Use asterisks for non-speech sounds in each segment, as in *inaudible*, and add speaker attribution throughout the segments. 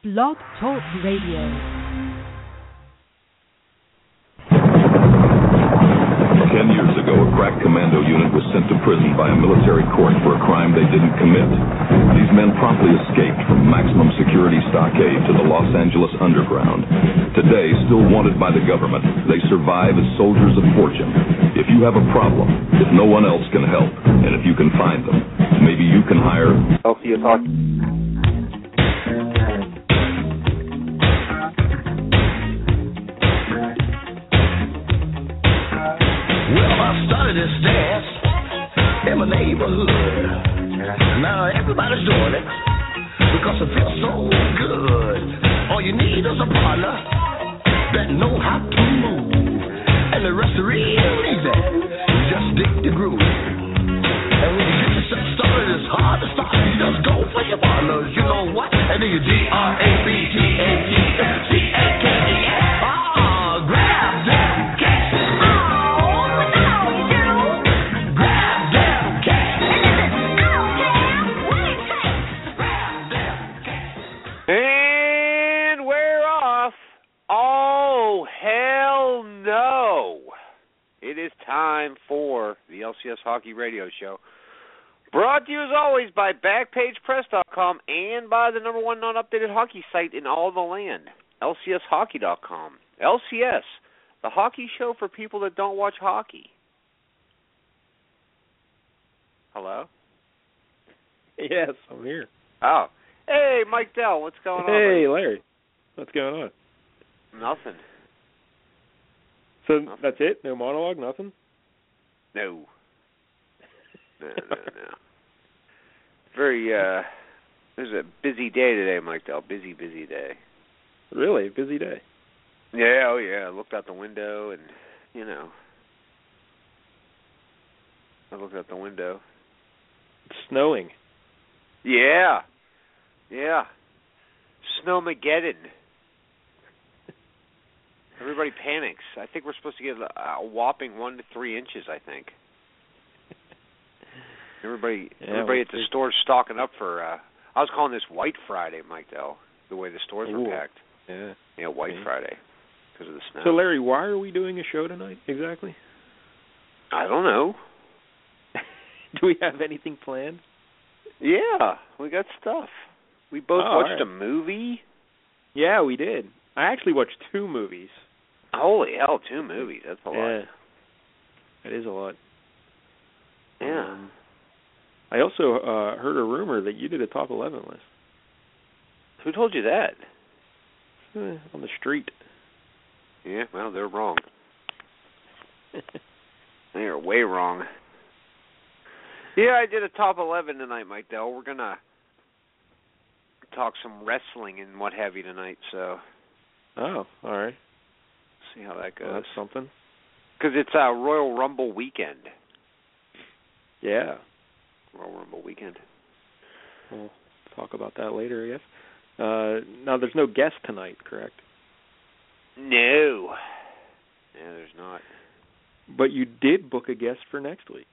Speaker 1: Blog Talk Radio.
Speaker 2: Ten years ago, a crack commando unit was sent to prison by a military court for a crime they didn't commit. These men promptly escaped from maximum security stockade to the Los Angeles underground. Today, still wanted by the government, they survive as soldiers of fortune. If you have a problem, if no one else can help, and if you can find them, maybe you can hire
Speaker 3: LCS Hockey.
Speaker 4: Well,
Speaker 5: Hockey Radio Show. Brought to you as always by BackpagePress.com and by the number one non updated hockey site in all the land, LCSHockey.com. LCS, the hockey show for people that don't watch hockey. Hello?
Speaker 6: Yes, I'm here.
Speaker 5: Oh. Hey, Mike Dell, what's going on?
Speaker 6: Hey, Larry. What's going on?
Speaker 5: Nothing.
Speaker 6: So that's it? No monologue? Nothing?
Speaker 5: No. No, no, no. *laughs* Very uh it was a busy day today, Mike Dell. Busy, busy day.
Speaker 6: Really? Busy day.
Speaker 5: Yeah, oh yeah. I looked out the window and you know I looked out the window.
Speaker 6: It's snowing.
Speaker 5: Yeah. Yeah. Snowmageddon. *laughs* Everybody panics. I think we're supposed to get a whopping one to three inches. I think. Everybody,
Speaker 6: Yeah,
Speaker 5: everybody at the
Speaker 6: see.
Speaker 5: store's stocking up for. uh I was calling this White Friday, Mike. Though the way the stores
Speaker 6: Ooh.
Speaker 5: were packed.
Speaker 6: Yeah.
Speaker 5: Yeah, White
Speaker 6: Yeah.
Speaker 5: Friday because of the snow.
Speaker 6: So Larry, why are we doing a show tonight exactly?
Speaker 5: I don't know. *laughs*
Speaker 6: Do we have anything planned?
Speaker 5: Yeah, we got stuff. We both
Speaker 6: Oh,
Speaker 5: watched
Speaker 6: alright.
Speaker 5: a movie.
Speaker 6: Yeah, we did. I actually watched two movies.
Speaker 5: Holy hell, two movies. That's a lot.
Speaker 6: Yeah. That is a lot.
Speaker 5: Yeah.
Speaker 6: Um, I also uh heard a rumor that you did a top 11 list
Speaker 5: Who told you that?
Speaker 6: Eh, on the street.
Speaker 5: Yeah, well, they're wrong. *laughs* They are way wrong. Yeah, I did a top 11 tonight, Mike Dell. We're going to talk some wrestling and what have you tonight, so
Speaker 6: oh, all right.
Speaker 5: see how that
Speaker 6: Well,
Speaker 5: goes.
Speaker 6: that's something.
Speaker 5: Because it's uh, Royal Rumble weekend.
Speaker 6: Yeah.
Speaker 5: Royal Rumble weekend.
Speaker 6: We'll talk about that later, I guess. Uh, now, there's no guest tonight, correct?
Speaker 5: No. Yeah, there's not.
Speaker 6: But you did book a guest for next week.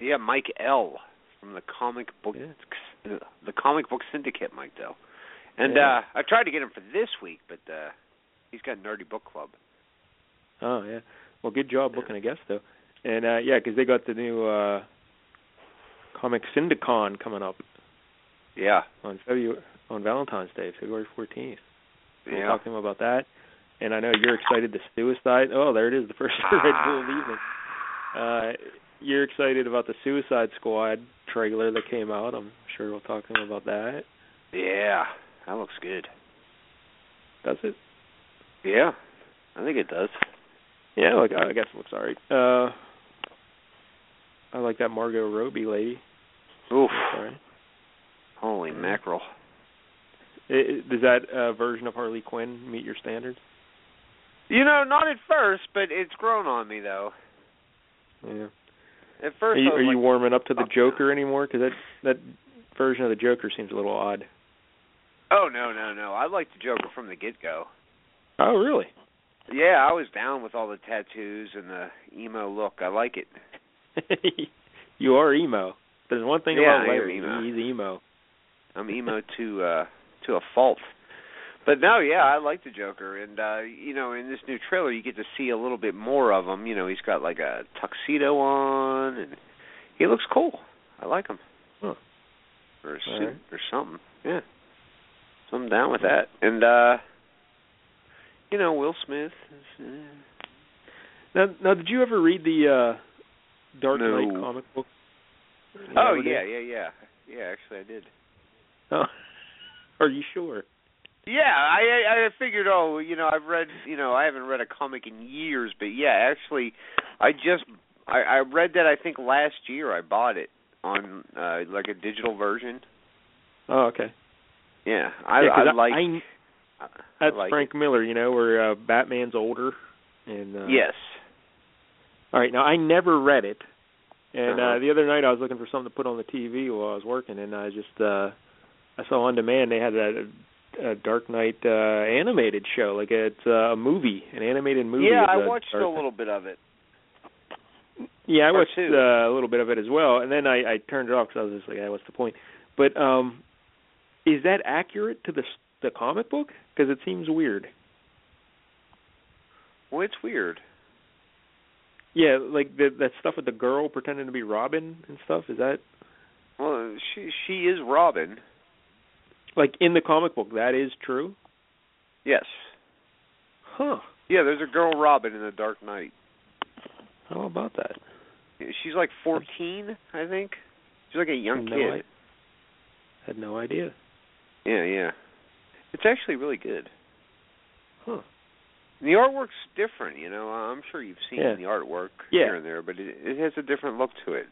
Speaker 5: Yeah, Mike L. from the comic book
Speaker 6: Yeah.
Speaker 5: the comic book syndicate, Mike Dell. And
Speaker 6: Yeah.
Speaker 5: uh I tried to get him for this week, but uh he's got Nerdy Book Club.
Speaker 6: Oh, yeah. Well, good job booking a guest, though. And, uh, yeah, because they got the new uh, Comic Syndicon coming up
Speaker 5: Yeah.
Speaker 6: on February, on Valentine's Day, February 14th. We'll
Speaker 5: Yeah.
Speaker 6: talk to him about that. And I know you're excited to Suicide. Oh, there it is, the first *laughs* Red Bull of the evening. Uh, you're excited about the Suicide Squad trailer that came out. I'm sure we'll talk to him about that.
Speaker 5: Yeah. That looks good.
Speaker 6: Does it?
Speaker 5: Yeah. I think it does.
Speaker 6: Yeah, like I guess it looks alright. Uh, I like that Margot Robbie lady.
Speaker 5: Oof. Holy mackerel.
Speaker 6: I i does that uh, version of Harley Quinn meet your standards?
Speaker 5: You know, not at first, but it's grown on me though.
Speaker 6: Yeah.
Speaker 5: At
Speaker 6: Are
Speaker 5: first
Speaker 6: you,
Speaker 5: I was
Speaker 6: are you warming up to the. Joker anymore? Because that that version of the Joker seems a little odd.
Speaker 5: Oh no, no, no. I liked the Joker from the get go.
Speaker 6: Oh, really?
Speaker 5: Yeah, I was down with all the tattoos and the emo look. I like it. *laughs*
Speaker 6: you are emo. There's one thing
Speaker 5: Yeah,
Speaker 6: about Larry.
Speaker 5: emo.
Speaker 6: He's emo.
Speaker 5: I'm emo *laughs* to uh to a fault. But no, yeah, I like the Joker, and uh, you know, in this new trailer, you get to see a little bit more of him. You know, he's got like a tuxedo on, and he looks cool. I like him.
Speaker 6: Huh.
Speaker 5: Or a suit
Speaker 6: right.
Speaker 5: or something. Yeah. So I'm down with that. And uh you know, Will Smith. Is, uh,
Speaker 6: Now, now, did you ever read the uh Dark
Speaker 5: No.
Speaker 6: Knight comic book? You
Speaker 5: oh yeah, yeah, yeah. Yeah, actually I did.
Speaker 6: Oh. *laughs* Are you sure?
Speaker 5: Yeah, I I I figured oh, you know, I've read, you know, I haven't read a comic in years, but yeah, actually I just I I read that I think last year I bought it on uh like a digital version.
Speaker 6: Oh, okay.
Speaker 5: Yeah, I
Speaker 6: yeah, 'cause
Speaker 5: I like
Speaker 6: I,
Speaker 5: I
Speaker 6: that's
Speaker 5: like
Speaker 6: Frank Miller, you know, where uh, Batman's older and uh
Speaker 5: Yes.
Speaker 6: All right, now I never read it. And
Speaker 5: Uh-huh.
Speaker 6: uh the other night I was looking for something to put on the TV while I was working and I just uh I saw on demand they had a, a Dark Knight uh animated show, like it's uh, a movie, an animated movie.
Speaker 5: Yeah, I watched
Speaker 6: Dark
Speaker 5: a little bit of it.
Speaker 6: Yeah, I watched uh, a little bit of it as well, and then I, I turned it off because I was just like, yeah, what's the point? But um, is that accurate to the the comic book? Because it seems weird.
Speaker 5: Well, it's weird.
Speaker 6: Yeah, like the, that stuff with the girl pretending to be Robin and stuff. Is that
Speaker 5: Well, she she is Robin.
Speaker 6: like in the comic book? That is true.
Speaker 5: Yes.
Speaker 6: Huh?
Speaker 5: Yeah, there's a girl Robin in the Dark Knight.
Speaker 6: How about that?
Speaker 5: She's like 14, I think. She's like a young
Speaker 6: No,
Speaker 5: kid.
Speaker 6: I had no idea.
Speaker 5: Yeah, yeah. It's actually really good. The artwork's different, you know. I'm sure you've seen
Speaker 6: Yeah.
Speaker 5: the artwork
Speaker 6: Yeah.
Speaker 5: here and there, but it, it has a different look to it.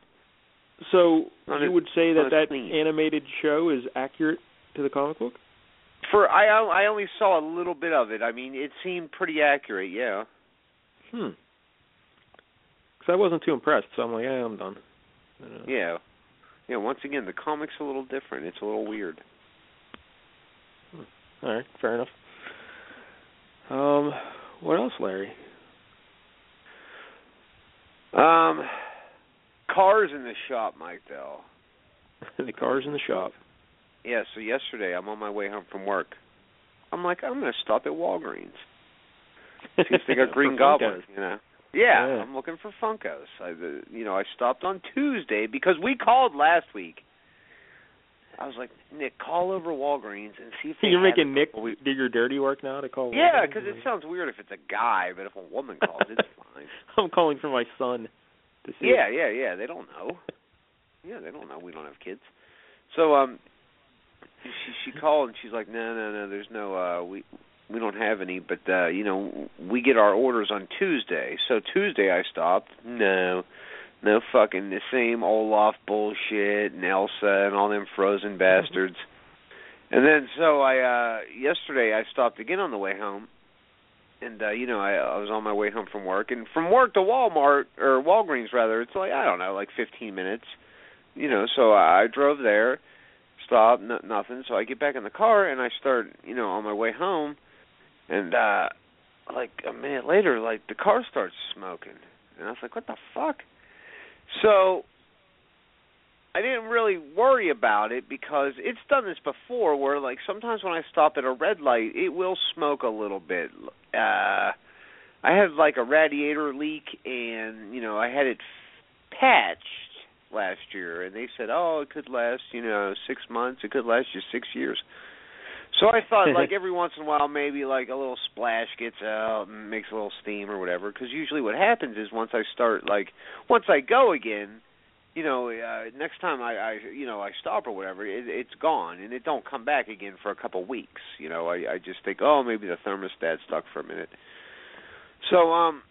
Speaker 6: So
Speaker 5: Not
Speaker 6: you
Speaker 5: as-
Speaker 6: would say that that animated show is accurate to the comic book?
Speaker 5: For I I only saw a little bit of it. I mean, it seemed pretty accurate. Yeah.
Speaker 6: Hmm. Because I wasn't too impressed, so I'm like, yeah, I'm done.
Speaker 5: Yeah. Yeah, once again, the comic's a little different. It's a little weird.
Speaker 6: All right, fair enough. Um, what else, Larry?
Speaker 5: Um cars in the shop, Mike though. *laughs*
Speaker 6: the car's in the shop.
Speaker 5: Yeah, so yesterday I'm on my way home from work. I'm like, I'm gonna stop at Walgreens. See if they got Green Goblin, you know. Yeah,
Speaker 6: Yeah.
Speaker 5: I'm looking for Funkos. I, the, you know, I stopped on Tuesday because we called last week. I was like, Nick, call over Walgreens and see if they
Speaker 6: You're making Nick
Speaker 5: we-
Speaker 6: do your dirty work now to call.
Speaker 5: Yeah, because it sounds weird if it's a guy, but if a woman calls, it's *laughs* fine.
Speaker 6: I'm calling for my son to see.
Speaker 5: Yeah, yeah, yeah. They don't know. Yeah, they don't know we don't have kids. So um she she called and she's like, No, no, no, there's no uh we we don't have any, but uh, you know, we get our orders on Tuesday. So Tuesday I stopped. No. No fucking the same Olaf bullshit and Elsa and all them frozen bastards. And then so I uh yesterday I stopped again on the way home. And uh you know I I was on my way home from work. And from work to Walmart or Walgreens rather it's like I don't know like 15 minutes. You know so I drove there stopped n- nothing. So I get back in the car and I start you know on my way home. And uh like a minute later like the car starts smoking. And I was like what the fuck so I didn't really worry about it because it's done this before where like sometimes when I stop at a red light it will smoke a little bit. Uh I had like a radiator leak and you know I had it patched last year and they said, "Oh, it could last, you know, 6 months, it could last you 6 years." So I thought like *laughs* every once in a while maybe like a little splash gets out and makes a little steam or whatever because usually what happens is once I start like once I go again you know, uh, next time I, I, you know, I stop or whatever, it, it's gone and it don't come back again for a couple weeks. You know, I, I just think, oh, maybe the thermostat stuck for a minute. So, um,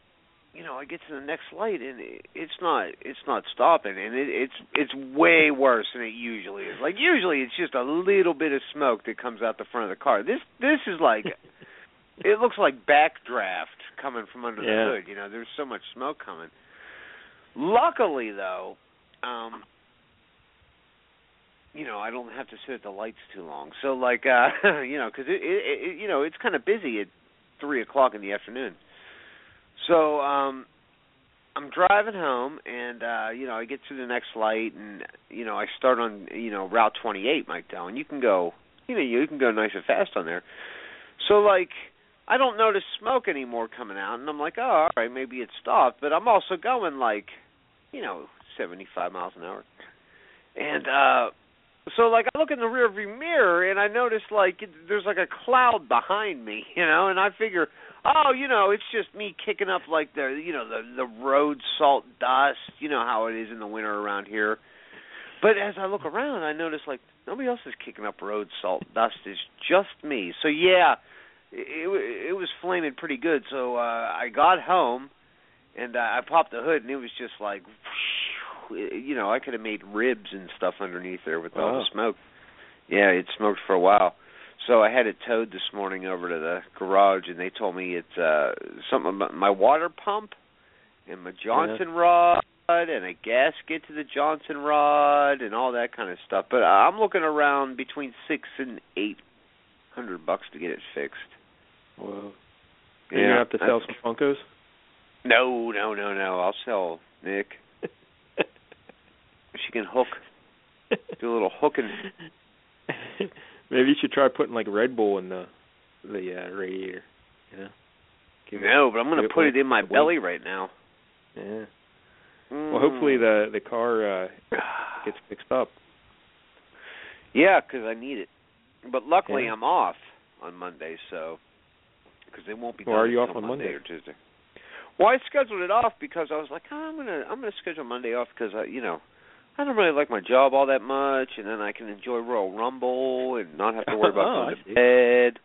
Speaker 5: you know, I get to the next light and it, it's not, it's not stopping, and it, it's, it's way worse than it usually is. Like usually, it's just a little bit of smoke that comes out the front of the car. This, this is like, *laughs* it looks like backdraft coming from under
Speaker 6: Yeah.
Speaker 5: the hood. You know, there's so much smoke coming. Luckily, though, um you know i don't have to sit at the lights too long so like uh *laughs* you know because it, it, it you know it's kind of busy at three o'clock in the afternoon so um i'm driving home and uh you know i get to the next light and you know i start on you know route twenty eight mike down and you can go you know you can go nice and fast on there. So like I don't notice smoke anymore coming out, and I'm like, oh, all right, maybe it stopped. But I'm also going like, you know, 75 miles an hour, and uh so like I look in the rearview mirror and I notice like there's like a cloud behind me, *laughs* you know, and I figure, oh, you know, it's just me kicking up like the you know the the road salt dust, you know how it is in the winter around here. But as I look around, I notice like nobody else is kicking up road salt dust. It's just me. So yeah, it it was flaming pretty good. So uh I got home and uh, I popped the hood and it was just like you know, I could have made ribs and stuff underneath there with all the smoke. Yeah, it smoked for a while. So I had it towed this morning over to the garage and they told me it's uh something about my water pump and my Johnson yeah. rod and a gasket to the Johnson rod and all that kind of stuff. But I'm looking around between six and eight hundred bucks to get it fixed.
Speaker 6: Whoa. Yeah, you have to sell some Funkos?
Speaker 5: No, no, no, no. I'll sell Nick. *laughs* she can hook. Do a little hooking. *laughs*
Speaker 6: Maybe you should try putting like Red Bull in the the uh, radiator. You know.
Speaker 5: Give no, it, but I'm going to put it in my belly right now.
Speaker 6: Yeah. Mm. Well, hopefully the the car uh *sighs* gets fixed up.
Speaker 5: Yeah, because I need it. But luckily,
Speaker 6: yeah.
Speaker 5: I'm off on Monday, so because they won't be.
Speaker 6: Well, are you off on
Speaker 5: Monday,
Speaker 6: Monday
Speaker 5: or Tuesday? Well, I scheduled it off because I was like, oh, I'm gonna I'm gonna schedule Monday off because I, you know, I don't really like my job all that much, and then I can enjoy Royal Rumble and not have to worry about *laughs*
Speaker 6: oh,
Speaker 5: going to bed.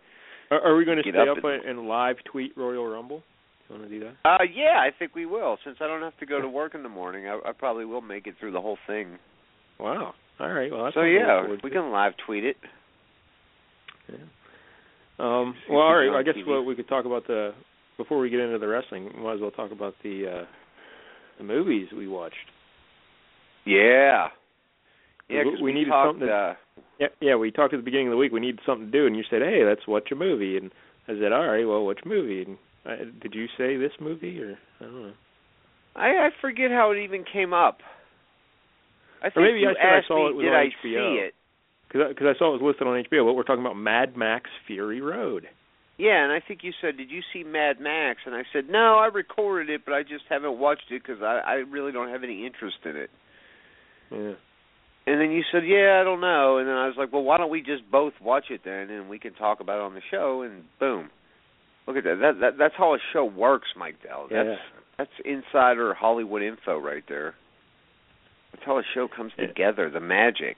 Speaker 6: Are, are we going to stay
Speaker 5: up
Speaker 6: up and, and live tweet Royal Rumble? Do you want to do that?
Speaker 5: Uh, yeah, I think we will. Since I don't have to go to work in the morning, I, I probably will make it through the whole thing.
Speaker 6: Wow. All right. Well, that's
Speaker 5: so yeah, we can live tweet it.
Speaker 6: Yeah. Um, well, all right. I guess what we could talk about the before we get into the wrestling. We might as well talk about the uh, the movies we watched.
Speaker 5: Yeah. Yeah,
Speaker 6: we,
Speaker 5: we,
Speaker 6: we needed
Speaker 5: talked,
Speaker 6: something. To,
Speaker 5: uh,
Speaker 6: yeah, yeah, we talked at the beginning of the week. We needed something to do, and you said, "Hey, let's watch a movie." And I said, "All right, well, which movie?" And I, did you say this movie or I don't know?
Speaker 5: I I forget how it even came up. I think
Speaker 6: or maybe
Speaker 5: you
Speaker 6: I said
Speaker 5: asked
Speaker 6: I saw
Speaker 5: me,
Speaker 6: it was
Speaker 5: did
Speaker 6: on
Speaker 5: I
Speaker 6: HBO.
Speaker 5: see it?
Speaker 6: Because I saw it was listed on HBO, but we're talking about Mad Max Fury Road.
Speaker 5: Yeah, and I think you said, "Did you see Mad Max?" And I said, "No, I recorded it, but I just haven't watched it because I I really don't have any interest in it."
Speaker 6: Yeah.
Speaker 5: And then you said, "Yeah, I don't know." And then I was like, "Well, why don't we just both watch it then, and we can talk about it on the show?" And boom, look at that. That, that that's how a show works, Mike Dell. That's
Speaker 6: Yeah.
Speaker 5: that's insider Hollywood info right there. That's how a show comes
Speaker 6: Yeah.
Speaker 5: together. The magic.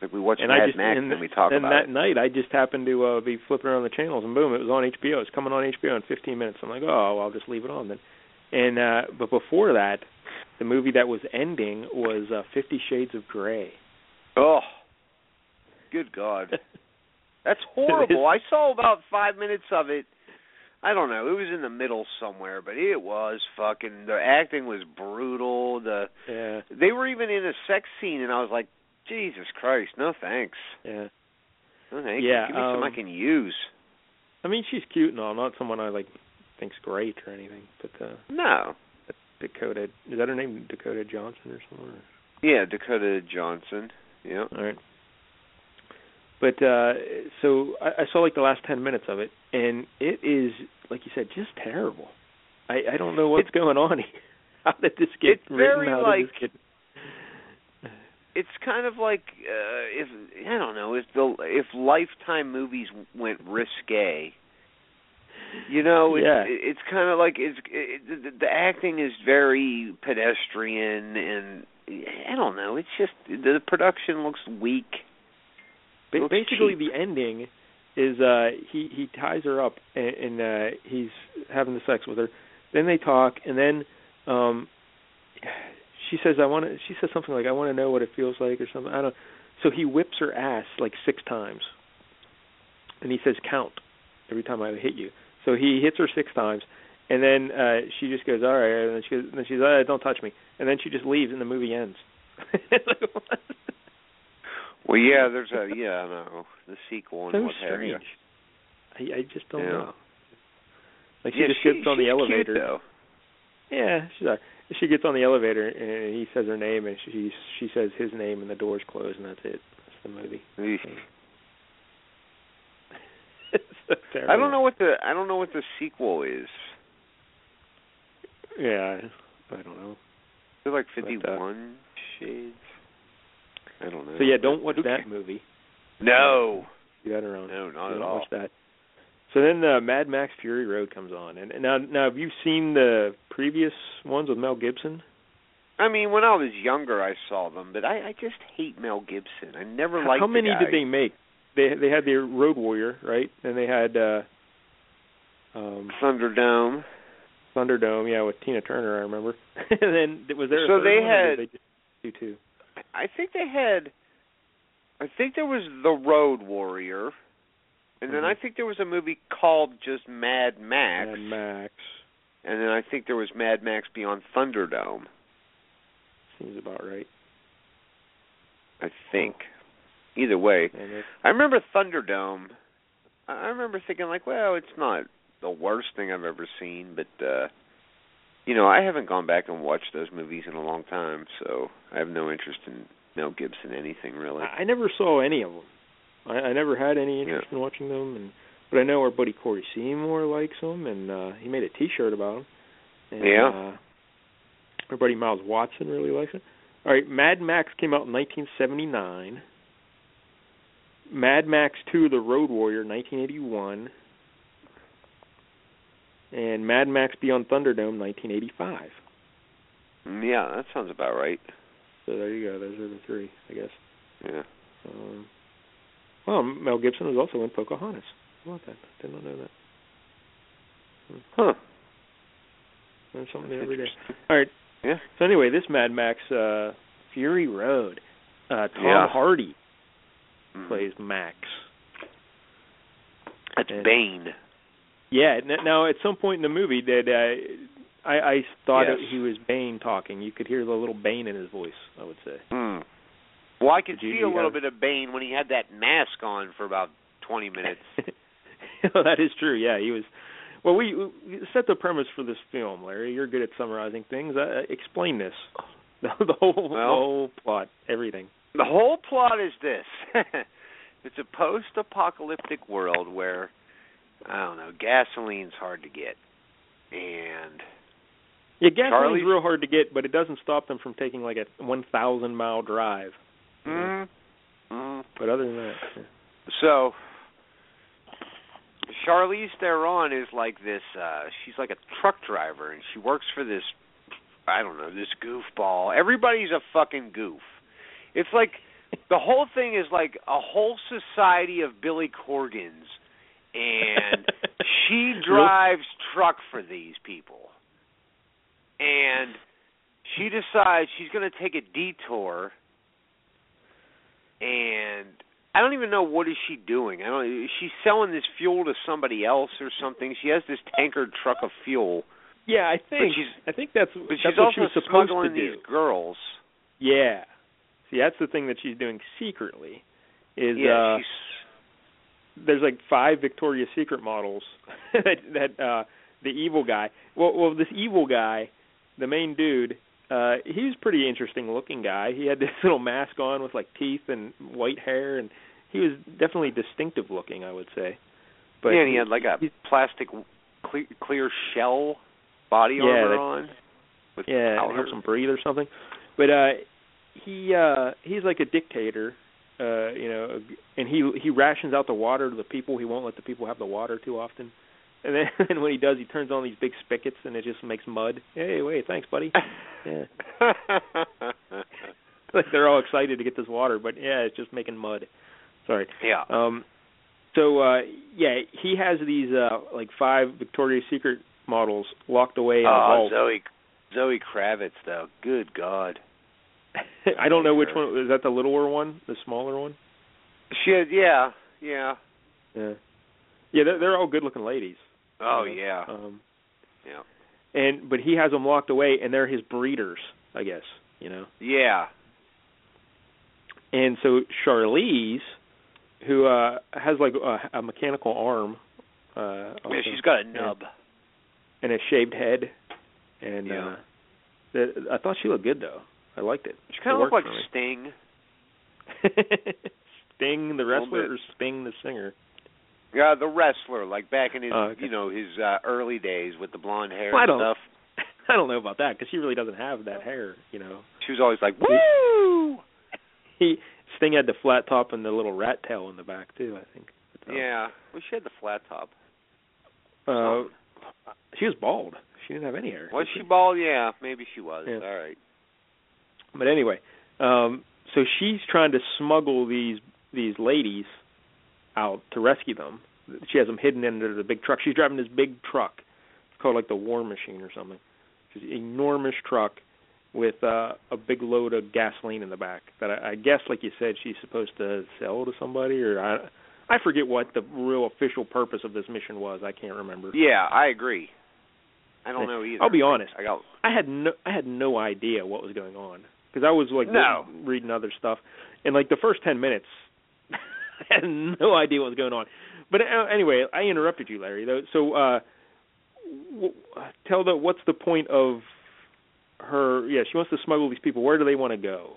Speaker 5: Like we watch
Speaker 6: and
Speaker 5: Mad
Speaker 6: I just
Speaker 5: Max
Speaker 6: and,
Speaker 5: and we talk
Speaker 6: and
Speaker 5: about And
Speaker 6: that
Speaker 5: it.
Speaker 6: night I just happened to uh, be flipping around the channels and boom, it was on HBO. It's coming on HBO in 15 minutes. I'm like, oh, well, I'll just leave it on then. And uh but before that, the movie that was ending was uh, Fifty Shades of Grey.
Speaker 5: Oh, good God, *laughs* that's horrible. I saw about five minutes of it. I don't know. It was in the middle somewhere, but it was fucking. The acting was brutal. The
Speaker 6: Yeah,
Speaker 5: they were even in a sex scene, and I was like, Jesus Christ, no thanks.
Speaker 6: yeah.
Speaker 5: No thanks.
Speaker 6: Yeah,
Speaker 5: Give me some I
Speaker 6: um,
Speaker 5: can use.
Speaker 6: I mean, she's cute and all. Not someone I like think's great or anything. But uh
Speaker 5: No.
Speaker 6: Dakota is that her name? Dakota Johnson or something?
Speaker 5: Yeah, Dakota Johnson. Yeah.
Speaker 6: All right. But uh so I, I saw like the last ten minutes of it, and it is like you said, just terrible. I I don't know what's
Speaker 5: It-
Speaker 6: going on. here. *laughs* How did this get
Speaker 5: it's
Speaker 6: written?
Speaker 5: very
Speaker 6: How
Speaker 5: like-
Speaker 6: this get?
Speaker 5: It's kind of like uh if I don't know if the if Lifetime movies went risque. You know, it's
Speaker 6: Yeah.
Speaker 5: it's kind of like it's it, the, the acting is very pedestrian and I don't know. It's just the production looks weak.
Speaker 6: Ba-
Speaker 5: looks
Speaker 6: basically,
Speaker 5: cheap.
Speaker 6: the ending is uh he he ties her up and, and uh he's having the sex with her. Then they talk, and then um she says, "I want to." She says something like, "I want to know what it feels like," or something. I don't. So he whips her ass like six times, and he says, "Count every time I hit you." So he hits her six times, and then uh she just goes, "All right," and then she goes, and then she's, uh, "Don't touch me," and then she just leaves, and the movie ends. Like. *laughs*
Speaker 5: Well, yeah, there's a yeah, I know the sequel and
Speaker 6: so
Speaker 5: what have you.
Speaker 6: strange. I I just don't
Speaker 5: Yeah.
Speaker 6: know. Like she
Speaker 5: yeah,
Speaker 6: just
Speaker 5: she,
Speaker 6: gets on the elevator.
Speaker 5: Cute, though.
Speaker 6: Yeah, she's like, She gets on the elevator and he says her name and she she says his name and the doors close and that's it. That's the movie. *laughs*
Speaker 5: Eesh.
Speaker 6: so
Speaker 5: I don't know what the I don't know what the sequel is.
Speaker 6: Yeah, I don't know.
Speaker 5: Is it like
Speaker 6: But, uh,
Speaker 5: Fifty One Shades? I don't know.
Speaker 6: So yeah, don't watch that movie.
Speaker 5: No,
Speaker 6: You got around.
Speaker 5: no, not
Speaker 6: don't
Speaker 5: at all.
Speaker 6: watch that. So then uh, Mad Max Fury Road comes on, and, and now now have you seen the previous ones with Mel Gibson?
Speaker 5: I mean, when I was younger, I saw them, but I, I just hate Mel Gibson. I never
Speaker 6: How-
Speaker 5: liked
Speaker 6: How
Speaker 5: the
Speaker 6: many
Speaker 5: guy.
Speaker 6: did they make? They they had the Road Warrior, right? And they had uh um
Speaker 5: Thunderdome.
Speaker 6: Thunderdome, yeah, with Tina Turner, I remember. *laughs* and then was there
Speaker 5: So they had-
Speaker 6: they do two?
Speaker 5: I think they had. I think there was the Road Warrior, and then
Speaker 6: Mhm.
Speaker 5: I think there was a movie called just Mad Max,
Speaker 6: Mad Max
Speaker 5: and then I think there was Mad Max Beyond Thunderdome.
Speaker 6: seems about right.
Speaker 5: I think. Either way,
Speaker 6: And it,
Speaker 5: I remember Thunderdome. I I remember thinking like, well, it's not the worst thing I've ever seen, but uh you know, I haven't gone back and watched those movies in a long time, so I have no interest in Mel Gibson anything really.
Speaker 6: I never saw any of them. I, I never had any interest in watching them, and but I know our buddy Corey Seymour likes them, and uh he made a T-shirt about them. And,
Speaker 5: Yeah.
Speaker 6: Uh, our buddy Miles Watson really likes it. All right, Mad Max came out in 1979. Mad Max 2: The Road Warrior, 1981. And Mad Max Beyond Thunderdome, 1985.
Speaker 5: Mm, Yeah, that sounds about right.
Speaker 6: So there you go. Those are the three, I guess.
Speaker 5: Yeah.
Speaker 6: Um, well, Mel Gibson was also in Pocahontas. How about that? Did not know that.
Speaker 5: Huh.
Speaker 6: Learn something
Speaker 5: That's
Speaker 6: every day. All right.
Speaker 5: Yeah.
Speaker 6: So anyway, this Mad Max uh, Fury Road. Uh, Tom
Speaker 5: Yeah.
Speaker 6: Hardy
Speaker 5: Mhm.
Speaker 6: plays Max.
Speaker 5: That's
Speaker 6: and-
Speaker 5: Bane.
Speaker 6: Yeah. Now, at some point in the movie, that uh, I, I thought
Speaker 5: Yes.
Speaker 6: it, he was Bane talking. You could hear the little Bane in his voice. I would say.
Speaker 5: Hmm. Well, I could
Speaker 6: Did
Speaker 5: see
Speaker 6: you
Speaker 5: a little bit of Bane when he had that mask on for about 20 minutes. *laughs*
Speaker 6: that is true. Yeah, he was. Well, we, we set the premise for this film, Larry. You're good at summarizing things. Uh, explain this. *laughs* The, the whole the
Speaker 5: Well-
Speaker 6: whole plot, everything.
Speaker 5: The whole plot is this. *laughs* it's a post-apocalyptic world where I don't know, gasoline's hard to get. And
Speaker 6: Yeah, gasoline's
Speaker 5: Charlie's-
Speaker 6: real hard to get, but it doesn't stop them from taking like a 1,000 mile drive.
Speaker 5: mm, mm,
Speaker 6: But other than that, yeah.
Speaker 5: so Charlize Theron is like this uh she's like a truck driver and she works for this I don't know, this goofball. Everybody's a fucking goof. It's like the whole thing is like a whole society of Billy Corgans and *laughs* she drives truck for these people. And she decides she's going to take a detour and I don't even know what is she doing. I don't she's selling this fuel to somebody else or something. She has this tankered truck of fuel,
Speaker 6: yeah, I think
Speaker 5: she's-
Speaker 6: I think that's
Speaker 5: but
Speaker 6: that's
Speaker 5: she's
Speaker 6: what
Speaker 5: also
Speaker 6: she was supposed to do.
Speaker 5: these girls.
Speaker 6: Yeah. See, that's the thing that she's doing secretly. Is
Speaker 5: yeah,
Speaker 6: uh
Speaker 5: she's
Speaker 6: there's like five Victoria's Secret models *laughs* that that uh the evil guy. Well, well, this evil guy, the main dude, uh he was pretty interesting looking guy. He had *laughs* this little mask on with like teeth and white hair, and he was definitely distinctive looking, I would say. But
Speaker 5: yeah, and he had like a plastic clear, clear shell body
Speaker 6: Yeah,
Speaker 5: armor
Speaker 6: that-
Speaker 5: on. With
Speaker 6: yeah,
Speaker 5: powder.
Speaker 6: helps him breathe or something. But uh he uh he's like a dictator, uh, you know, and he he rations out the water to the people. He won't let the people have the water too often. And then *laughs* and when he does, he turns on these big spigots and it just makes mud. Hey, wait, thanks, buddy. Yeah. *laughs* like they're all excited to get this water, but yeah, it's just making mud. Sorry.
Speaker 5: yeah.
Speaker 6: Um so uh yeah, he has these uh like five Victoria's Secret models locked away in a
Speaker 5: Oh,
Speaker 6: vault.
Speaker 5: Zoe Zoe Kravitz though. Good God.
Speaker 6: I don't know which one is that the littler one, the smaller one?
Speaker 5: She had yeah, yeah.
Speaker 6: Yeah. Yeah, they're, they're all good-looking ladies.
Speaker 5: Oh
Speaker 6: you know?
Speaker 5: yeah.
Speaker 6: Um
Speaker 5: Yeah.
Speaker 6: and but he has them locked away and they're his breeders, I guess, you know.
Speaker 5: Yeah.
Speaker 6: And so Charlize who uh has like a, a mechanical arm uh also,
Speaker 5: Yeah, she's got a
Speaker 6: and-
Speaker 5: nub.
Speaker 6: and a shaved head and
Speaker 5: Yeah.
Speaker 6: uh the, I thought she looked good though. I liked it.
Speaker 5: She kind
Speaker 6: It
Speaker 5: of looked like
Speaker 6: worked for me.
Speaker 5: Sting. *laughs*
Speaker 6: Sting the wrestler or Sting the singer?
Speaker 5: Yeah, the wrestler, like back in his,
Speaker 6: Oh, okay.
Speaker 5: you know, his uh, early days with the blonde hair
Speaker 6: Well, I don't-
Speaker 5: stuff. *laughs*
Speaker 6: I don't know about that because she really doesn't have that hair. You know,
Speaker 5: She was always like, "Woo!"
Speaker 6: he Sting had the flat top and the little rat tail in the back too. I think. But,
Speaker 5: Yeah, well, she had the flat top.
Speaker 6: Uh, she was bald. She didn't have any hair.
Speaker 5: Was
Speaker 6: did
Speaker 5: she bald? Yeah, maybe she was.
Speaker 6: Yeah.
Speaker 5: All right.
Speaker 6: But anyway, um, so she's trying to smuggle these these ladies out to rescue them. She has them hidden under the big truck. She's driving this big truck. It's called like the War Machine or something. It's an enormous truck with uh, a big load of gasoline in the back that I, I guess, like you said, she's supposed to sell to somebody, or I I forget what the real official purpose of this mission was. I can't remember.
Speaker 5: Yeah, I agree. I don't know either.
Speaker 6: I'll be honest.
Speaker 5: I got
Speaker 6: I had no I had no idea what was going on because I was like
Speaker 5: No.
Speaker 6: reading other stuff, and like the first ten minutes, *laughs* I had no idea what was going on. But uh, anyway, I interrupted you, Larry. Though, so uh, w- tell the what's the point of her? Yeah, she wants to smuggle these people. Where do they want to go?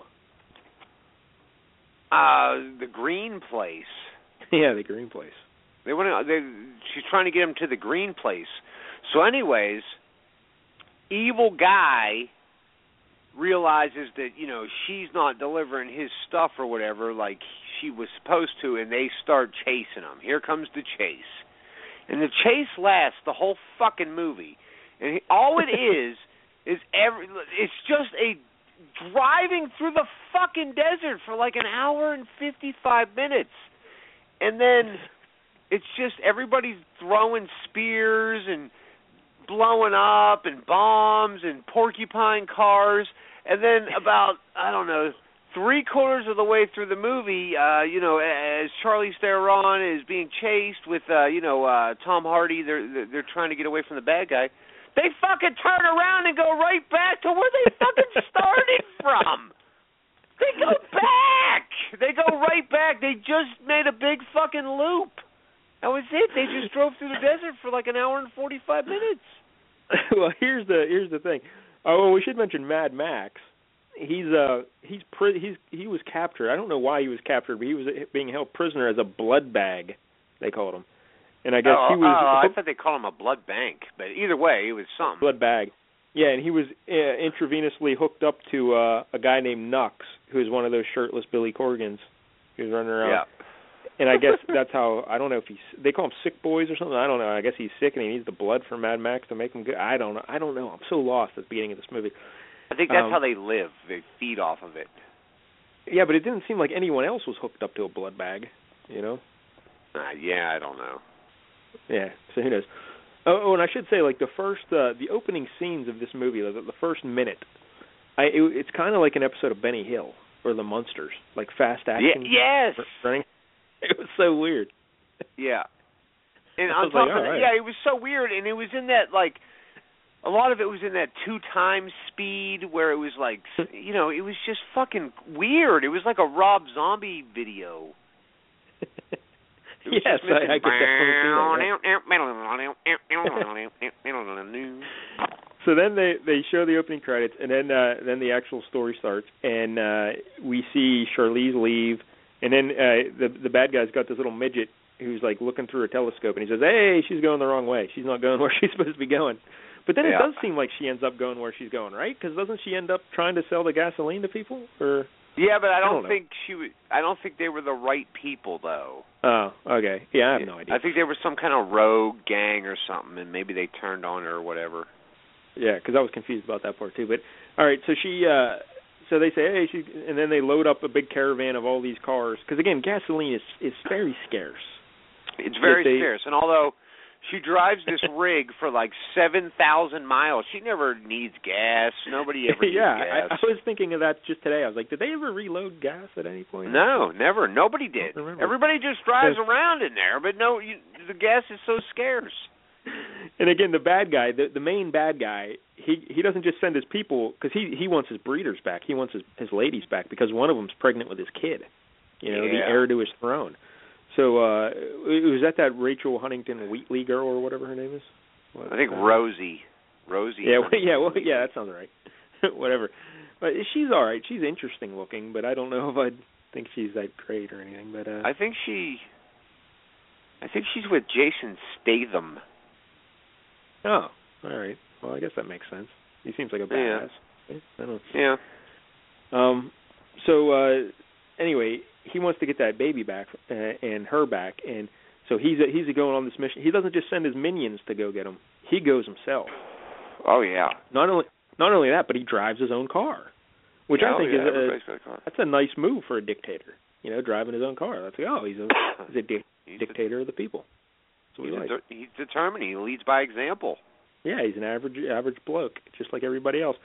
Speaker 5: uh the green place. *laughs*
Speaker 6: yeah, the green place.
Speaker 5: They want to. They, she's trying to get him to the green place. So, anyways, evil guy realizes that you know she's not delivering his stuff or whatever like she was supposed to, and they start chasing him. Here comes the chase, and the chase lasts the whole fucking movie. And he, all it *laughs* is is every. It's just a driving through the fucking desert for like an hour and fifty-five minutes, and then it's just everybody's throwing spears and blowing up and bombs and porcupine cars and then about I don't know three quarters of the way through the movie, uh, you know, as Charlize Theron is being chased with uh, you know, uh Tom Hardy, they're they're- they're trying to get away from the bad guy. They fucking turn around and go right back to where they fucking started *laughs* from. They go back. They go right back. They just made a big fucking loop. That was it. They just drove through the desert for like an hour and forty five minutes. *laughs*
Speaker 6: well, here's the here's the thing. Oh, well, we should mention Mad Max. He's uh he's pri- he's he was captured. I don't know why he was captured, but he was being held prisoner as a blood bag. They called him, and I guess
Speaker 5: oh,
Speaker 6: he was
Speaker 5: oh, I
Speaker 6: hooked-
Speaker 5: thought they called him a blood bank, but either way, it was something.
Speaker 6: blood bag. Yeah, and he was uh, intravenously hooked up to uh, a guy named Nux, who is one of those shirtless Billy Corgans who's running around.
Speaker 5: yeah.
Speaker 6: And I guess *laughs* that's how I don't know if he's they call him sick boys or something. I don't know. I guess he's sick and he needs the blood from Mad Max to make him good. I don't know. I don't know. I'm so lost at the beginning of this movie.
Speaker 5: I think that's
Speaker 6: Um,
Speaker 5: how they live. They feed off of it.
Speaker 6: Yeah, but it didn't seem like anyone else was hooked up to a blood bag. You know?
Speaker 5: Uh, yeah, I don't know.
Speaker 6: Yeah. So who knows? Oh, oh, and I should say, like the first, uh, the opening scenes of this movie, the, the first minute, I it, it's kind of like an episode of Benny Hill or The Munsters, like fast
Speaker 5: Yeah,
Speaker 6: action.
Speaker 5: yes.
Speaker 6: r- Running. *laughs* It was so weird.
Speaker 5: Yeah. And
Speaker 6: I
Speaker 5: on top
Speaker 6: like,
Speaker 5: of that,
Speaker 6: right.
Speaker 5: yeah, it was so weird, and it was in that like a lot of it was in that two times speed where it was like you know it was just fucking weird. It was like a Rob Zombie video. *laughs*
Speaker 6: Yes, I, I could definitely see that. yeah. *laughs* So then they they show the opening credits, and then uh, then the actual story starts, and uh, we see Charlize leave, and then uh, the the bad guy's got this little midget who's like looking through a telescope, and he says, "Hey, she's going the wrong way. She's not going *laughs* where she's supposed to be going." But then it does seem like she ends up going where she's going, right? Because doesn't she end up trying to sell the gasoline to people? Or
Speaker 5: Yeah, but I
Speaker 6: I
Speaker 5: don't,
Speaker 6: don't know.
Speaker 5: think she was. I don't think they were the right people though.
Speaker 6: oh, okay, yeah, I have no idea.
Speaker 5: I think they were some kind of rogue gang or something, and maybe they turned on her or whatever.
Speaker 6: Yeah, because I was confused about that part too. But all right, so she, uh so they say, hey, she, and then they load up a big caravan of all these cars. Because again, gasoline is is very scarce.
Speaker 5: It's very
Speaker 6: they-
Speaker 5: scarce, and although she drives this *laughs* rig for like seven thousand miles, she never needs gas. Nobody *laughs* ever needs
Speaker 6: yeah,
Speaker 5: gas.
Speaker 6: I, I was thinking of that just today. I was like, did they ever reload gas at any point?
Speaker 5: no, never. Nobody did. Everybody just drives around in there, but no, you, the gas is so scarce. *laughs*
Speaker 6: And again, the bad guy, the the main bad guy, he he doesn't just send his people because he he wants his breeders back. He wants his his ladies back because one of them's pregnant with his kid. You know, the heir to his throne. So uh was that that Rachel Huntington Wheatley girl or whatever her name is. What,
Speaker 5: I think
Speaker 6: uh,
Speaker 5: Rosie. Rosie.
Speaker 6: Yeah, well, *laughs* yeah, well, yeah, that sounds right. *laughs* Whatever. But she's all right. She's interesting looking, but I don't know if I think she's that great or anything. But uh
Speaker 5: I think she. I think she's with Jason Statham.
Speaker 6: Oh, all right. Well, I guess that makes sense. He seems like a badass. Yeah. I don't.
Speaker 5: Yeah.
Speaker 6: Um. So uh, anyway, he wants to get that baby back uh, and her back, and so he's a, he's a going on this mission. He doesn't just send his minions to go get him. He goes himself.
Speaker 5: Oh yeah.
Speaker 6: Not only not only that, but he drives his own car, which
Speaker 5: yeah,
Speaker 6: I think
Speaker 5: oh, yeah,
Speaker 6: is a,
Speaker 5: a
Speaker 6: that's a nice move for a dictator. You know, driving his own car. That's like, oh, he's a *coughs* he's a di-
Speaker 5: he's
Speaker 6: dictator of the people.
Speaker 5: He's,
Speaker 6: like.
Speaker 5: de- he's determined. He leads by example.
Speaker 6: Yeah, he's an average average bloke, just like everybody else.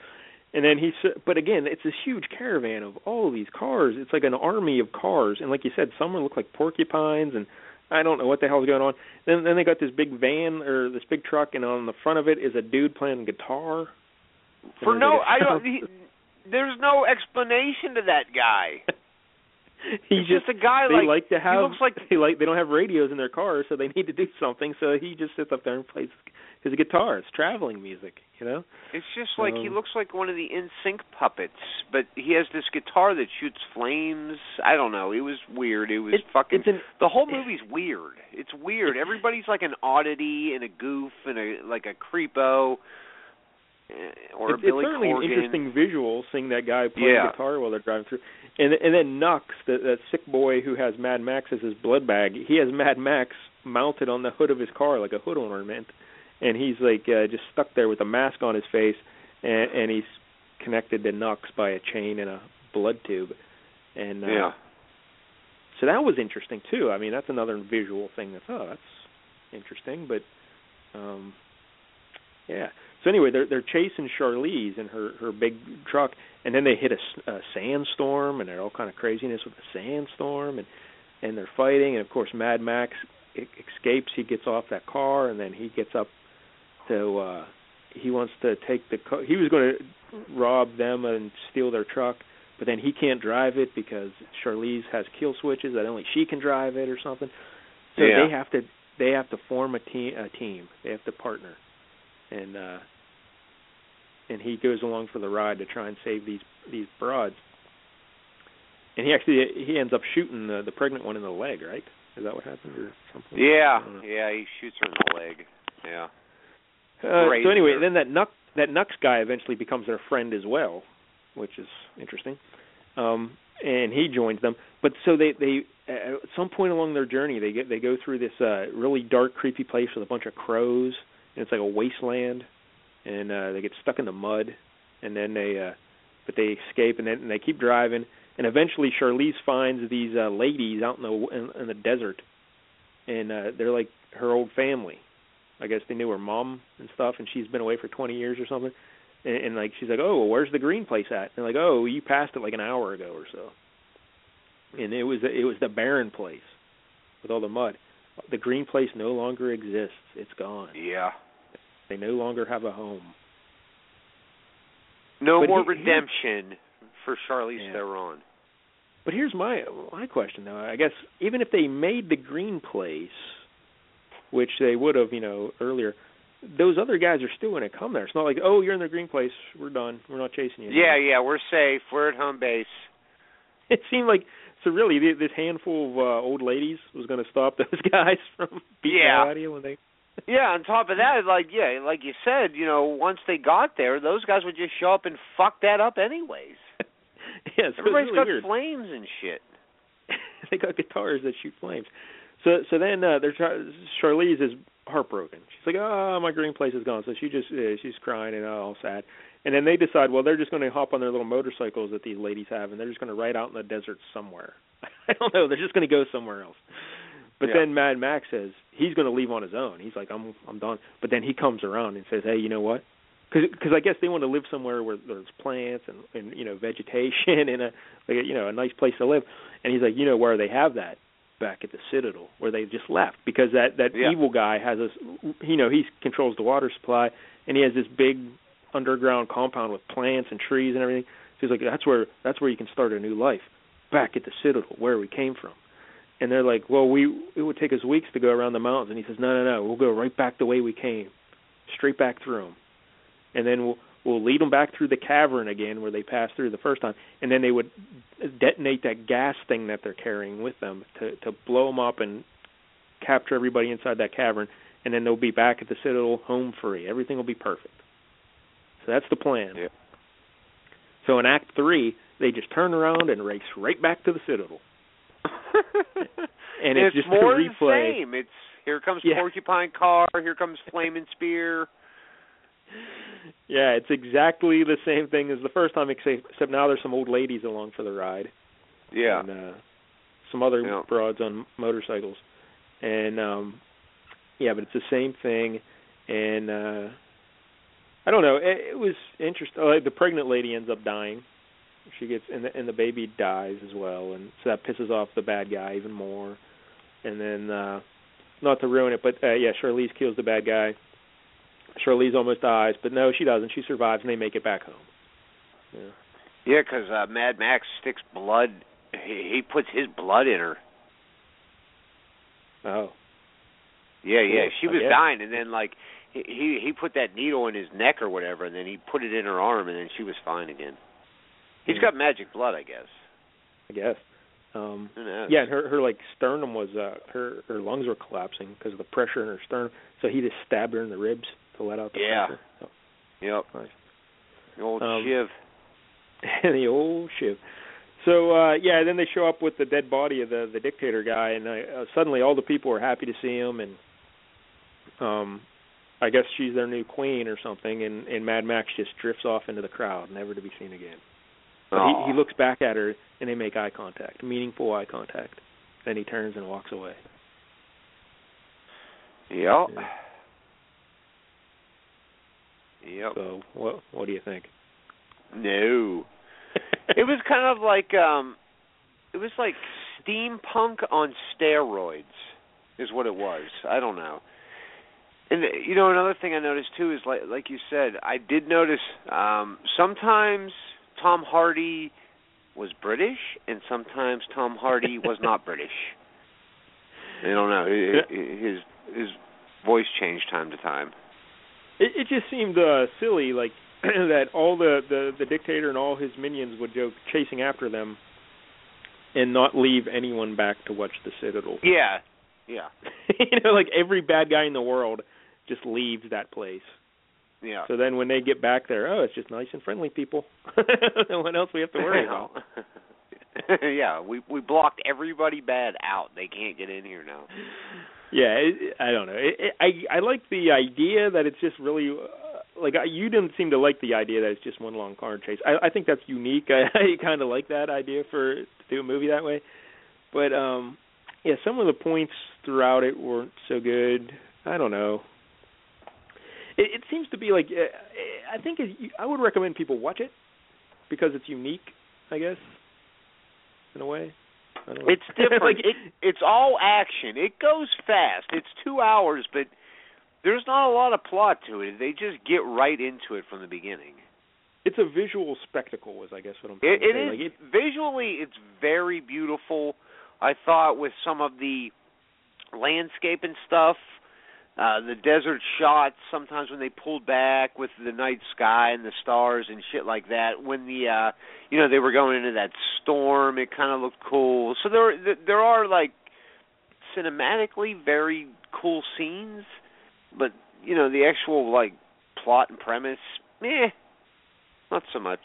Speaker 6: And then he's, but again, it's this huge caravan of all of these cars. It's like an army of cars, and like you said, some look like porcupines, and I don't know what the hell's going on. Then then they got this big van or this big truck, and on the front of it is a dude playing guitar.
Speaker 5: For no, *laughs* I don't. He, there's no explanation to that guy. *laughs*
Speaker 6: He's
Speaker 5: just a guy
Speaker 6: they
Speaker 5: like,
Speaker 6: like to have
Speaker 5: he looks like
Speaker 6: they like they don't have radios in their cars, so they need to do something. So he just sits up there and plays his guitar. It's traveling music, you know.
Speaker 5: It's just like he
Speaker 6: Um,
Speaker 5: looks like one of the In Sync puppets, but he has this guitar that shoots flames. I don't know. It was weird. It was
Speaker 6: It's
Speaker 5: fucking.
Speaker 6: an
Speaker 5: the whole movie's weird. It's weird. Everybody's like an oddity and a goof and a like a creepo. Or
Speaker 6: it's,
Speaker 5: Billy
Speaker 6: it's certainly
Speaker 5: Corgan.
Speaker 6: an interesting visual seeing that guy playing
Speaker 5: Yeah.
Speaker 6: guitar while they're driving through. And and then Nux, the, that sick boy who has Mad Max as his blood bag, he has Mad Max mounted on the hood of his car like a hood ornament, and he's like uh, just stuck there with a mask on his face, and, and he's connected to Nux by a chain and a blood tube. And uh,
Speaker 5: Yeah.
Speaker 6: so that was interesting too. I mean, that's another visual thing that's oh, that's interesting, but um yeah. So anyway, they're they're chasing Charlize in her her big truck, and then they hit a, a sandstorm, and there's all kind of craziness with the sandstorm, and and they're fighting, and of course Mad Max escapes. He gets off that car, and then he gets up to uh he wants to take the car. He was going to rob them and steal their truck, but then he can't drive it because Charlize has kill switches that only she can drive it or something. So
Speaker 5: Yeah.
Speaker 6: they have to they have to form a team a team. They have to partner. And uh and he goes along for the ride to try and save these these broads. And he actually he ends up shooting the the pregnant one in the leg, right? Is that what happened or something?
Speaker 5: Yeah, yeah. He shoots her in the leg. Yeah.
Speaker 6: Uh,
Speaker 5: Razor.
Speaker 6: so anyway, then that Nux that Nux guy eventually becomes their friend as well, which is interesting. Um, and he joins them. But so they they at some point along their journey they get they go through this uh really dark, creepy place with a bunch of crows, it's like a wasteland, and uh they get stuck in the mud, and then they uh but they escape and then and they keep driving, and eventually Charlize finds these uh ladies out in the in, in the desert, and uh they're like her old family. I guess they knew her mom and stuff, and she's been away for 20 years or something. And, and like she's like, "Oh, well, where's the green place at?" And they're like, "Oh, you passed it like an hour ago or so." And it was it was the barren place with all the mud. The green place no longer exists. It's gone.
Speaker 5: Yeah.
Speaker 6: They no longer have a home.
Speaker 5: No
Speaker 6: But
Speaker 5: more
Speaker 6: he- he-
Speaker 5: redemption for Charlize
Speaker 6: Yeah.
Speaker 5: Theron.
Speaker 6: But here's my my question though. I guess even if they made the green place, which they would have, you know, earlier, those other guys are still going to come there. It's not like, oh, you're in the green place, we're done, we're not chasing you.
Speaker 5: Yeah, yeah. We're safe. We're at home base. *laughs*
Speaker 6: It seemed like so. Really, th- this handful of uh, old ladies was going to stop *laughs* those guys from beating the
Speaker 5: Yeah.
Speaker 6: out of you when they.
Speaker 5: Yeah. On top of that, like yeah, like you said, you know, once they got there, those guys would just show up and fuck that up anyways. *laughs*
Speaker 6: yeah, so
Speaker 5: Everybody's
Speaker 6: it's
Speaker 5: got
Speaker 6: weird.
Speaker 5: flames and shit. *laughs*
Speaker 6: they got guitars that shoot flames. So so then uh, they're try- Charlize is heartbroken. She's like, "Oh, my green place is gone." So she just uh, she's crying and all sad. And then they decide, well, they're just going to hop on their little motorcycles that these ladies have, and they're just going to ride out in the desert somewhere. *laughs* I don't know. They're just going to go somewhere else. But
Speaker 5: Yeah.
Speaker 6: then Mad Max says he's going to leave on his own. He's like, I'm I'm done. But then he comes around and says, hey, you know what? Because I guess they want to live somewhere where there's plants and and you know vegetation *laughs* and a like a, you know a nice place to live. And he's like, you know where they have that back at the Citadel where they just left because that that
Speaker 5: Yeah.
Speaker 6: evil guy has this you know he controls the water supply and he has this big underground compound with plants and trees and everything. So he's like, that's where that's where you can start a new life back at the Citadel where we came from. And they're like, well, we it would take us weeks to go around the mountains. And he says, no, no, no, we'll go right back the way we came, straight back through them, and then we'll we'll lead them back through the cavern again where they passed through the first time, and then they would detonate that gas thing that they're carrying with them to to blow them up and capture everybody inside that cavern, and then they'll be back at the Citadel home free. Everything will be perfect. So that's the plan.
Speaker 5: Yeah.
Speaker 6: So in Act Three, they just turn around and race right back to the Citadel. *laughs* and it's, just
Speaker 5: more the same. It's here comes
Speaker 6: Yeah.
Speaker 5: porcupine car, here comes flaming spear.
Speaker 6: Yeah, it's exactly the same thing as the first time, except, except now there's some old ladies along for the ride.
Speaker 5: Yeah.
Speaker 6: and uh some other
Speaker 5: Yeah.
Speaker 6: broads on motorcycles and um yeah but it's the same thing and uh i don't know. It, it was interesting like the pregnant lady ends up dying. She gets and the and the baby dies as well and so that pisses off the bad guy even more. And then uh not to ruin it but uh yeah charlize kills the bad guy. Charlize almost dies but no she doesn't. She survives and they make it back home. Yeah.
Speaker 5: Yeah, 'cause uh, Mad Max sticks blood. He, he puts his blood in her.
Speaker 6: oh.
Speaker 5: Yeah, yeah. She was dying, and then like he he put that needle in his neck or whatever, and then he put it in her arm, and then she was fine again. He's
Speaker 6: Hmm.
Speaker 5: got magic blood, I guess.
Speaker 6: i guess um? Yeah, and her her like sternum was uh her her lungs were collapsing because of the pressure in her sternum. So he just stabbed her in the ribs to let out the
Speaker 5: Yeah.
Speaker 6: pressure. So,
Speaker 5: Yep.
Speaker 6: Nice.
Speaker 5: The old
Speaker 6: Um,
Speaker 5: Shiv. *laughs*
Speaker 6: the old shiv. So uh yeah, then they show up with the dead body of the the dictator guy, and uh, suddenly all the people are happy to see him, and um I guess she's their new queen or something, and and Mad Max just drifts off into the crowd, never to be seen again. But he, he looks back at her, and they make eye contact, meaningful eye contact. Then he turns and walks away.
Speaker 5: Yep.
Speaker 6: Yeah.
Speaker 5: Yep.
Speaker 6: So what what do you think?
Speaker 5: No. *laughs* it was kind of like um it was like steampunk on steroids is what it was. I don't know. And you know another thing I noticed too is like like you said, I did notice um sometimes Tom Hardy was British and sometimes Tom Hardy was *laughs* not British. I don't know. His his voice changed time to time.
Speaker 6: It, it just seemed uh, silly, like *clears throat* that all the, the the dictator and all his minions would go chasing after them, and not leave anyone back to watch the Citadel.
Speaker 5: Yeah. Yeah. *laughs*
Speaker 6: you know, like every bad guy in the world just leaves that place.
Speaker 5: Yeah.
Speaker 6: So then when they get back there, oh, it's just nice and friendly people. *laughs* no one else we have to worry about. *laughs*
Speaker 5: yeah, we we blocked everybody bad out. They can't get in here now.
Speaker 6: Yeah, it, I don't know. It, it, I I like the idea that it's just really uh, like I, you didn't seem to like the idea that it's just one long car chase. I I think that's unique. *laughs* I, I kind of like that idea for to do a movie that way. But um yeah, some of the points throughout it weren't so good. I don't know. It, it seems to be like uh, I think it, I would recommend people watch it because it's unique. I guess in a way.
Speaker 5: It's *laughs* different.
Speaker 6: like,
Speaker 5: it it's all action. It goes fast. It's two hours, but there's not a lot of plot to it. They just get right into it from the beginning.
Speaker 6: it's a visual spectacle, is I guess what I'm
Speaker 5: It,
Speaker 6: trying to say.
Speaker 5: is
Speaker 6: Like, it,
Speaker 5: visually, it's very beautiful. I thought with some of the landscape and stuff, uh the desert shots. Sometimes when they pulled back with the night sky and the stars and shit like that. When the uh you know they were going into that storm, it kind of looked cool. So there there are like cinematically very cool scenes, but you know the actual like plot and premise, eh, not so much.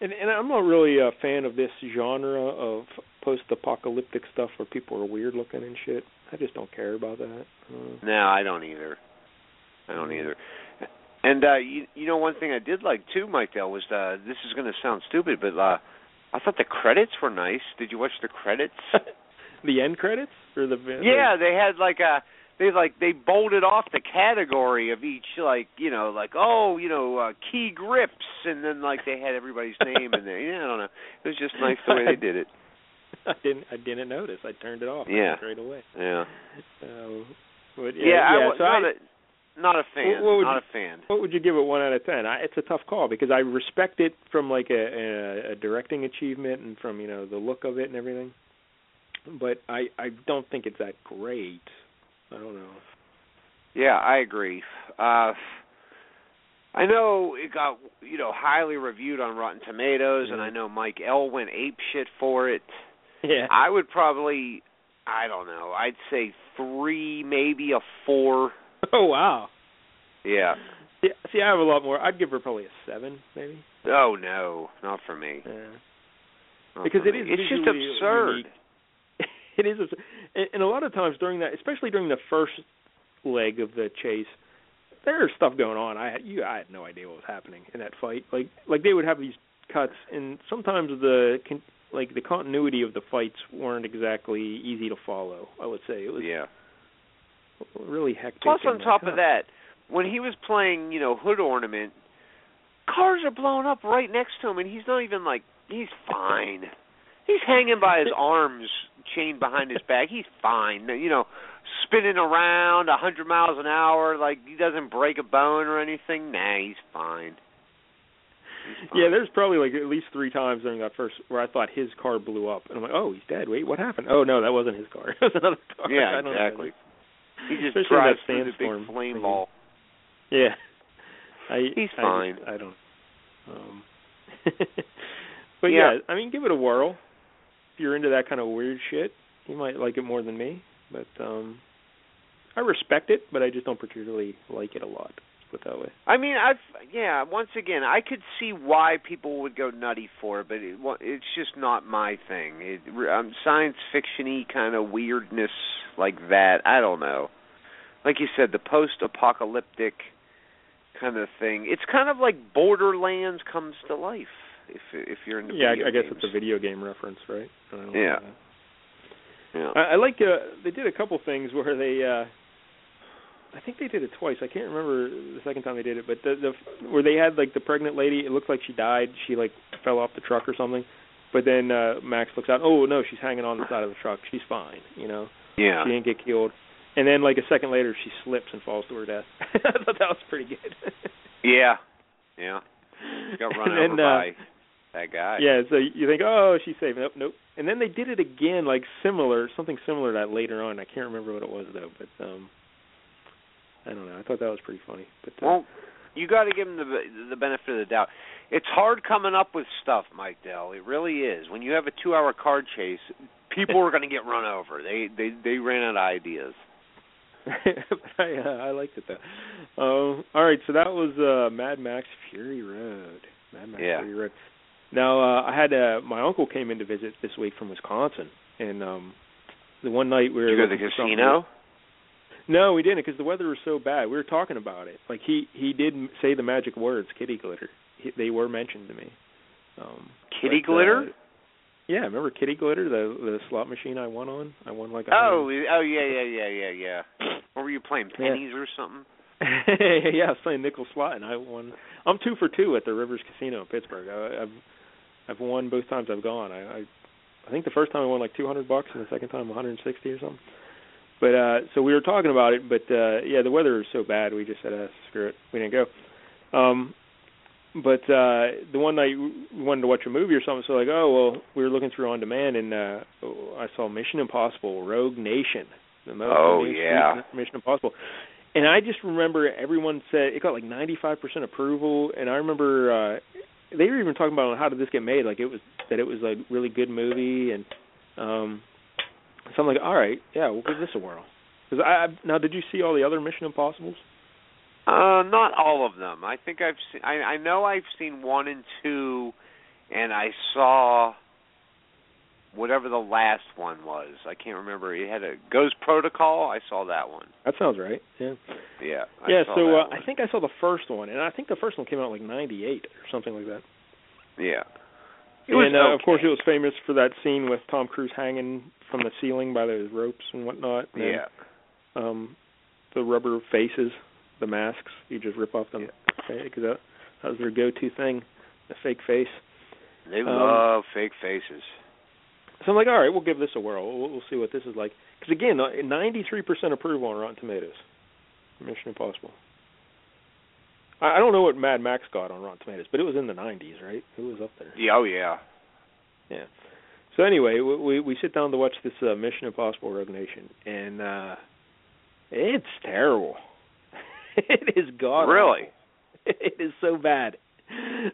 Speaker 6: and and I'm not really a fan of this genre of post-apocalyptic stuff where people are weird looking and shit. I just don't care about that. Uh,
Speaker 5: No, I don't either. I don't either. And uh you you know one thing I did like too, Mike Dell, was uh this is gonna sound stupid, but uh I thought the credits were nice. Did you watch the credits? *laughs*
Speaker 6: the end credits or the
Speaker 5: yeah, they had like a they like they bolted off the category of each like, you know, like oh, you know, uh key grips and then like they had everybody's name in there. Yeah, I don't know. It was just nice the way they *laughs* did it. *laughs*
Speaker 6: I didn't I didn't notice. I turned it off
Speaker 5: Yeah.
Speaker 6: straight away.
Speaker 5: Yeah.
Speaker 6: Uh, but
Speaker 5: Yeah,
Speaker 6: yeah,
Speaker 5: I
Speaker 6: yeah,
Speaker 5: was
Speaker 6: so
Speaker 5: not
Speaker 6: I,
Speaker 5: a not a fan.
Speaker 6: What- what would
Speaker 5: not
Speaker 6: you-
Speaker 5: a fan.
Speaker 6: What would you give it one out of ten? I, it's a tough call because I respect it from like a, a, a directing achievement and from you know the look of it and everything, but I I don't think it's that great. I don't know.
Speaker 5: Yeah, I agree. Uh I know it got you know highly reviewed on Rotten Tomatoes, and. I know Mike L went ape shit for it. *laughs*
Speaker 6: Yeah.
Speaker 5: I would probably, I don't know, I'd say three, maybe a four. *laughs*
Speaker 6: Oh wow.
Speaker 5: Yeah.
Speaker 6: See, see, I have a lot more. I'd give her probably a seven, maybe.
Speaker 5: Oh no, not for me.
Speaker 6: Yeah.
Speaker 5: Not
Speaker 6: Because it
Speaker 5: me.
Speaker 6: is
Speaker 5: It's just absurd.
Speaker 6: unique. *laughs* it is, absurd. and, and a lot of times during that, especially during the first leg of the chase, there's stuff going on. I had you, I had no idea what was happening in that fight. Like, like they would have these cuts, and sometimes the con- like the continuity of the fights weren't exactly easy to follow. I would say it was
Speaker 5: Yeah.
Speaker 6: really hectic.
Speaker 5: Plus, on top of that, when he was playing, you know, Hood Ornament, cars are blowing up right next to him, and he's not even like he's fine. He's hanging by his arms, chained behind his back. He's fine. You know, spinning around a hundred miles an hour, like he doesn't break a bone or anything. Nah, he's fine.
Speaker 6: Yeah, there's probably like at least three times during that first where I thought his car blew up, and I'm like, oh, he's dead. Wait, what happened? Oh no, that wasn't his car. *laughs* it was another car.
Speaker 5: Yeah,
Speaker 6: I don't know.
Speaker 5: exactly. He just
Speaker 6: Especially
Speaker 5: drives through the big flame
Speaker 6: thing.
Speaker 5: ball.
Speaker 6: Yeah. I,
Speaker 5: He's
Speaker 6: I
Speaker 5: fine.
Speaker 6: Just, I don't. Um, *laughs* but
Speaker 5: Yeah.
Speaker 6: yeah. I mean, give it a whirl. If you're into that kind of weird shit, you might like it more than me. But um I respect it, but I just don't particularly like it a lot. Put that way.
Speaker 5: I mean, I've yeah. Once again, I could see why people would go nutty for it, but it, it's just not my thing. It, um, science fictiony kind of weirdness like that. I don't know. Like you said, the post-apocalyptic kind of thing. It's kind of like Borderlands comes to life. If if you're into
Speaker 6: Yeah, I, I guess it's a video game reference, right? Don't know.
Speaker 5: Yeah. Yeah.
Speaker 6: I, I like uh they did a couple things where they uh I think they did it twice. I can't remember the second time they did it, but the the where they had like the pregnant lady, it looked like she died. She like fell off the truck or something. But then uh Max looks out, "Oh, no, she's hanging on the side of the truck. She's fine, you know.
Speaker 5: yeah.
Speaker 6: She didn't get killed." And then like a second later she slips and falls to her death. *laughs* I thought that was pretty good. *laughs*
Speaker 5: Yeah. Yeah. Got run *laughs*
Speaker 6: And then,
Speaker 5: over
Speaker 6: uh,
Speaker 5: by that guy.
Speaker 6: Yeah, so you think, oh, she's safe. Nope, nope. And then they did it again, like similar, something similar to that later on. I can't remember what it was though, but um, I don't know. I thought that was pretty funny. But uh,
Speaker 5: Well, you got to give him the the benefit of the doubt. It's hard coming up with stuff, Mike Dell. It really is. When you have a two-hour car chase, people are going to get run over. They they they ran out of ideas.
Speaker 6: but *laughs* I uh, I liked it though. Um, all right, so that was uh, Mad Max Fury Road. Mad Max
Speaker 5: Yeah.
Speaker 6: Fury Road. Now uh, I had uh, my uncle came in to visit this week from Wisconsin, and um, the one night we were
Speaker 5: Did you go to the
Speaker 6: looking for something-
Speaker 5: casino?
Speaker 6: No, we didn't because the weather was so bad. We were talking about it. Like he he did say the magic words, kitty glitter. He, they were mentioned to me. Um,
Speaker 5: Kitty
Speaker 6: but,
Speaker 5: glitter?
Speaker 6: Uh, yeah, remember kitty glitter, the the slot machine I won on. I won like a
Speaker 5: Oh, oh yeah, yeah, yeah, yeah, yeah. What were you playing?
Speaker 6: Yeah.
Speaker 5: Pennies or something? *laughs*
Speaker 6: yeah, I was playing nickel slot and I won. I'm two for two at the Rivers Casino in Pittsburgh. I, I've I've won both times I've gone. I, I I think the first time I won like 200 bucks and the second time 160 or something. But uh so we were talking about it, but uh yeah, the weather was so bad we just said, uh, screw it, we didn't go. Um but uh the one night we wanted to watch a movie or something, so like, oh well, we were looking through on demand and uh I saw Mission Impossible: Rogue Nation. The most
Speaker 5: Oh, yeah.
Speaker 6: Mission Impossible. And I just remember everyone said it got like 95% approval, and I remember uh they were even talking about how did this get made, like it was that it was a really good movie, and um so I'm like, all right, yeah, we'll give this a whirl. Because I, now, did you see all the other Mission Impossibles?
Speaker 5: Uh, not all of them. I think I've seen. I I know I've seen one and two, and I saw whatever the last one was. I can't remember. It had a Ghost Protocol. I saw that one.
Speaker 6: That sounds right. Yeah.
Speaker 5: Yeah. I
Speaker 6: yeah. So uh. I think I saw the first one, and I think the first one came out like '98 or something like that.
Speaker 5: Yeah. It was
Speaker 6: and uh, of course, it was famous for that scene with Tom Cruise hanging from the ceiling by those ropes and whatnot. And then,
Speaker 5: Yeah.
Speaker 6: um, the rubber faces, the masks. You just rip off them because that, that was their go-to thing, the fake face.
Speaker 5: They
Speaker 6: um,
Speaker 5: love fake faces.
Speaker 6: So I'm like, all right, we'll give this a whirl. We'll, we'll see what this is like. Because again, uh, 93% approval on Rotten Tomatoes. Mission Impossible. I, I don't know what Mad Max got on Rotten Tomatoes, but it was in the 90s, right? It was up there.
Speaker 5: Yeah, oh yeah.
Speaker 6: Yeah. So anyway, we we, we sit down to watch this uh, Mission Impossible Rogue Nation, and uh it's terrible. *laughs* it is god.
Speaker 5: Really? *laughs*
Speaker 6: It is so bad.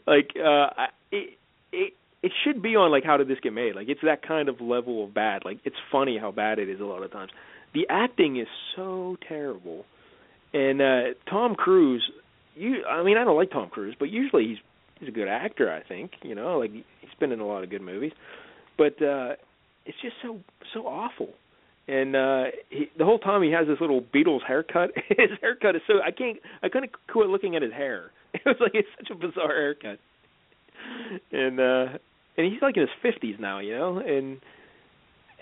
Speaker 6: Like uh I- it it it should be on like how did this get made? Like it's that kind of level of bad. Like it's funny how bad it is a lot of times. the acting is so terrible. And uh Tom Cruise, you I mean I don't like Tom Cruise, but usually he's he's a good actor, I think, you know, like he's been in a lot of good movies. But uh it's just so so awful. And uh he, the whole time he has this little Beatles haircut. *laughs* his haircut is so I can't I couldn't quit looking at his hair. *laughs* It was like it's such a bizarre haircut. And uh and he's like in his fifties now, you know, and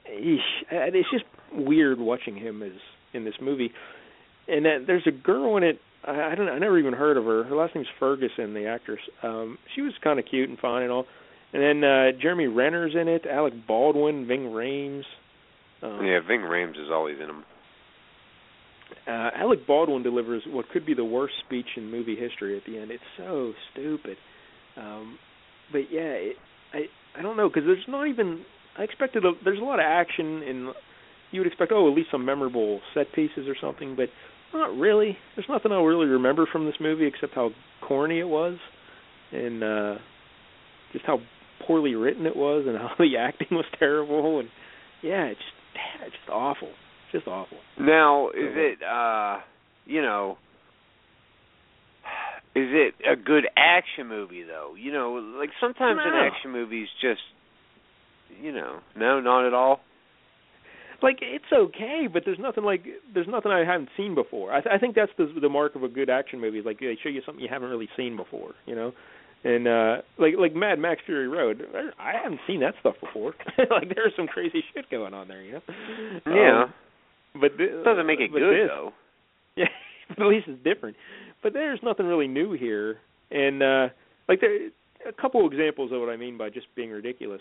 Speaker 6: he, it's just weird watching him as in this movie. And that there's a girl in it. I, I don't. Know. I never even heard of her. Her last name's Ferguson, the actress. Um, she was kind of cute and fine and all. And then uh Jeremy Renner's in it. Alec Baldwin, Ving Rhames. Um,
Speaker 5: Yeah, Ving Rhames is always in them.
Speaker 6: uh Alec Baldwin delivers what could be the worst speech in movie history at the end. It's so stupid. Um but yeah, it, I I don't know cuz there's not even I expected a, there's a lot of action and you would expect oh at least some memorable set pieces or something, but not really. There's nothing I'll really remember from this movie except how corny it was and uh just how poorly written it was and *laughs* how the acting was terrible and yeah, it's just, it's just awful. Just awful.
Speaker 5: Now, is it uh you know is it a good action movie though? You know, like sometimes an
Speaker 6: No.
Speaker 5: action movie's just you know, no, not at all.
Speaker 6: like it's okay, but there's nothing like there's nothing I haven't seen before. I, th- I think that's the the mark of a good action movie. Is like they show you something you haven't really seen before, you know. And uh like like Mad Max Fury Road, I haven't seen that stuff before. *laughs* like there's some crazy shit going on there, you know.
Speaker 5: Yeah.
Speaker 6: Um, but thi-
Speaker 5: Doesn't make it good
Speaker 6: this-
Speaker 5: though. *laughs*
Speaker 6: Yeah, at least it's different. But there's nothing really new here, and uh like there a couple examples of what I mean by just being ridiculous.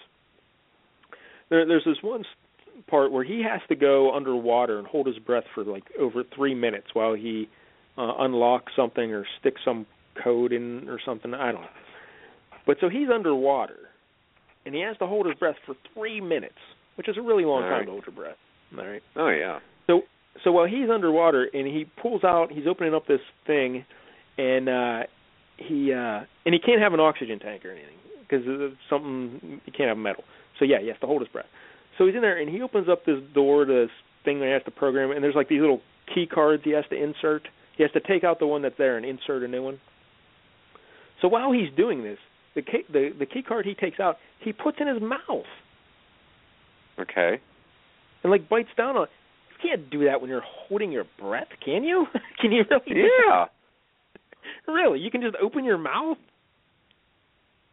Speaker 6: There, there's this one part where he has to go underwater and hold his breath for like over three minutes while he uh, unlocks something or sticks some code in or something. I don't know. But so he's underwater, and he has to hold his breath for three minutes, which is a really long
Speaker 5: All
Speaker 6: time
Speaker 5: right.
Speaker 6: to hold your breath. All right.
Speaker 5: Oh yeah.
Speaker 6: So so while he's underwater and he pulls out, he's opening up this thing, and uh he uh and he can't have an oxygen tank or anything because something he can't have metal. So yeah, he has to hold his breath. So he's in there and he opens up this door to this thing that he has to program, and there's like these little key cards he has to insert. He has to take out the one that's there and insert a new one. So while he's doing this, the key, the the key card he takes out, he puts in his mouth
Speaker 5: Okay.
Speaker 6: and like bites down on. it. You can't do that when you're holding your breath, can you? *laughs* can you really?
Speaker 5: Yeah. *laughs*
Speaker 6: Really? You can just open your mouth,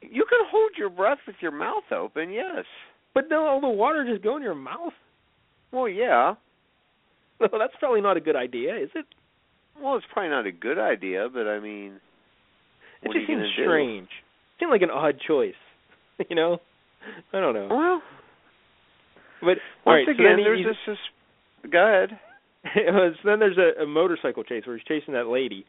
Speaker 5: You can hold your breath with your mouth open, yes.
Speaker 6: but then all the water just go in your mouth.
Speaker 5: Well, yeah. *laughs*
Speaker 6: Well, that's probably not a good idea, is it?
Speaker 5: Well, it's probably not a good idea, but I mean,
Speaker 6: It just seems
Speaker 5: gonna do?
Speaker 6: Seemed like an odd choice. *laughs* you know? I don't know.
Speaker 5: Well,
Speaker 6: But
Speaker 5: once
Speaker 6: right,
Speaker 5: again,
Speaker 6: he-
Speaker 5: there's this. this go ahead. *laughs*
Speaker 6: was, then there's a, a motorcycle chase where he's chasing that lady,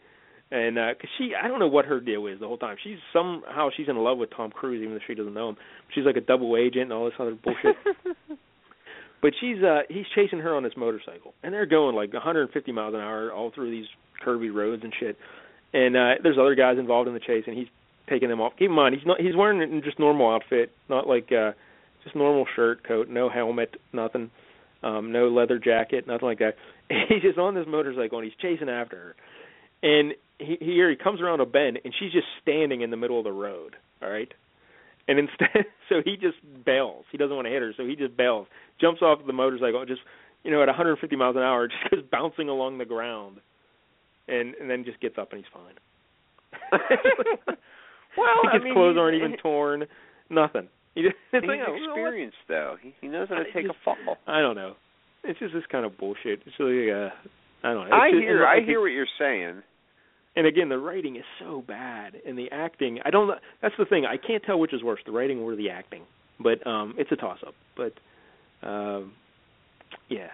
Speaker 6: and because she, I don't know what her deal is the whole time. She's somehow she's in love with Tom Cruise, even though she doesn't know him. She's like a double agent and all this other bullshit. *laughs* but she's uh he's chasing her on this motorcycle, and they're going like 150 miles an hour all through these curvy roads and shit. And uh there's other guys involved in the chase, and he's taking them off. Keep in mind, he's not he's wearing just normal outfit, not like uh just normal shirt, coat, no helmet, nothing um, no leather jacket, nothing like that. *laughs* He's just on this motorcycle and he's chasing after her. And he here he comes around a bend and she's just standing in the middle of the road. All right. And instead *laughs* so he just bails. He doesn't want to hit her, so he just bails. Jumps off the motorcycle just you know, at 150 miles an hour, *laughs* just goes bouncing along the ground. And and then just gets up and he's fine.
Speaker 5: Well, *laughs*
Speaker 6: his
Speaker 5: I mean,
Speaker 6: clothes aren't even torn. Nothing. *laughs* He just, it's
Speaker 5: He's
Speaker 6: like, oh, you know
Speaker 5: experienced, though. He, he knows how to
Speaker 6: I
Speaker 5: take
Speaker 6: just-
Speaker 5: a fall.
Speaker 6: I don't know. It's just this kind of bullshit. It's really uh I don't know.
Speaker 5: I
Speaker 6: just-
Speaker 5: hear,
Speaker 6: and
Speaker 5: I hear what you're saying.
Speaker 6: And again, the writing is so bad, and the acting. I don't. know That's the thing. I can't tell which is worse, the writing or the acting. But um it's a toss up. But um yeah.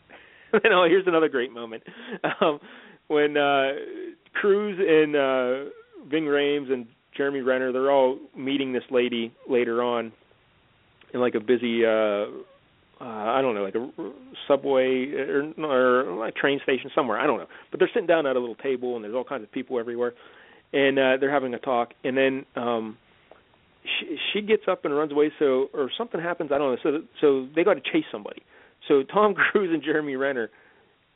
Speaker 6: *laughs* and oh, here's another great moment. Um when uh Cruise and uh Ving Rhames and Jeremy Renner, they're all meeting this lady later on in like a busy uh uh I don't know, like a subway or, or like train station somewhere. I don't know. But they're sitting down at a little table and there's all kinds of people everywhere. And uh they're having a talk and then um she she gets up and runs away so or something happens, I don't know. So so they got to chase somebody. So Tom *laughs* Cruise and Jeremy Renner,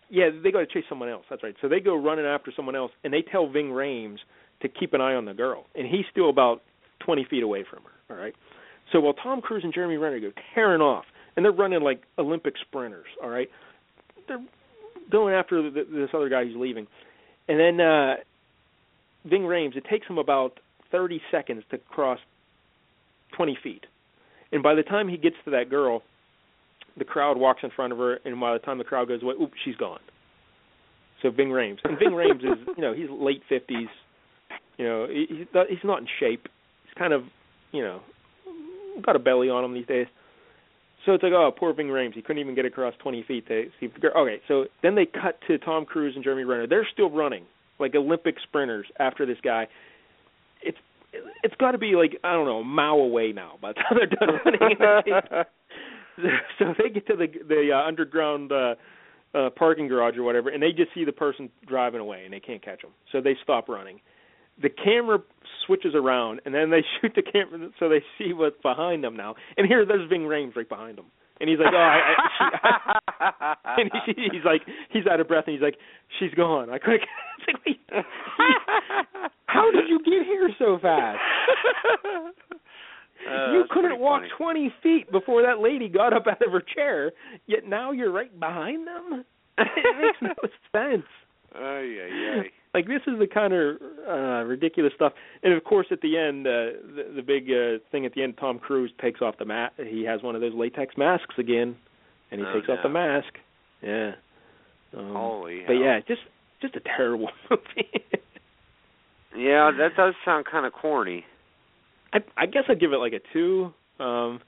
Speaker 6: yeah, they got to chase someone else. That's right. So they go running after someone else, and they tell Ving Rhames to keep an eye on the girl, and he's still about 20 feet away from her. All right. So while Tom Cruise and Jeremy Renner go tearing off, and they're running like Olympic sprinters, all right, they're going after the, this other guy who's leaving, and then uh, Ving Rhames, it takes him about 30 seconds to cross 20 feet, and by the time he gets to that girl, the crowd walks in front of her, and by the time the crowd goes away, oops, she's gone. So Ving Rhames, and Ving Rhames is, *laughs* you know, he's late 50s. You know, he, he's not, he's not in shape. He's kind of, you know, got a belly on him these days. So it's like, oh, poor Ving Rhames. He couldn't even get across 20 feet to see the girl. Okay, so then they cut to Tom Cruise and Jeremy Renner. They're still running like Olympic sprinters after this guy. It's it's got to be like I don't know, a mile away now by the time they're done *laughs* running. *laughs* so they get to the the uh, underground uh, uh, parking garage or whatever, and they just see the person driving away, and they can't catch them. So they stop running. The camera switches around, and then they *laughs* shoot the camera so they see what's behind them now. And here, there's Ving Rhames right behind them. And he's like, oh, I, I, she, *laughs* and he, he's like, he's out of breath, and he's like, she's gone. I couldn't. *laughs* Like, Wait, how did you get here so fast?
Speaker 5: Uh,
Speaker 6: you couldn't walk
Speaker 5: funny.
Speaker 6: 20 feet before that lady got up out of her chair, yet now you're right behind them? it makes no sense.
Speaker 5: Ay, ay, ay.
Speaker 6: Like this is the kind of uh ridiculous stuff. And of course at the end uh the, the big uh thing at the end Tom Cruise takes off the mat he has one of those latex masks again and he
Speaker 5: Oh,
Speaker 6: takes off the mask. Yeah. Um,
Speaker 5: Holy
Speaker 6: But
Speaker 5: hell.
Speaker 6: yeah, just just a terrible *laughs* movie.
Speaker 5: Yeah, that does sound kind of corny.
Speaker 6: I I guess I'd give it like a two, um,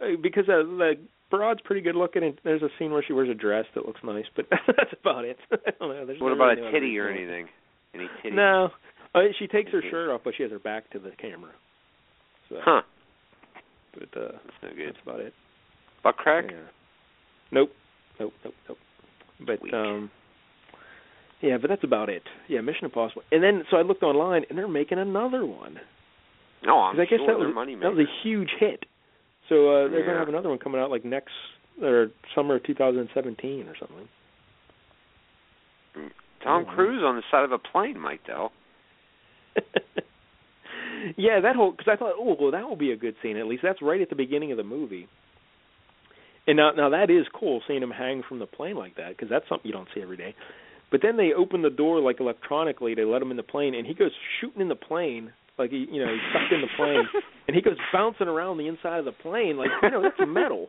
Speaker 6: uh, because uh, the broad's pretty good looking, and there's a scene where she wears a dress that looks nice, but *laughs* that's about it. *laughs* I don't know. There's
Speaker 5: What
Speaker 6: no
Speaker 5: about
Speaker 6: really
Speaker 5: a titty or anything? Any titty?
Speaker 6: No, uh, she takes her shirt off, but she has her back to the camera. So,
Speaker 5: Huh.
Speaker 6: but uh,
Speaker 5: That's no good.
Speaker 6: that's about it.
Speaker 5: Butt crack?
Speaker 6: Yeah. Nope, nope, nope, nope. But
Speaker 5: Weak.
Speaker 6: um, yeah, but that's about it. Yeah, Mission Impossible. And then so I looked online, and they're making another one.
Speaker 5: No, I'm
Speaker 6: I guess
Speaker 5: sure
Speaker 6: that was
Speaker 5: money
Speaker 6: that was a huge hit. So uh they're
Speaker 5: Yeah.
Speaker 6: gonna have another one coming out like next or summer of 2017 or something.
Speaker 5: Tom
Speaker 6: Yeah.
Speaker 5: Cruise on the side of a plane might though. *laughs*
Speaker 6: yeah, that whole because I thought, oh, well, that will be a good scene. At least that's right at the beginning of the movie. And now, now that is cool seeing him hang from the plane like that because that's something you don't see every day. But then they open the door like electronically. They let him in the plane, and he goes shooting in the plane like he, you know, he's sucked in the plane, *laughs* and he goes bouncing around the inside of the plane like you know that's metal.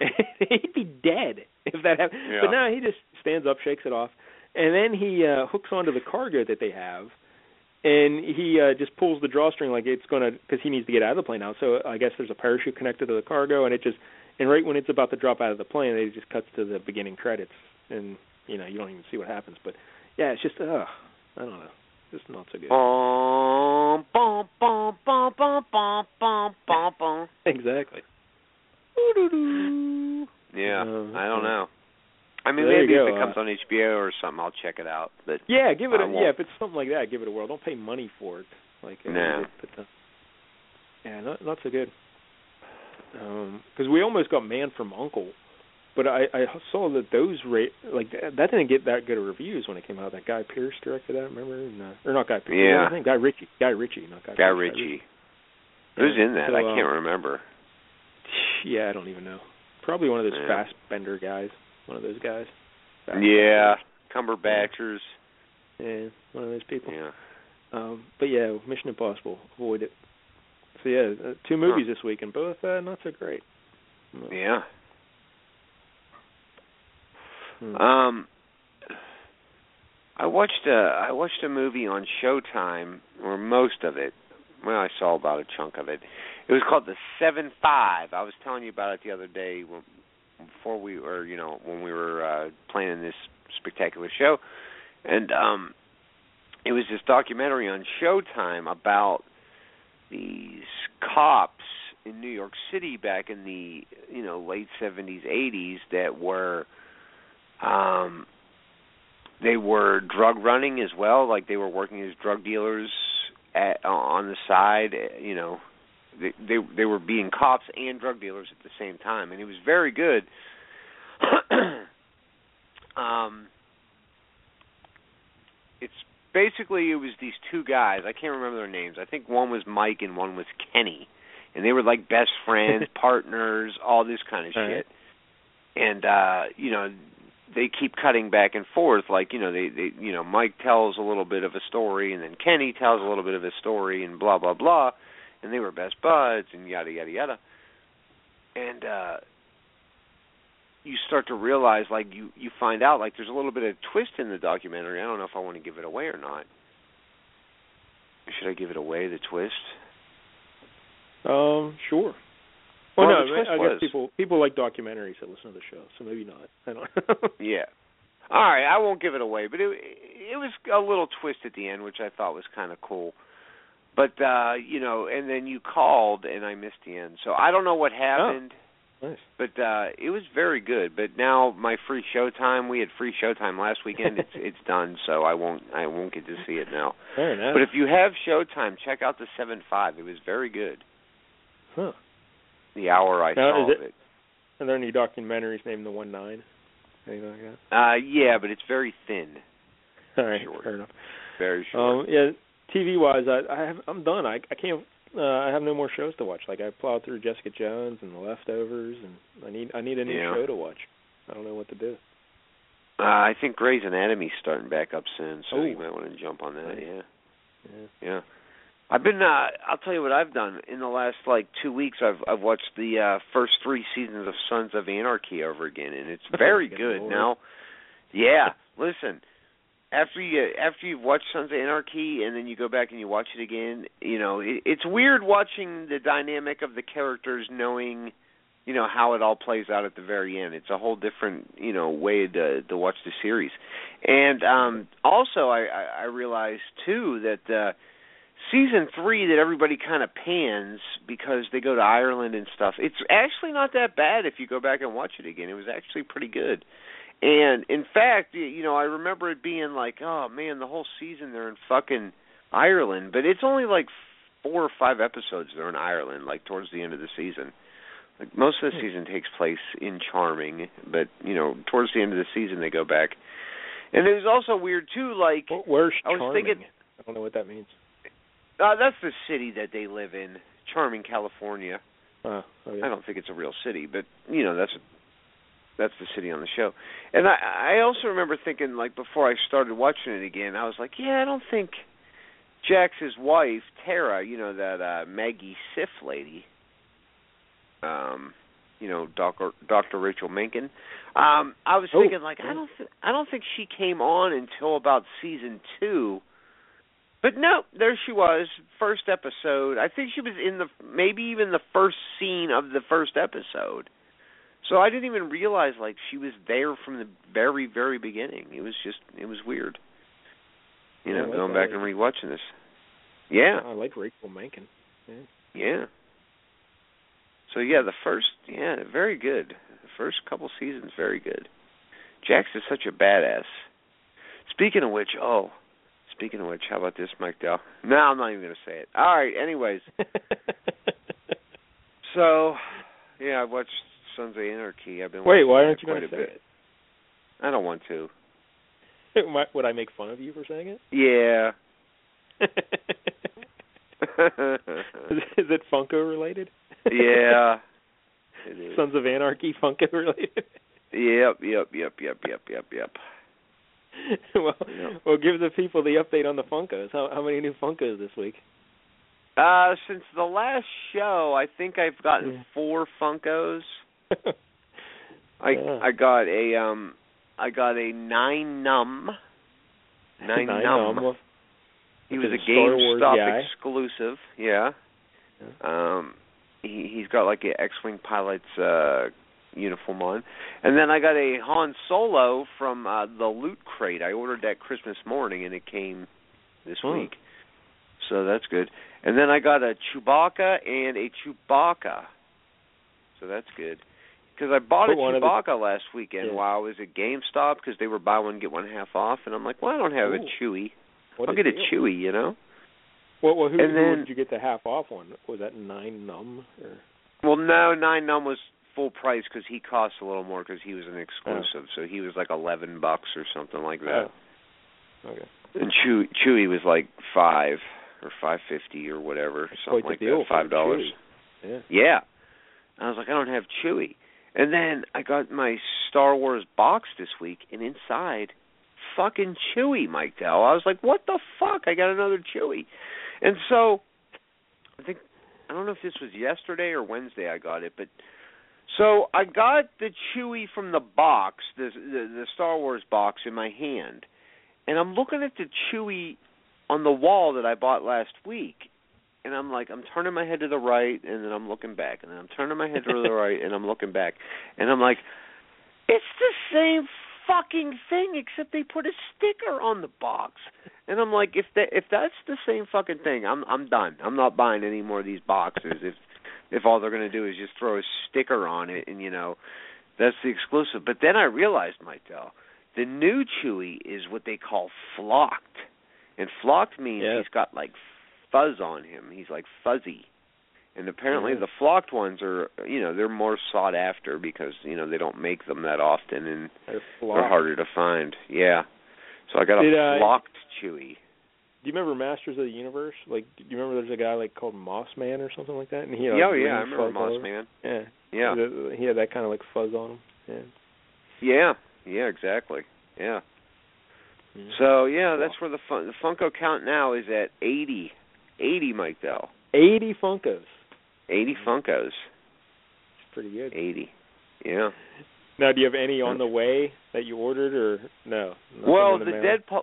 Speaker 6: *laughs* He'd be dead if that happened.
Speaker 5: Yeah.
Speaker 6: But now he just stands up, shakes it off, and then he uh hooks onto the cargo that they have, and he uh just pulls the drawstring like it's going to because he needs to get out of the plane now. So I guess there's a parachute connected to the cargo, and it just and right when it's about to drop out of the plane, it just cuts to the beginning credits, and you know you don't even see what happens. But yeah, it's just uh I don't know, just not so good.
Speaker 5: Bum, bum, bum, bum, bum, bum, bum, bum, bum. *laughs*
Speaker 6: Exactly.
Speaker 5: Yeah,
Speaker 6: Uh,
Speaker 5: I don't know. I mean,
Speaker 6: There
Speaker 5: maybe if
Speaker 6: go,
Speaker 5: it comes on HBO or something, I'll check it out. But
Speaker 6: Yeah, give it.
Speaker 5: I
Speaker 6: A,
Speaker 5: won't.
Speaker 6: yeah, if it's something like that, give it a whirl. Don't pay money for it. Like uh,
Speaker 5: No.
Speaker 6: But, uh, yeah, not not so good. Because we almost got Man from Uncle, but I I saw that those rate like that, that didn't get that good of reviews when it came out. That Guy Pearce directed that. Remember? And, uh, or not Guy Pearce.
Speaker 5: Yeah.
Speaker 6: his name? Guy Ritchie. Guy Ritchie, not Guy.
Speaker 5: Guy
Speaker 6: Pearce,
Speaker 5: Ritchie. Who's
Speaker 6: Yeah,
Speaker 5: in that?
Speaker 6: so,
Speaker 5: I
Speaker 6: uh,
Speaker 5: can't remember.
Speaker 6: Yeah, I don't even know. Probably one of those
Speaker 5: Yeah.
Speaker 6: fast bender guys. One of those guys.
Speaker 5: Yeah, Cumberbatchers.
Speaker 6: Yeah, one of those people.
Speaker 5: Yeah.
Speaker 6: Um, but yeah, Mission Impossible, avoid it. So yeah, uh, two movies this week, and both uh, not so great. No.
Speaker 5: Yeah.
Speaker 6: Hmm.
Speaker 5: Um, I watched a I watched a movie on Showtime, or most of it. Well, I saw about a chunk of it. It was called The Seven Five. I was telling you about it the other day when, before we were, you know, when we were uh, planning this spectacular show, and um, it was this documentary on Showtime about these cops in New York City back in the you know late seventies, eighties that were um they were drug running as well, like they were working as drug dealers at on the side, you know. They they they were being cops and drug dealers at the same time and it was very good. *clears throat* um, it's basically it was these two guys. I can't remember their names. I think one was Mike and one was Kenny, and they were like best friends, *laughs* partners, all this kind of
Speaker 6: All right.
Speaker 5: shit. And uh, you know, they keep cutting back and forth. Like you know, they they you know Mike tells a little bit of a story, and then Kenny tells a little bit of a story, and blah blah blah. And they were best buds, and yada yada yada. And uh you start to realize like you you find out like there's a little bit of twist in the documentary. I don't know if I want to give it away or not. Should I give it away the twist?
Speaker 6: Um, sure. Well,
Speaker 5: Well,
Speaker 6: no, I I guess people people like documentaries that listen to the show, so maybe not. *laughs* I don't.
Speaker 5: Yeah. All right, I won't give it away, but it it was a little twist at the end which I thought was kind of cool. But uh, you know, and then you called and I missed the end. So I don't know what happened.
Speaker 6: nice.
Speaker 5: but uh it was very good. But now my free showtime, we had free showtime last weekend. It's it's done, so I won't I won't get to see it now.
Speaker 6: Fair enough.
Speaker 5: But if you have showtime, check out the seven five. It was very good.
Speaker 6: huh.
Speaker 5: The hour I
Speaker 6: Now,
Speaker 5: saw
Speaker 6: it-
Speaker 5: it.
Speaker 6: Are there any documentaries named The One Nine? Anything like that?
Speaker 5: Uh yeah, but it's very thin.
Speaker 6: All right,
Speaker 5: Short.
Speaker 6: fair enough.
Speaker 5: Very short.
Speaker 6: Um, yeah, TV wise, I I have I'm done. I I can't. Uh, I have no more shows to watch. Like I plowed through Jessica Jones and The Leftovers, and I need I need a new
Speaker 5: Yeah.
Speaker 6: show to watch. I don't know what to do.
Speaker 5: uh I think Grey's Anatomy's starting back up soon, so
Speaker 6: Oh.
Speaker 5: you might want to jump on that,
Speaker 6: Nice.
Speaker 5: yeah.
Speaker 6: Yeah.
Speaker 5: Yeah. I've been uh I'll tell you what I've done. In the last like 2 weeks I've I've watched the uh first 3 seasons of Sons of Anarchy over again and it's *laughs* very
Speaker 6: Good
Speaker 5: good.
Speaker 6: lord.
Speaker 5: Now, yeah, listen. After you after you've watched Sons of Anarchy and then you go back and you watch it again, you know, it, it's weird watching the dynamic of the characters knowing you know how it all plays out at the very end. It's a whole different, you know, way to to watch the series. And um also I I, I realized too that uh season three that everybody kind of pans because they go to Ireland and stuff. It's actually not that bad if you go back and watch it again. It was actually pretty good. And in fact, you know, I remember it being like, oh man, the whole season they're in fucking Ireland, but it's only like four or five episodes they're in Ireland, like towards the end of the season. Like most of the season takes place in Charming, but you know, towards the end of the season they go back. And it was also weird too, like
Speaker 6: Wh- Where's
Speaker 5: I was
Speaker 6: Charming?
Speaker 5: thinking-
Speaker 6: I don't know what that means.
Speaker 5: uh, that's the city that they live in, Charming, California.
Speaker 6: Oh, okay.
Speaker 5: I don't think it's a real city, but you know that's that's the city on the show. And I I also remember thinking like before I started watching it again, I was like, yeah, I don't think Jax's wife Tara, you know that uh Maggie Siff lady, um, you know Doctor Doctor Rachel Menken. Um, I was
Speaker 6: Oh,
Speaker 5: thinking like I don't th- I don't think she came on until about season two. But no, there she was, first episode. I think she was in the maybe even the first scene of the first episode. So I didn't even realize like she was there from the very very beginning. It was just it was weird. You know,
Speaker 6: like
Speaker 5: going back and rewatching this. Yeah,
Speaker 6: I like Rachel Menken. Yeah.
Speaker 5: yeah. So yeah, the first yeah, very good. The first couple seasons very good. Jax is such a badass. Speaking of which, oh, speaking of which, how about this, Mike Dell? No, I'm not even going to say it. All right, anyways. *laughs* So, yeah, I've watched Sons of Anarchy. I've been
Speaker 6: Wait, why aren't you
Speaker 5: quite
Speaker 6: going
Speaker 5: a
Speaker 6: to
Speaker 5: bit.
Speaker 6: say
Speaker 5: I don't want to. *laughs*
Speaker 6: Would I make fun of you for saying it?
Speaker 5: Yeah. *laughs*
Speaker 6: is, is it Funko related?
Speaker 5: yeah. *laughs*
Speaker 6: Sons of Anarchy Funko related.
Speaker 5: Yep, yep, yep, yep, yep, yep, yep.
Speaker 6: well,
Speaker 5: Yeah.
Speaker 6: well, give the people the update on the Funkos. How how many new Funkos this week?
Speaker 5: Uh, since the last show, I think I've gotten
Speaker 6: Yeah.
Speaker 5: four Funkos. I
Speaker 6: Yeah.
Speaker 5: I got a um I got a Nien Nunb. Nine, num.
Speaker 6: Num.
Speaker 5: He was a GameStop exclusive. Yeah. Um, he he's got like a X-wing pilot's uh uniform on, and then I got a Han Solo from uh the Loot Crate. I ordered that Christmas morning, and it came this
Speaker 6: Hmm.
Speaker 5: week. So that's good. And then I got a Chewbacca and a Chewbacca. So that's good. Because I bought a
Speaker 6: of the-
Speaker 5: Chewbacca last weekend
Speaker 6: Yeah.
Speaker 5: while I was at GameStop because they were buy one get one half off, and I'm like, well, I don't have
Speaker 6: Ooh.
Speaker 5: a Chewy.
Speaker 6: What
Speaker 5: I'll
Speaker 6: a
Speaker 5: get a
Speaker 6: deal.
Speaker 5: Chewy, you know.
Speaker 6: Well, well who,
Speaker 5: And
Speaker 6: who
Speaker 5: then-
Speaker 6: did you get the half off one? Was that Nien Nunb or?
Speaker 5: Well, no, Nien Nunb was full price because he costs a little more because he was an exclusive. Oh. So he was like eleven bucks or something like that.
Speaker 6: Oh. Okay.
Speaker 5: And Chewy, Chewy was like five or five fifty or whatever, something
Speaker 6: Quite
Speaker 5: like that. Five dollars.
Speaker 6: Yeah.
Speaker 5: Yeah. I was like, I don't have Chewy. And then I got my Star Wars box this week, and inside, fucking Chewy, Mike Dell. I was like, what the fuck? I got another Chewy. And so, I think I don't know if this was yesterday or Wednesday I got it, but so I got the Chewy from the box, the the, the Star Wars box in my hand, and I'm looking at the Chewy on the wall that I bought last week, and I'm like, I'm turning my head to the right, and then I'm looking back, and then I'm turning my head to the right, and I'm looking back, and I'm like, it's the same fucking thing except they put a sticker on the box. And I'm like, if that if that's the same fucking thing, I'm I'm done. I'm not buying any more of these boxes. If if all they're gonna do is just throw a sticker on it, and you know, that's the exclusive. But then I realized, Michael, the new Chewy is what they call flocked, and flocked means
Speaker 6: Yeah.
Speaker 5: he's got like fuzz on him. He's like fuzzy. And apparently
Speaker 6: Mhm.
Speaker 5: the flocked ones are, you know, they're more sought after because you know they don't make them that often, and
Speaker 6: They're
Speaker 5: they're harder to find. Yeah. So I got a
Speaker 6: Did, uh,
Speaker 5: flocked Chewy.
Speaker 6: Do you remember Masters of the Universe? Like, do you remember there's a guy like called Moss Man or something like that? And he had, like,
Speaker 5: oh, yeah, I remember Moss? Man.
Speaker 6: Yeah.
Speaker 5: Yeah.
Speaker 6: He had that kind of like fuzz on him. Yeah.
Speaker 5: Yeah, yeah, exactly. Yeah. So yeah, that's where the fun, the Funko count now is at eighty. Eighty, Mike Dell.
Speaker 6: 80 Funkos.
Speaker 5: Eighty Funkos.
Speaker 6: It's pretty good.
Speaker 5: Eighty. Yeah.
Speaker 6: Now, do you have any on the way that you ordered, or no? Nothing
Speaker 5: Well,
Speaker 6: in
Speaker 5: the
Speaker 6: mail?
Speaker 5: Deadpool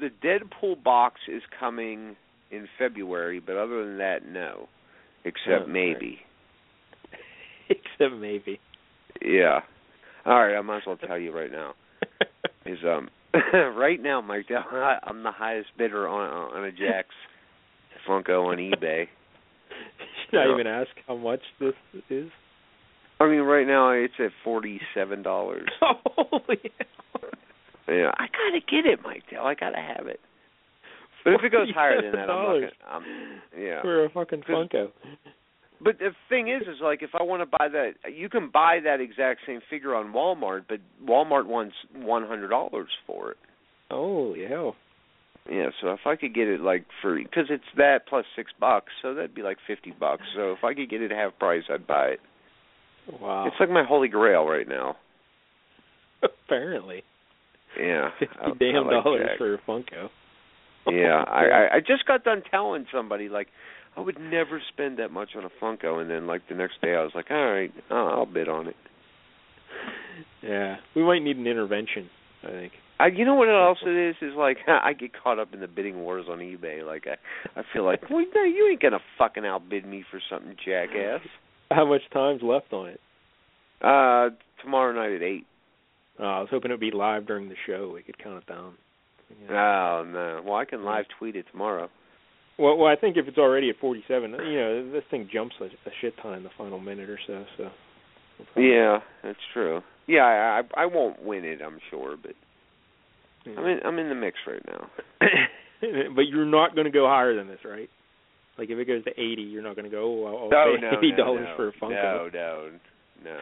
Speaker 5: the Deadpool box is coming in February, but other than that, no. Except
Speaker 6: Oh,
Speaker 5: maybe. *laughs*
Speaker 6: Except maybe.
Speaker 5: Yeah. All right, I might as well tell you right now. *laughs* Is um *laughs* right now, Mike, I'm the highest bidder on on a Jax Funko on eBay. *laughs*
Speaker 6: Should I
Speaker 5: Yeah.
Speaker 6: even ask how much this is?
Speaker 5: I mean, right now it's at forty seven dollars. *laughs*
Speaker 6: Holy hell.
Speaker 5: Yeah, I gotta get it, Mike Dell. I gotta have it. But if it goes higher than that, I'm not gonna. I'm, yeah.
Speaker 6: For a fucking Funko.
Speaker 5: But the thing is, is like if I want to buy that, you can buy that exact same figure on Walmart, but Walmart wants one hundred dollars for it.
Speaker 6: Holy hell.
Speaker 5: Yeah, so if I could get it like for because it's that plus six bucks, so that'd be like fifty bucks. So if I could get it half price, I'd buy it.
Speaker 6: Wow.
Speaker 5: It's like my holy grail right now.
Speaker 6: Apparently.
Speaker 5: Yeah, *laughs*
Speaker 6: Fifty
Speaker 5: I- I
Speaker 6: damn
Speaker 5: like
Speaker 6: dollars
Speaker 5: Jack.
Speaker 6: for a Funko. *laughs*
Speaker 5: Yeah, oh, I, I I just got done telling somebody like I would never spend that much on a Funko, and then like the next day I was like, all right, I'll, I'll bid on it.
Speaker 6: Yeah. We might need an intervention, I think.
Speaker 5: I, you know what else it is? Is like *laughs* I get caught up in the bidding wars on eBay. Like I, I feel like, well, no, you ain't gonna fucking outbid me for something, jackass.
Speaker 6: How much time's left on it?
Speaker 5: Uh, tomorrow night at eight.
Speaker 6: Oh, I was hoping it'd be live during the show. We could count it down. Yeah.
Speaker 5: Oh no. Well, I can live tweet it tomorrow.
Speaker 6: Well, well, I think if it's already at 47, you know, this thing jumps a, a shit ton in the final minute or so. So. we'll
Speaker 5: Yeah, that's true. Yeah, I I, I won't win it, I'm sure, but
Speaker 6: Yeah.
Speaker 5: I'm in I'm in the mix right now. *coughs*
Speaker 6: but you're not going to go higher than this, right? Like if it goes to 80, you're not going to go. Oh, I'll,
Speaker 5: No,
Speaker 6: pay
Speaker 5: no,
Speaker 6: eighty
Speaker 5: no,
Speaker 6: dollars
Speaker 5: no.
Speaker 6: for a Funko.
Speaker 5: No, no, no.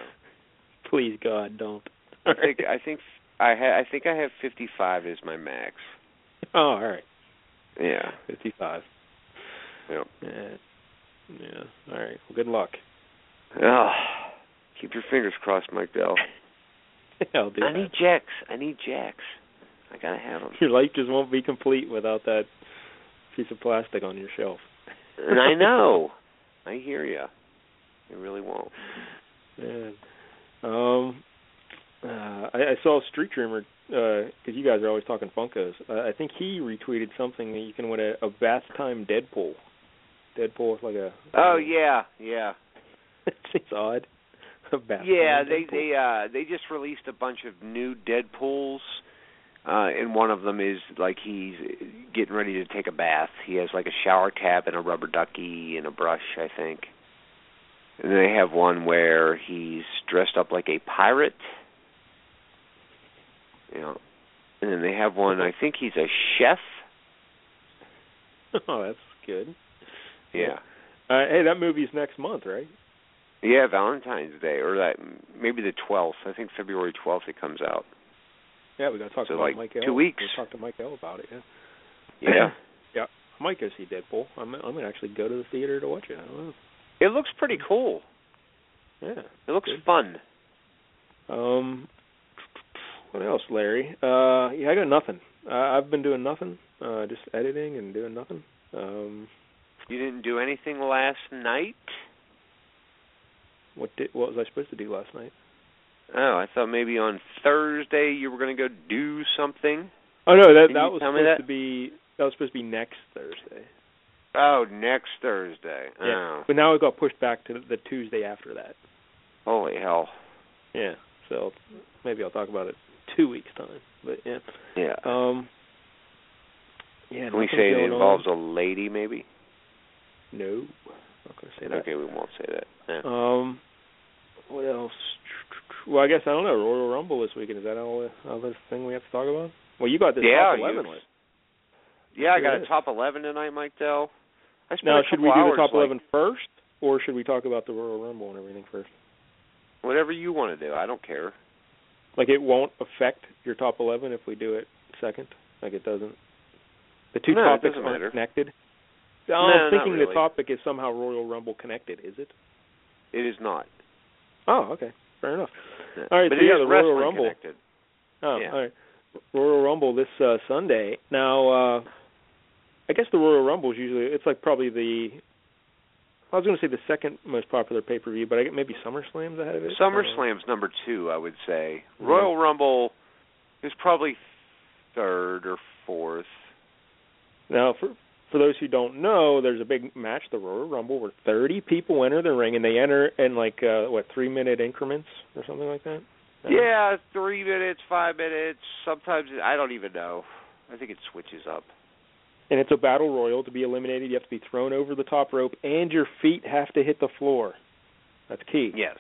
Speaker 6: Please God, don't.
Speaker 5: I think *laughs* I think I ha- I think I have 55 as my max.
Speaker 6: Oh, all right,
Speaker 5: Yeah.
Speaker 6: 55.
Speaker 5: Yep.
Speaker 6: Yeah. Yeah. All right. Well, good luck.
Speaker 5: Oh, keep your fingers crossed, Mike Dell. *laughs*
Speaker 6: I'll do
Speaker 5: I need jacks. I need jacks. I gotta have them. *laughs*
Speaker 6: Your life just won't be complete without that piece of plastic on your shelf.
Speaker 5: And I *laughs* know. I hear you. It really won't.
Speaker 6: Man. Um, uh, I, I saw Street Dreamer because you guys are always talking Funkos. Uh, I think he retweeted something that you can win a, a bath time Deadpool. Deadpool with like a.
Speaker 5: Oh yeah, yeah, *laughs*
Speaker 6: it seems odd. A bath
Speaker 5: yeah. They
Speaker 6: Deadpool.
Speaker 5: they uh they just released a bunch of new Deadpool's, uh, and one of them is like he's getting ready to take a bath. He has like a shower cap and a rubber ducky and a brush, I think. And they have one where he's dressed up like a pirate. You know, and then they have one. I think he's a chef.
Speaker 6: oh, that's good.
Speaker 5: Yeah.
Speaker 6: Uh, hey, that movie's next month, right?
Speaker 5: Yeah, Valentine's Day, or that maybe the twelfth. I think February twelfth it comes out.
Speaker 6: Yeah, we got to talk
Speaker 5: So,
Speaker 6: about
Speaker 5: like,
Speaker 6: Mike
Speaker 5: two
Speaker 6: L.
Speaker 5: weeks.
Speaker 6: We'll talk to Mike L. about it. Yeah.
Speaker 5: Yeah,
Speaker 6: yeah. I might go see Deadpool. I'm I'm gonna actually go to the theater to watch it. I don't know.
Speaker 5: it looks pretty cool.
Speaker 6: Yeah.
Speaker 5: It looks
Speaker 6: Good.
Speaker 5: fun.
Speaker 6: Um, what else, Larry? Uh, yeah, I got nothing. Uh, I've been doing nothing. Uh, just editing and doing nothing. Um,
Speaker 5: You didn't do anything last night?
Speaker 6: what did what was I supposed to do last night?
Speaker 5: Oh, I thought maybe on Thursday you were going to go do something.
Speaker 6: Oh no, that
Speaker 5: Can
Speaker 6: that was supposed
Speaker 5: that?
Speaker 6: to be that was supposed to be next Thursday.
Speaker 5: Oh, next Thursday.
Speaker 6: Yeah.
Speaker 5: Oh,
Speaker 6: But now it got pushed back to the Tuesday after that.
Speaker 5: holy hell.
Speaker 6: Yeah. So maybe I'll talk about it two weeks time. But yeah.
Speaker 5: Yeah.
Speaker 6: Um. Yeah.
Speaker 5: Can we say it involves
Speaker 6: on.
Speaker 5: a lady, maybe?
Speaker 6: No. Not gonna say that.
Speaker 5: Okay, we won't say that. Yeah.
Speaker 6: Um, what else? Well, I guess I don't know. Royal Rumble this weekend is that all the all this thing we have to talk about? Well, you got this
Speaker 5: Yeah,
Speaker 6: top
Speaker 5: you-
Speaker 6: eleven list.
Speaker 5: Yeah, I got a top 11 tonight, Mike Dell. I spent
Speaker 6: Now, should we do the top
Speaker 5: like,
Speaker 6: eleven first, or should we talk about the Royal Rumble and everything first?
Speaker 5: Whatever you want to do. I don't care.
Speaker 6: Like it won't affect your top eleven if we do it second. Like it doesn't. The two
Speaker 5: No,
Speaker 6: topics aren't
Speaker 5: matter.
Speaker 6: connected.
Speaker 5: No,
Speaker 6: I'm
Speaker 5: not
Speaker 6: thinking the topic is somehow Royal Rumble connected. Is it?
Speaker 5: It is not.
Speaker 6: Oh, okay, fair enough.
Speaker 5: Yeah.
Speaker 6: All right,
Speaker 5: but
Speaker 6: so yeah, the Royal Rumble.
Speaker 5: Connected.
Speaker 6: Oh,
Speaker 5: Yeah.
Speaker 6: all right. Royal Rumble this uh Sunday. Now, uh I guess the Royal Rumble is usually it's like probably the I was going to say the second most popular pay per view, but I get maybe SummerSlam's ahead of it.
Speaker 5: SummerSlam's number two, I would say.
Speaker 6: Mhm.
Speaker 5: Royal Rumble is probably third or fourth.
Speaker 6: Now, for for those who don't know, there's a big match, the Royal Rumble, where 30 people enter the ring, and they enter in like uh what three minute increments or something like that. Uh,
Speaker 5: Yeah, three minutes, five minutes. Sometimes I don't even know. I think it switches up.
Speaker 6: And it's a battle royal. To be eliminated, you have to be thrown over the top rope, and your feet have to hit the floor. That's key.
Speaker 5: Yes,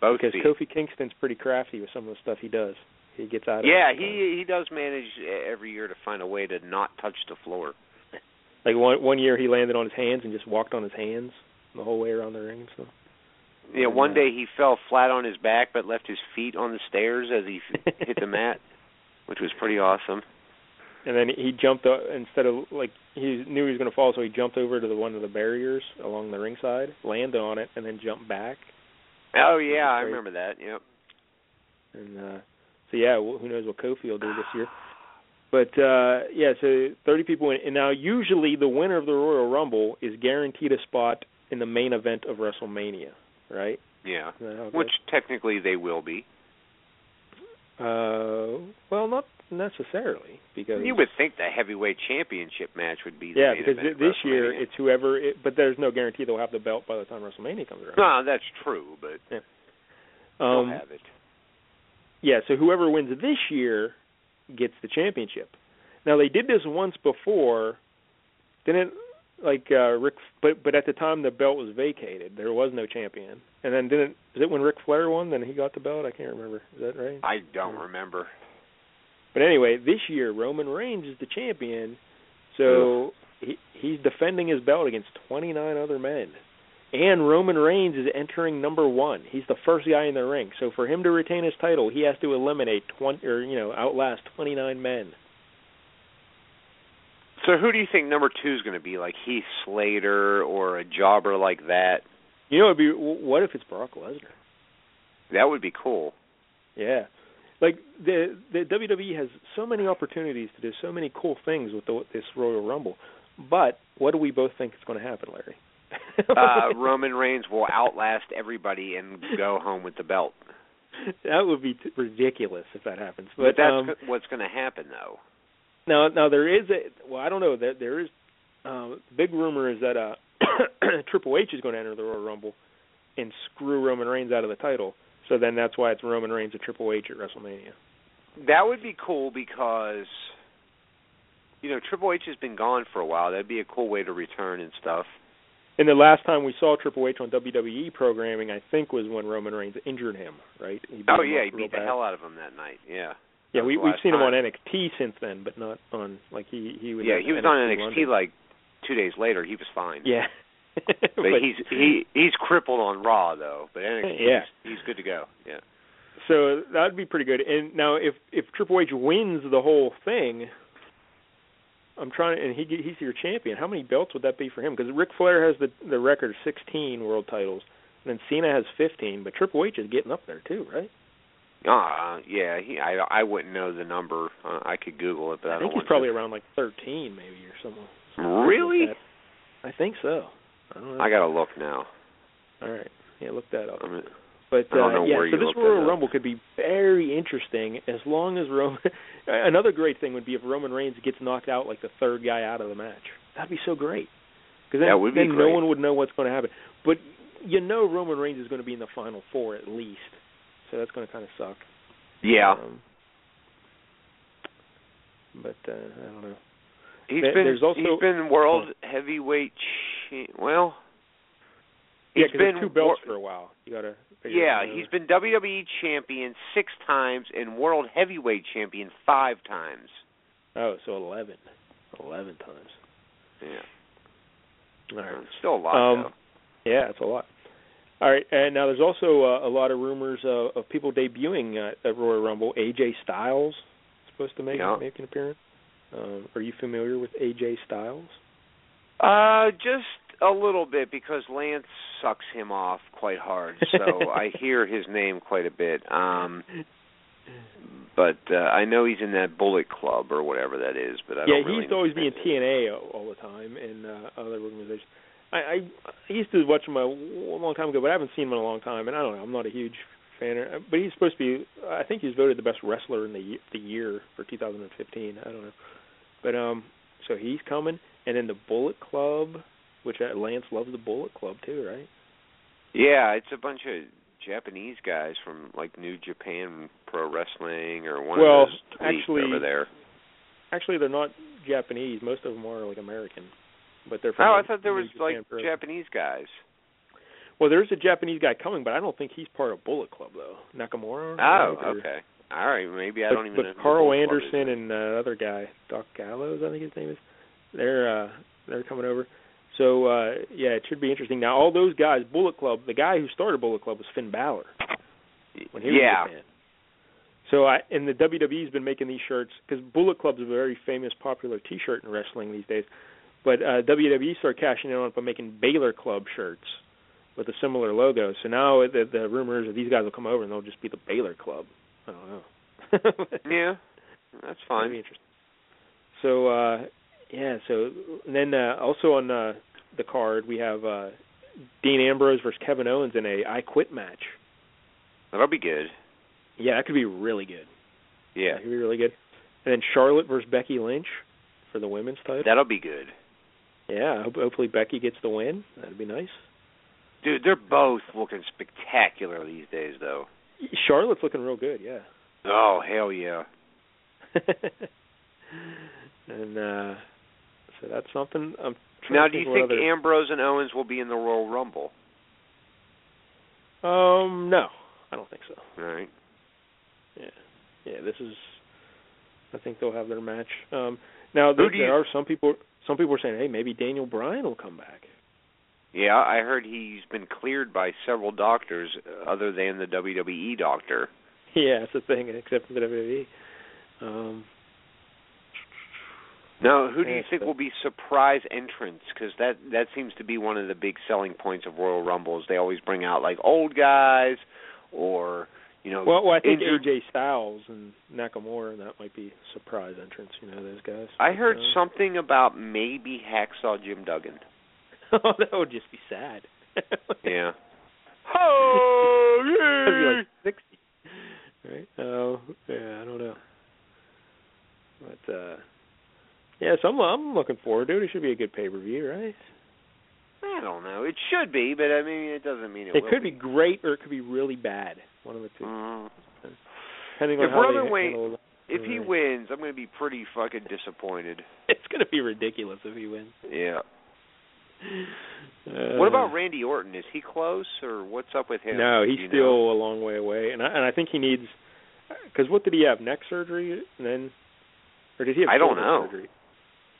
Speaker 5: both
Speaker 6: because
Speaker 5: feet.
Speaker 6: Kofi Kingston's pretty crafty with some of the stuff he does. He gets out of
Speaker 5: yeah,
Speaker 6: it.
Speaker 5: he he does manage every year to find a way to not touch the floor.
Speaker 6: Like one one year he landed on his hands and just walked on his hands the whole way around the ring and stuff.
Speaker 5: Yeah, one day he fell flat on his back but left his feet on the stairs as he *laughs* hit the mat, which was pretty awesome.
Speaker 6: And then he jumped uh, instead of like he knew he was going to fall, so he jumped over to the one of the barriers along the ringside, landed on it, and then jumped back.
Speaker 5: Oh yeah, I remember that. Yep.
Speaker 6: And uh so yeah, who knows what Kofi will do this year. But uh yeah, so 30 people in, and now usually the winner of the Royal Rumble is guaranteed a spot in the main event of WrestleMania, right?
Speaker 5: Yeah.
Speaker 6: Is that how it
Speaker 5: Which technically they will be.
Speaker 6: uh well, not necessarily because
Speaker 5: You would think the heavyweight championship match would be the
Speaker 6: yeah, because this year it's whoever it, but there's no guarantee they'll have the belt by the time WrestleMania comes around.
Speaker 5: No, that's true, but yeah.
Speaker 6: um
Speaker 5: they'll have it.
Speaker 6: Yeah, so whoever wins this year gets the championship. Now they did this once before, didn't like uh Rick but but at the time the belt was vacated. There was no champion. And then didn't is it when Ric Flair won then he got the belt? I can't remember. Is that right?
Speaker 5: I don't remember.
Speaker 6: But anyway, this year Roman Reigns is the champion. So he he's defending his belt against 29 other men. And Roman Reigns is entering number 1. He's the first guy in the ring. So for him to retain his title, he has to eliminate 20 or you know, outlast 29 men.
Speaker 5: So who do you think number two is going to be? Like Heath Slater or a jobber like that?
Speaker 6: You know, it'd be what if it's Brock Lesnar?
Speaker 5: That would be cool.
Speaker 6: Yeah. Like the the WWE has so many opportunities to do so many cool things with the, this Royal Rumble. But what do we both think is going to happen, Larry?
Speaker 5: Uh, *laughs* Roman Reigns will outlast everybody and go home with the belt.
Speaker 6: that would be t- ridiculous if that happens. But,
Speaker 5: But that's
Speaker 6: um,
Speaker 5: what's going to happen, though.
Speaker 6: now now there is a well I don't know there there is um big rumor is that uh *coughs* Triple H is going to enter the Royal Rumble and screw Roman Reigns out of the title. So then that's why it's Roman Reigns and Triple H at WrestleMania.
Speaker 5: That would be cool because, you know, Triple H has been gone for a while. That'd be a cool way to return and stuff.
Speaker 6: And the last time we saw Triple H on WWE programming, I think, was when Roman Reigns injured him. Right?
Speaker 5: Oh yeah, he beat oh,
Speaker 6: the
Speaker 5: hell out of him that night. Yeah.
Speaker 6: Yeah, we, we've seen him on. NXT since then, but not on like he he was.
Speaker 5: Yeah, he was on NXT
Speaker 6: London.
Speaker 5: like two days later. He was fine.
Speaker 6: Yeah, *laughs*
Speaker 5: but, he's he he's crippled on Raw though. But NXT,
Speaker 6: Yeah.
Speaker 5: he's, he's good to go. Yeah.
Speaker 6: so that'd be pretty good. And now if if Triple H wins the whole thing, I'm trying, and he he's your champion. How many belts would that be for him? Because Ric Flair has the the record of 16 world titles, and then Cena has 15. But Triple H is getting up there too, right?
Speaker 5: Uh yeah. He I I wouldn't know the number. Uh, I could Google it, but I,
Speaker 6: I think he's probably
Speaker 5: to.
Speaker 6: around like 13 maybe or something.
Speaker 5: Really?
Speaker 6: Like. I think so. I don't know.
Speaker 5: I gotta look now.
Speaker 6: All right. Yeah, look that up.
Speaker 5: I mean,
Speaker 6: But uh, yeah, so this Royal
Speaker 5: up.
Speaker 6: Rumble could be very interesting as long as Roman. *laughs* Another great thing would be if Roman Reigns gets knocked out like the third guy out of the match. That'd be so great. Because then,
Speaker 5: That would be
Speaker 6: then no one would know what's going to happen. But you know Roman Reigns is going to be in the final four at least, so that's going to kind of suck.
Speaker 5: yeah.
Speaker 6: Um, but uh, I don't know.
Speaker 5: He's
Speaker 6: There-
Speaker 5: been
Speaker 6: there's also-
Speaker 5: he's been world heavyweight. Cha- well, he's
Speaker 6: 'cause
Speaker 5: been
Speaker 6: two belts for a while. You got to.
Speaker 5: Yeah, he's been WWE champion six times and world heavyweight champion five times.
Speaker 6: Oh, so eleven. Eleven times.
Speaker 5: Yeah,
Speaker 6: All right.
Speaker 5: Still a lot
Speaker 6: Um,
Speaker 5: though.
Speaker 6: Yeah, it's a lot. All right, and now there's also uh, a lot of rumors uh, of people debuting uh, at Royal Rumble. AJ Styles is supposed to make
Speaker 5: Yeah.
Speaker 6: make an appearance. Um, are you familiar with AJ Styles?
Speaker 5: Uh, just a little bit because Lance sucks him off quite hard, so *laughs* I hear his name quite a bit. Um, but uh, I know he's in that Bullet Club or whatever that is. But I
Speaker 6: yeah,
Speaker 5: don't
Speaker 6: he
Speaker 5: really
Speaker 6: used to always be in. TNA all, all the time and uh, other organizations. I, I I used to watch him a, a long time ago, but I haven't seen him in a long time. And I don't know, I'm not a huge fan. Of, but he's supposed to be. I think he's voted the best wrestler in the the year for 2015. I don't know, but um, so he's coming, and then the Bullet Club, which uh, Lance loves the Bullet Club too, right?
Speaker 5: Yeah, it's a bunch of Japanese guys from like New Japan Pro Wrestling or one
Speaker 6: Well,
Speaker 5: of those
Speaker 6: actually-
Speaker 5: over there.
Speaker 6: Actually, they're not Japanese. Most of them are like American, but they're from.
Speaker 5: Oh, I thought there
Speaker 6: New
Speaker 5: was
Speaker 6: Japan
Speaker 5: like
Speaker 6: Pro.
Speaker 5: Japanese guys.
Speaker 6: Well, there's a Japanese guy coming, but I don't think he's part of Bullet Club though. Nakamura.
Speaker 5: Oh,
Speaker 6: or-
Speaker 5: okay. All right, maybe I
Speaker 6: but,
Speaker 5: don't even
Speaker 6: but
Speaker 5: know. Karl
Speaker 6: Anderson and uh, other guy, Doc Gallows, I think his name is. They're uh they're coming over. So uh yeah, it should be interesting. Now all those guys, Bullet Club, the guy who started Bullet Club was Finn Balor when he was
Speaker 5: yeah,
Speaker 6: in Japan. So I and the WWE's been making these shirts because Bullet Club's a very famous, popular T-shirt in wrestling these days. But uh WWE started cashing in on it by making Balor Club shirts with a similar logo. So now the, the rumor is that these guys will come over and they'll just be the Balor Club. I don't know. *laughs*
Speaker 5: yeah, that's
Speaker 6: That'd
Speaker 5: fine.
Speaker 6: be interesting. So uh yeah, so and then uh also on uh the card we have uh Dean Ambrose versus Kevin Owens in a I Quit match.
Speaker 5: That'll be good.
Speaker 6: Yeah, that could be really good.
Speaker 5: Yeah,
Speaker 6: That could be really good. And then Charlotte versus Becky Lynch for the women's title.
Speaker 5: that'll be good.
Speaker 6: yeah, hope, hopefully Becky gets the win. That'd be nice.
Speaker 5: Dude, they're both looking spectacular these days, though.
Speaker 6: Charlotte's looking real good, yeah.
Speaker 5: Oh hell yeah! *laughs*
Speaker 6: and uh so that's something I'm trying
Speaker 5: Now,
Speaker 6: to
Speaker 5: do you think
Speaker 6: other...
Speaker 5: Ambrose and Owens will be in the Royal Rumble?
Speaker 6: Um no, I don't think so.
Speaker 5: All right.
Speaker 6: Yeah, yeah. This is. I think they'll have their match. Um, now there,
Speaker 5: you-
Speaker 6: are some people. Some people are saying, "Hey, maybe Daniel Bryan will come back."
Speaker 5: Yeah, I heard he's been cleared by several doctors uh, other than the WWE doctor. *laughs*
Speaker 6: yeah, that's the thing. Except for the WWE. Um,
Speaker 5: Now, who do you think will be surprise entrants? Because that that seems to be one of the big selling points of Royal Rumbles. They always bring out like old guys, or you know,
Speaker 6: well, well, I think
Speaker 5: injured-
Speaker 6: AJ Styles and Nakamura that might be surprise entrants. You know those guys.
Speaker 5: I heard
Speaker 6: Uh,
Speaker 5: something about maybe Hacksaw Jim Duggan. *laughs*
Speaker 6: oh, that would just be sad. *laughs*
Speaker 5: Yeah. *laughs*
Speaker 6: That'd be like sixty, right? Oh, yeah, I don't know. But uh yeah, so I'm I'm looking forward to it. It should be a good pay per view, right?
Speaker 5: I don't know. It should be, but I mean, it doesn't mean it, will.
Speaker 6: It could be great or it could be really bad. One of the two,
Speaker 5: Mm.
Speaker 6: depending on
Speaker 5: If
Speaker 6: how they handle.
Speaker 5: If he
Speaker 6: Right.
Speaker 5: wins, I'm going to be pretty fucking disappointed. *laughs*
Speaker 6: It's gonna be ridiculous if he wins.
Speaker 5: Yeah.
Speaker 6: Uh,
Speaker 5: what about Randy Orton? Is he close, or what's up with him?
Speaker 6: No, he's still
Speaker 5: know?
Speaker 6: a long way away, and I and I think he needs. Because what did he have? Neck surgery, and then, or did he have
Speaker 5: I don't know.
Speaker 6: surgery?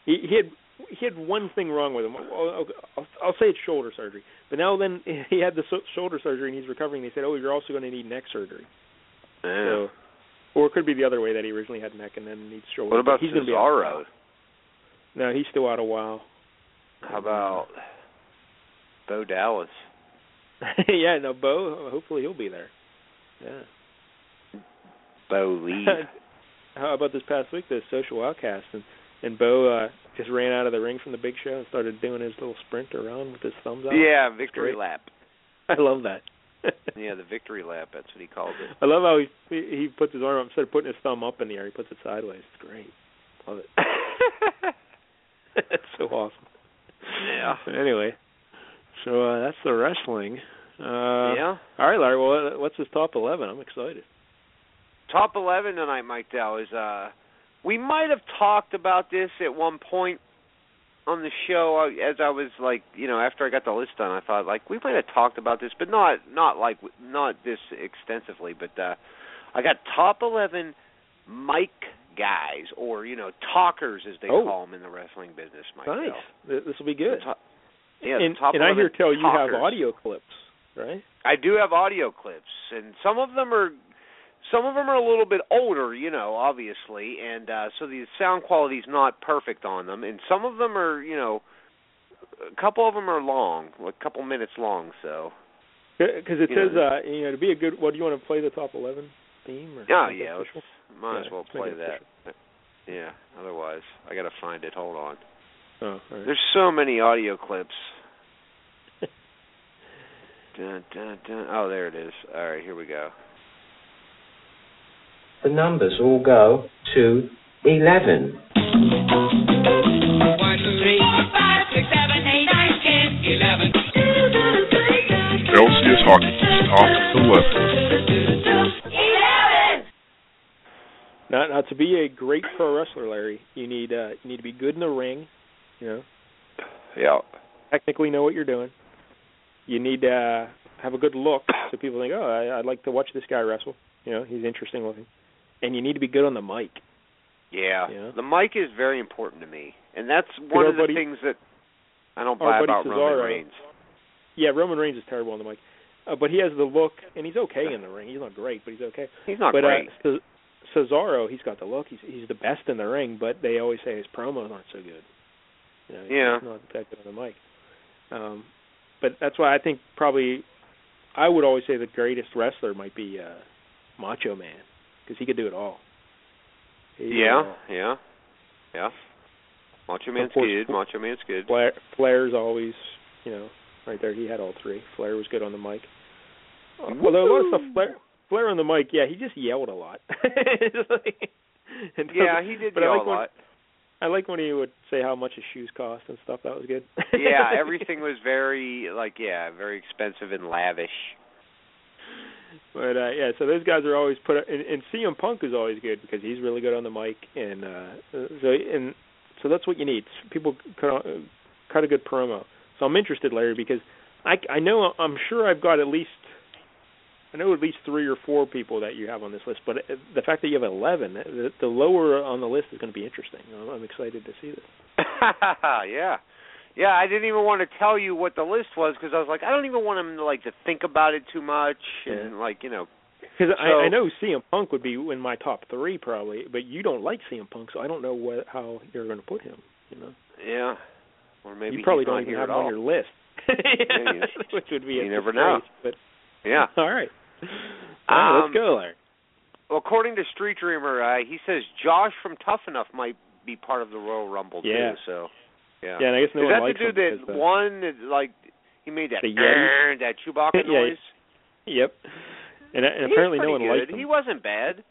Speaker 6: He, he had he had one thing wrong with him. I'll, I'll, I'll say it's shoulder surgery. But now then *laughs* he had the so- shoulder surgery and he's recovering. They said, "Oh, you're also going to need neck surgery."
Speaker 5: Yeah.
Speaker 6: So, or it could be the other way that he originally had neck and then needs shoulder.
Speaker 5: what about
Speaker 6: he's gonna be out a
Speaker 5: Cesaro?
Speaker 6: No, he's still out a while.
Speaker 5: How about Bo Dallas? *laughs*
Speaker 6: yeah, no, Bo. Hopefully he'll be there. Yeah.
Speaker 5: Bo Lee. *laughs*
Speaker 6: How about this past week, the social outcast and and Bo uh just ran out of the ring from the big show and started doing his little sprint around with his thumbs out.
Speaker 5: yeah, victory
Speaker 6: great.
Speaker 5: lap. *laughs*
Speaker 6: I love that. *laughs*
Speaker 5: Yeah, the victory lap. That's what he called it.
Speaker 6: I love how he he puts his arm up instead of putting his thumb up in the air, he puts it sideways. It's great. Love it. it's *laughs* so awesome.
Speaker 5: Yeah.
Speaker 6: But anyway, so uh that's the wrestling. Uh
Speaker 5: yeah.
Speaker 6: All right, Larry. Well, what's his top eleven? I'm excited.
Speaker 5: Top eleven tonight, Mike Dow, is uh we might have talked about this at one point on the show uh, as I was like, you know, after I got the list done, I thought like we might have talked about this, but not not like not this extensively, but uh I got top 11 mic guys or, you know, talkers as they
Speaker 6: Oh.
Speaker 5: call them in the wrestling business, Mike
Speaker 6: nice. This will be good.
Speaker 5: Yeah,
Speaker 6: and and I hear tell you have audio clips, right?
Speaker 5: I do have audio clips, and some of them are some of them are a little bit older, you know, obviously, and uh so the sound quality's not perfect on them, and some of them are, you know, a couple of them are long, a couple minutes long, so.
Speaker 6: Because it
Speaker 5: You
Speaker 6: says,
Speaker 5: know,
Speaker 6: uh, you know, to be a good. What do you want to play the top eleven theme? Or
Speaker 5: Oh yeah, let's, might
Speaker 6: Yeah,
Speaker 5: as well play that. Yeah, otherwise I got to find it. Hold on.
Speaker 6: Oh, all right.
Speaker 5: There's so many audio clips. *laughs* dun, dun, dun. Oh, there it is. All right, here we go.
Speaker 7: The numbers all go to 11.
Speaker 8: One, two, three, four, five, six, seven, eight, nine, ten, eleven.
Speaker 9: LCS Hockey Top 11.
Speaker 6: Now, now to be a great pro wrestler, Larry, you need uh, you need to be good in the ring. You know,
Speaker 5: Yeah.
Speaker 6: technically know what you're doing. You need to uh, have a good look, so people think, oh, I, I'd like to watch this guy wrestle. You know, he's interesting looking. And you need to be good on the mic.
Speaker 5: Yeah.
Speaker 6: Yeah.
Speaker 5: The mic is very important to me. And that's one of the
Speaker 6: buddy-
Speaker 5: things that I don't buy about Roman Reigns.
Speaker 6: Yeah, Roman Reigns is terrible on the mic, uh, but he has the look, and he's okay in the ring. He's not great, but he's okay.
Speaker 5: He's not
Speaker 6: but
Speaker 5: great.
Speaker 6: uh, Cesaro, he's got the look. He's he's the best in the ring, but they always say his promos aren't so good. You know,
Speaker 5: Yeah.
Speaker 6: he's not that good on the mic. Um, but that's why I think probably I would always say the greatest wrestler might be uh, Macho Man because he could do it all. He could do it
Speaker 5: yeah,
Speaker 6: all.
Speaker 5: yeah. Yeah. Macho Man's
Speaker 6: course,
Speaker 5: good. Macho Man's good.
Speaker 6: Flair, Flair's always, you know, right there. He had all three. Flair was good on the mic. Uh, Although a lot of stuff, Flair, Flair on the mic, yeah, he just yelled a lot. *laughs* Like-
Speaker 5: Yeah, he did
Speaker 6: but I
Speaker 5: yell
Speaker 6: like
Speaker 5: a
Speaker 6: when-
Speaker 5: lot.
Speaker 6: I like when he would say how much his shoes cost and stuff. That was good.
Speaker 5: yeah, *laughs* everything was very like yeah, very expensive and lavish.
Speaker 6: But uh yeah, so those guys are always put and, and CM Punk is always good because he's really good on the mic and uh so and so that's what you need. People cut on- cut a good promo. So I'm interested, Larry, because I I know I'm sure I've got at least I know at least three or four people that you have on this list, but uh, the fact that you have 11, the, the lower on the list is going to be interesting. I'm excited to see this. *laughs*
Speaker 5: yeah. Yeah, I didn't even want to tell you what the list was because I was like, I don't even want him to like to think about it too much and like you know.
Speaker 6: Because
Speaker 5: So-
Speaker 6: I, I know CM Punk would be in my top three probably, but you don't like CM Punk, so I don't know what how you're going to put him. You know,
Speaker 5: Yeah. Or maybe
Speaker 6: you probably
Speaker 5: he's
Speaker 6: don't even have him on your list, *laughs*
Speaker 5: you- *laughs*
Speaker 6: which would be
Speaker 5: you
Speaker 6: a
Speaker 5: never know.
Speaker 6: But
Speaker 5: Yeah. *laughs*
Speaker 6: all right, all right
Speaker 5: Um,
Speaker 6: let's go, Larry.
Speaker 5: Well, according to Street Dreamer, uh, he says Josh from Tough Enough might be part of the Royal Rumble
Speaker 6: Yeah.
Speaker 5: too. So, yeah.
Speaker 6: Yeah, and I guess no
Speaker 5: Is
Speaker 6: one
Speaker 5: that
Speaker 6: likes
Speaker 5: the dude that
Speaker 6: uh,
Speaker 5: won? That, like he made that
Speaker 6: The?
Speaker 5: "Arr," that Chewbacca *laughs*
Speaker 6: Yeah,
Speaker 5: noise.
Speaker 6: Yep. And, and apparently no one
Speaker 5: good.
Speaker 6: likes him.
Speaker 5: He wasn't bad.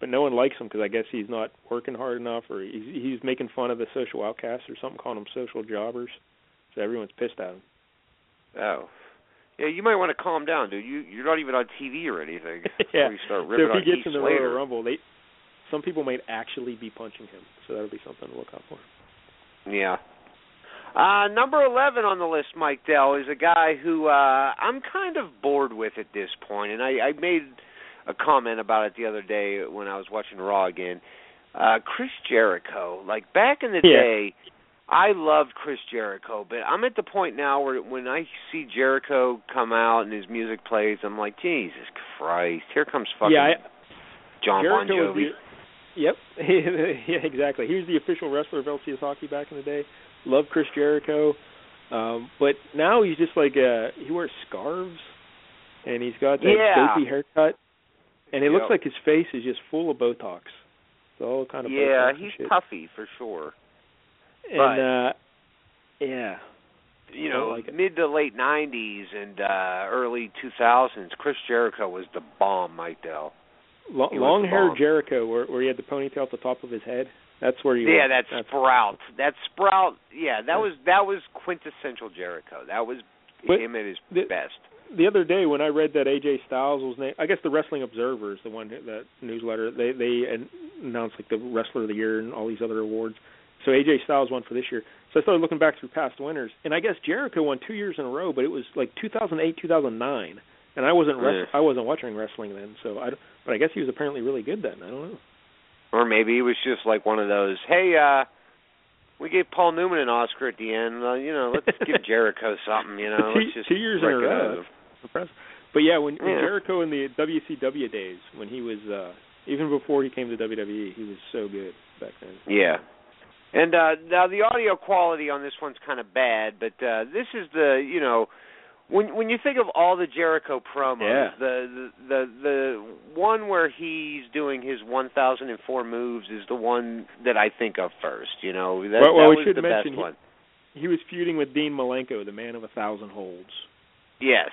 Speaker 6: but no one likes him because I guess he's not working hard enough, or he's, he's making fun of the social outcasts or something, calling them social jobbers. So everyone's pissed at him.
Speaker 5: Oh. Yeah, you might want to calm down, dude. You you're not even on TV or anything. *laughs*
Speaker 6: yeah.
Speaker 5: You start ripping So
Speaker 6: if
Speaker 5: on
Speaker 6: he gets in the Royal Rumble, they some people might actually be punching him. So that'll be something to look out for.
Speaker 5: Yeah. Uh number 11 on the list, Mike Dell, is a guy who uh I'm kind of bored with at this point, and I I made a comment about it the other day when I was watching Raw again. uh Chris Jericho. Like back in the
Speaker 6: Yeah.
Speaker 5: day, I loved Chris Jericho, but I'm at the point now where when I see Jericho come out and his music plays, I'm like, Jesus Christ, here comes fucking
Speaker 6: yeah, I,
Speaker 5: John Bon
Speaker 6: Jericho was
Speaker 5: Jovi.
Speaker 6: Yep. *laughs* yeah, exactly. He was the official wrestler of LCS hockey back in the day. Love Chris Jericho. Um, but now he's just like uh he wears scarves and he's got that
Speaker 5: Yeah.
Speaker 6: dopey haircut. And it looks like his face is just full of Botox. It's all kind of
Speaker 5: yeah, he's puffy for sure.
Speaker 6: And uh yeah.
Speaker 5: You know,
Speaker 6: like
Speaker 5: mid to late '90s and uh early 2000s, Chris Jericho was the bomb, Mike Dell.
Speaker 6: Lo- long hair. Jericho where where he had the ponytail at the top of his head. That's where you
Speaker 5: Yeah,
Speaker 6: were.
Speaker 5: that
Speaker 6: That's-
Speaker 5: Sprout. That Sprout. Yeah, that
Speaker 6: Yeah.
Speaker 5: was that was quintessential Jericho. That was
Speaker 6: But
Speaker 5: him at his
Speaker 6: the-
Speaker 5: best.
Speaker 6: the other day when I read that AJ Styles was named, I guess the Wrestling Observer is the one that- that newsletter. They they an- announced like the Wrestler of the Year and all these other awards. So AJ Styles won for this year. So I started looking back through past winners, and I guess Jericho won two years in a row, but it was like 2008, 2009, and I wasn't
Speaker 5: Yeah.
Speaker 6: I wasn't watching wrestling then. So I, don't- but I guess he was apparently really good then. I don't know.
Speaker 5: Or maybe he was just like one of those. Hey, uh we gave Paul Newman an Oscar at the end. Uh, you know, let's *laughs* give Jericho something. You know, let's just
Speaker 6: two years in a row. Impressive. But yeah, when, when
Speaker 5: Yeah.
Speaker 6: Jericho in the WCW days, when he was uh even before he came to WWE, he was so good back then.
Speaker 5: Yeah. And uh now the audio quality on this one's kind of bad, but uh this is the, you know, when when you think of all the Jericho promos,
Speaker 6: Yeah.
Speaker 5: the, the the the one where he's doing his 1004 moves is the one that I think of first, you know. That,
Speaker 6: Well- well,
Speaker 5: that
Speaker 6: we
Speaker 5: was
Speaker 6: should
Speaker 5: the
Speaker 6: mention
Speaker 5: best
Speaker 6: he-
Speaker 5: one.
Speaker 6: He was feuding with Dean Malenko, the man of a thousand holds.
Speaker 5: Yes.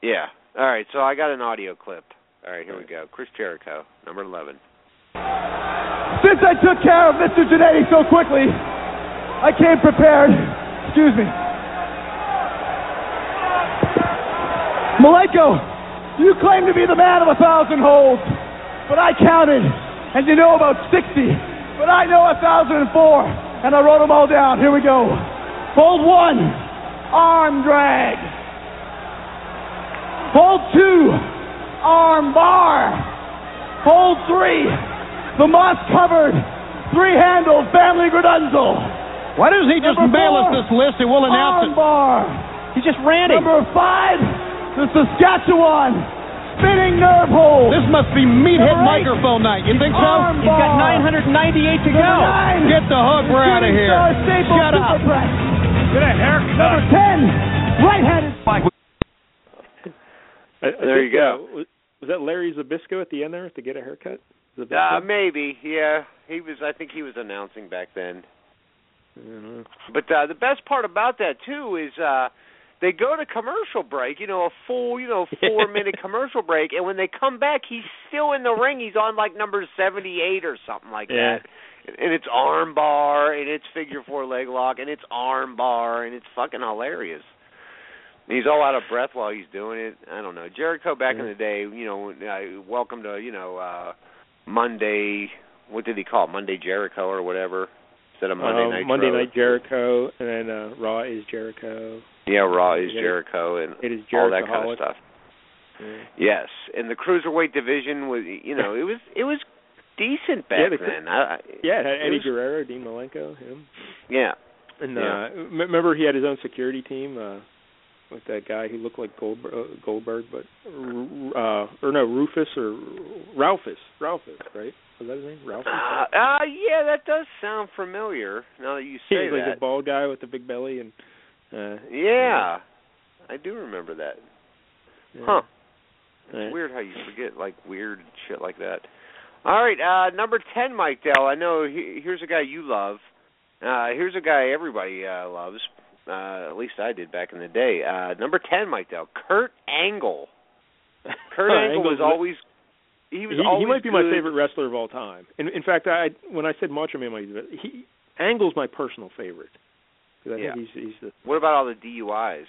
Speaker 5: Yeah. All right, so I got an audio clip. All right, here we go. Chris Jericho, number 11.
Speaker 9: Since I took care of Mr. Jannetty so quickly, I came prepared. Excuse me. Malenko, you claim to be the man of a thousand holds, but I counted, and you know about 60, but I know a thousand and four, and I wrote them all down. Here we go. Hold one, arm drag. Hold two, arm bar. Hold three, the moss covered, three handles, family gradunzel.
Speaker 10: Why doesn't he just
Speaker 9: Number
Speaker 10: mail us this list and we'll announce
Speaker 9: arm
Speaker 10: it?
Speaker 9: bar.
Speaker 10: He's just ranting.
Speaker 9: Number five, the Saskatchewan spinning nerve hold.
Speaker 10: This must be meathead
Speaker 9: Number
Speaker 10: microphone night. You think so?
Speaker 9: arm
Speaker 10: He's got 998 to go.
Speaker 9: nine,
Speaker 10: Get the hook. We're out of here. Shut up.
Speaker 9: superpress.
Speaker 10: Get a haircut.
Speaker 9: Number ten, right-handed.
Speaker 6: I, I
Speaker 5: There you go.
Speaker 6: Uh, was, *laughs* was that Larry Zbyszko at the end there to get a haircut? Zabisco?
Speaker 5: Uh maybe. Yeah. He was I think he was announcing back then.
Speaker 6: Mhm.
Speaker 5: But uh the best part about that too is uh they go to commercial break, you know, a full, you know, 4 *laughs* minute commercial break and when they come back he's still in the ring. He's on like number 78 or something like
Speaker 6: Yeah.
Speaker 5: that. And it's arm bar and it's figure four leg lock and it's arm bar and it's fucking hilarious. And He's all out of breath while he's doing it. I don't know. Jericho back in the day, you know, uh, welcome to, you know, uh Monday, what did he call it? Monday Jericho or whatever Monday
Speaker 6: Um,
Speaker 5: Night
Speaker 6: Monday
Speaker 5: Raw.
Speaker 6: Night Jericho, and then uh, Raw is Jericho.
Speaker 5: Yeah, Raw is. Jericho and
Speaker 6: It is
Speaker 5: all that kind of stuff.
Speaker 6: Yeah.
Speaker 5: Yes, and the cruiserweight division was, you know, it was it was decent back
Speaker 6: Yeah, the
Speaker 5: then. I,
Speaker 6: Yeah, it had Eddie
Speaker 5: was-
Speaker 6: Guerrero, Dean Malenko, him.
Speaker 5: yeah,
Speaker 6: And uh m- remember he had his own security team uh with that guy who looked like Goldberg, uh, Goldberg but uh or no, Rufus or Ralphus. Ralphus, right? Was that his name? Ralphus?
Speaker 5: uh, uh, yeah, that does sound familiar. Now that you
Speaker 6: he
Speaker 5: say
Speaker 6: like
Speaker 5: that,
Speaker 6: the bald guy with the big belly and uh
Speaker 5: yeah, I do remember that.
Speaker 6: yeah.
Speaker 5: Huh? It's weird how you forget like weird shit like that. All right, uh number ten, Mike Dell. I know he, here's a guy you love. Uh here's a guy everybody uh loves. Uh at least I did back in the day. Uh number ten, Mike Dell. Kurt Angle. *laughs* Kurt Angle was always he was
Speaker 6: he,
Speaker 5: always
Speaker 6: he might be my favorite wrestler of all time. In, in fact, I when I said Macho Man, might be- he Angle's my personal favorite. 'Cause I
Speaker 5: Yeah.
Speaker 6: think he's he's the
Speaker 5: What about all the DUIs?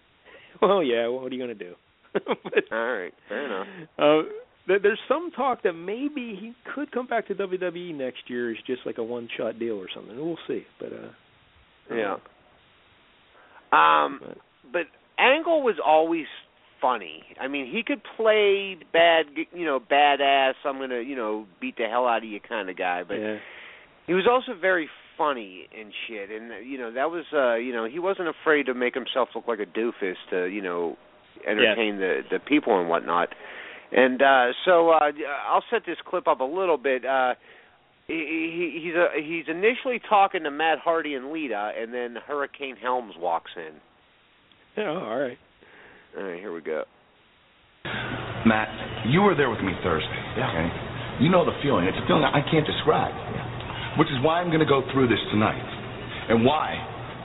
Speaker 5: *laughs*
Speaker 6: well, yeah. Well, what are you gonna do? *laughs* but,
Speaker 5: All right, fair enough.
Speaker 6: Uh, there, there's some talk that maybe he could come back to WWE next year as just like a one-shot deal or something. We'll see. But uh,
Speaker 5: Yeah. Um
Speaker 6: But-
Speaker 5: but Angle was always funny. I mean, he could play bad, you know, badass. I'm gonna, you know, beat the hell out of you kind of guy, but
Speaker 6: yeah.
Speaker 5: he was also very funny and shit. And you know, that was, uh, you know, he wasn't afraid to make himself look like a doofus to, you know, entertain the the people and whatnot. And uh so uh I'll set this clip up a little bit. Uh he, he he's a, he's initially talking to Matt Hardy and Lita, and then Hurricane Helms walks in.
Speaker 6: Yeah, all right.
Speaker 5: All right, here we go.
Speaker 4: Matt, you were there with me Thursday. Okay. You know the feeling. It's a feeling I can't describe. Yeah. Which is why I'm going to go through this tonight, and why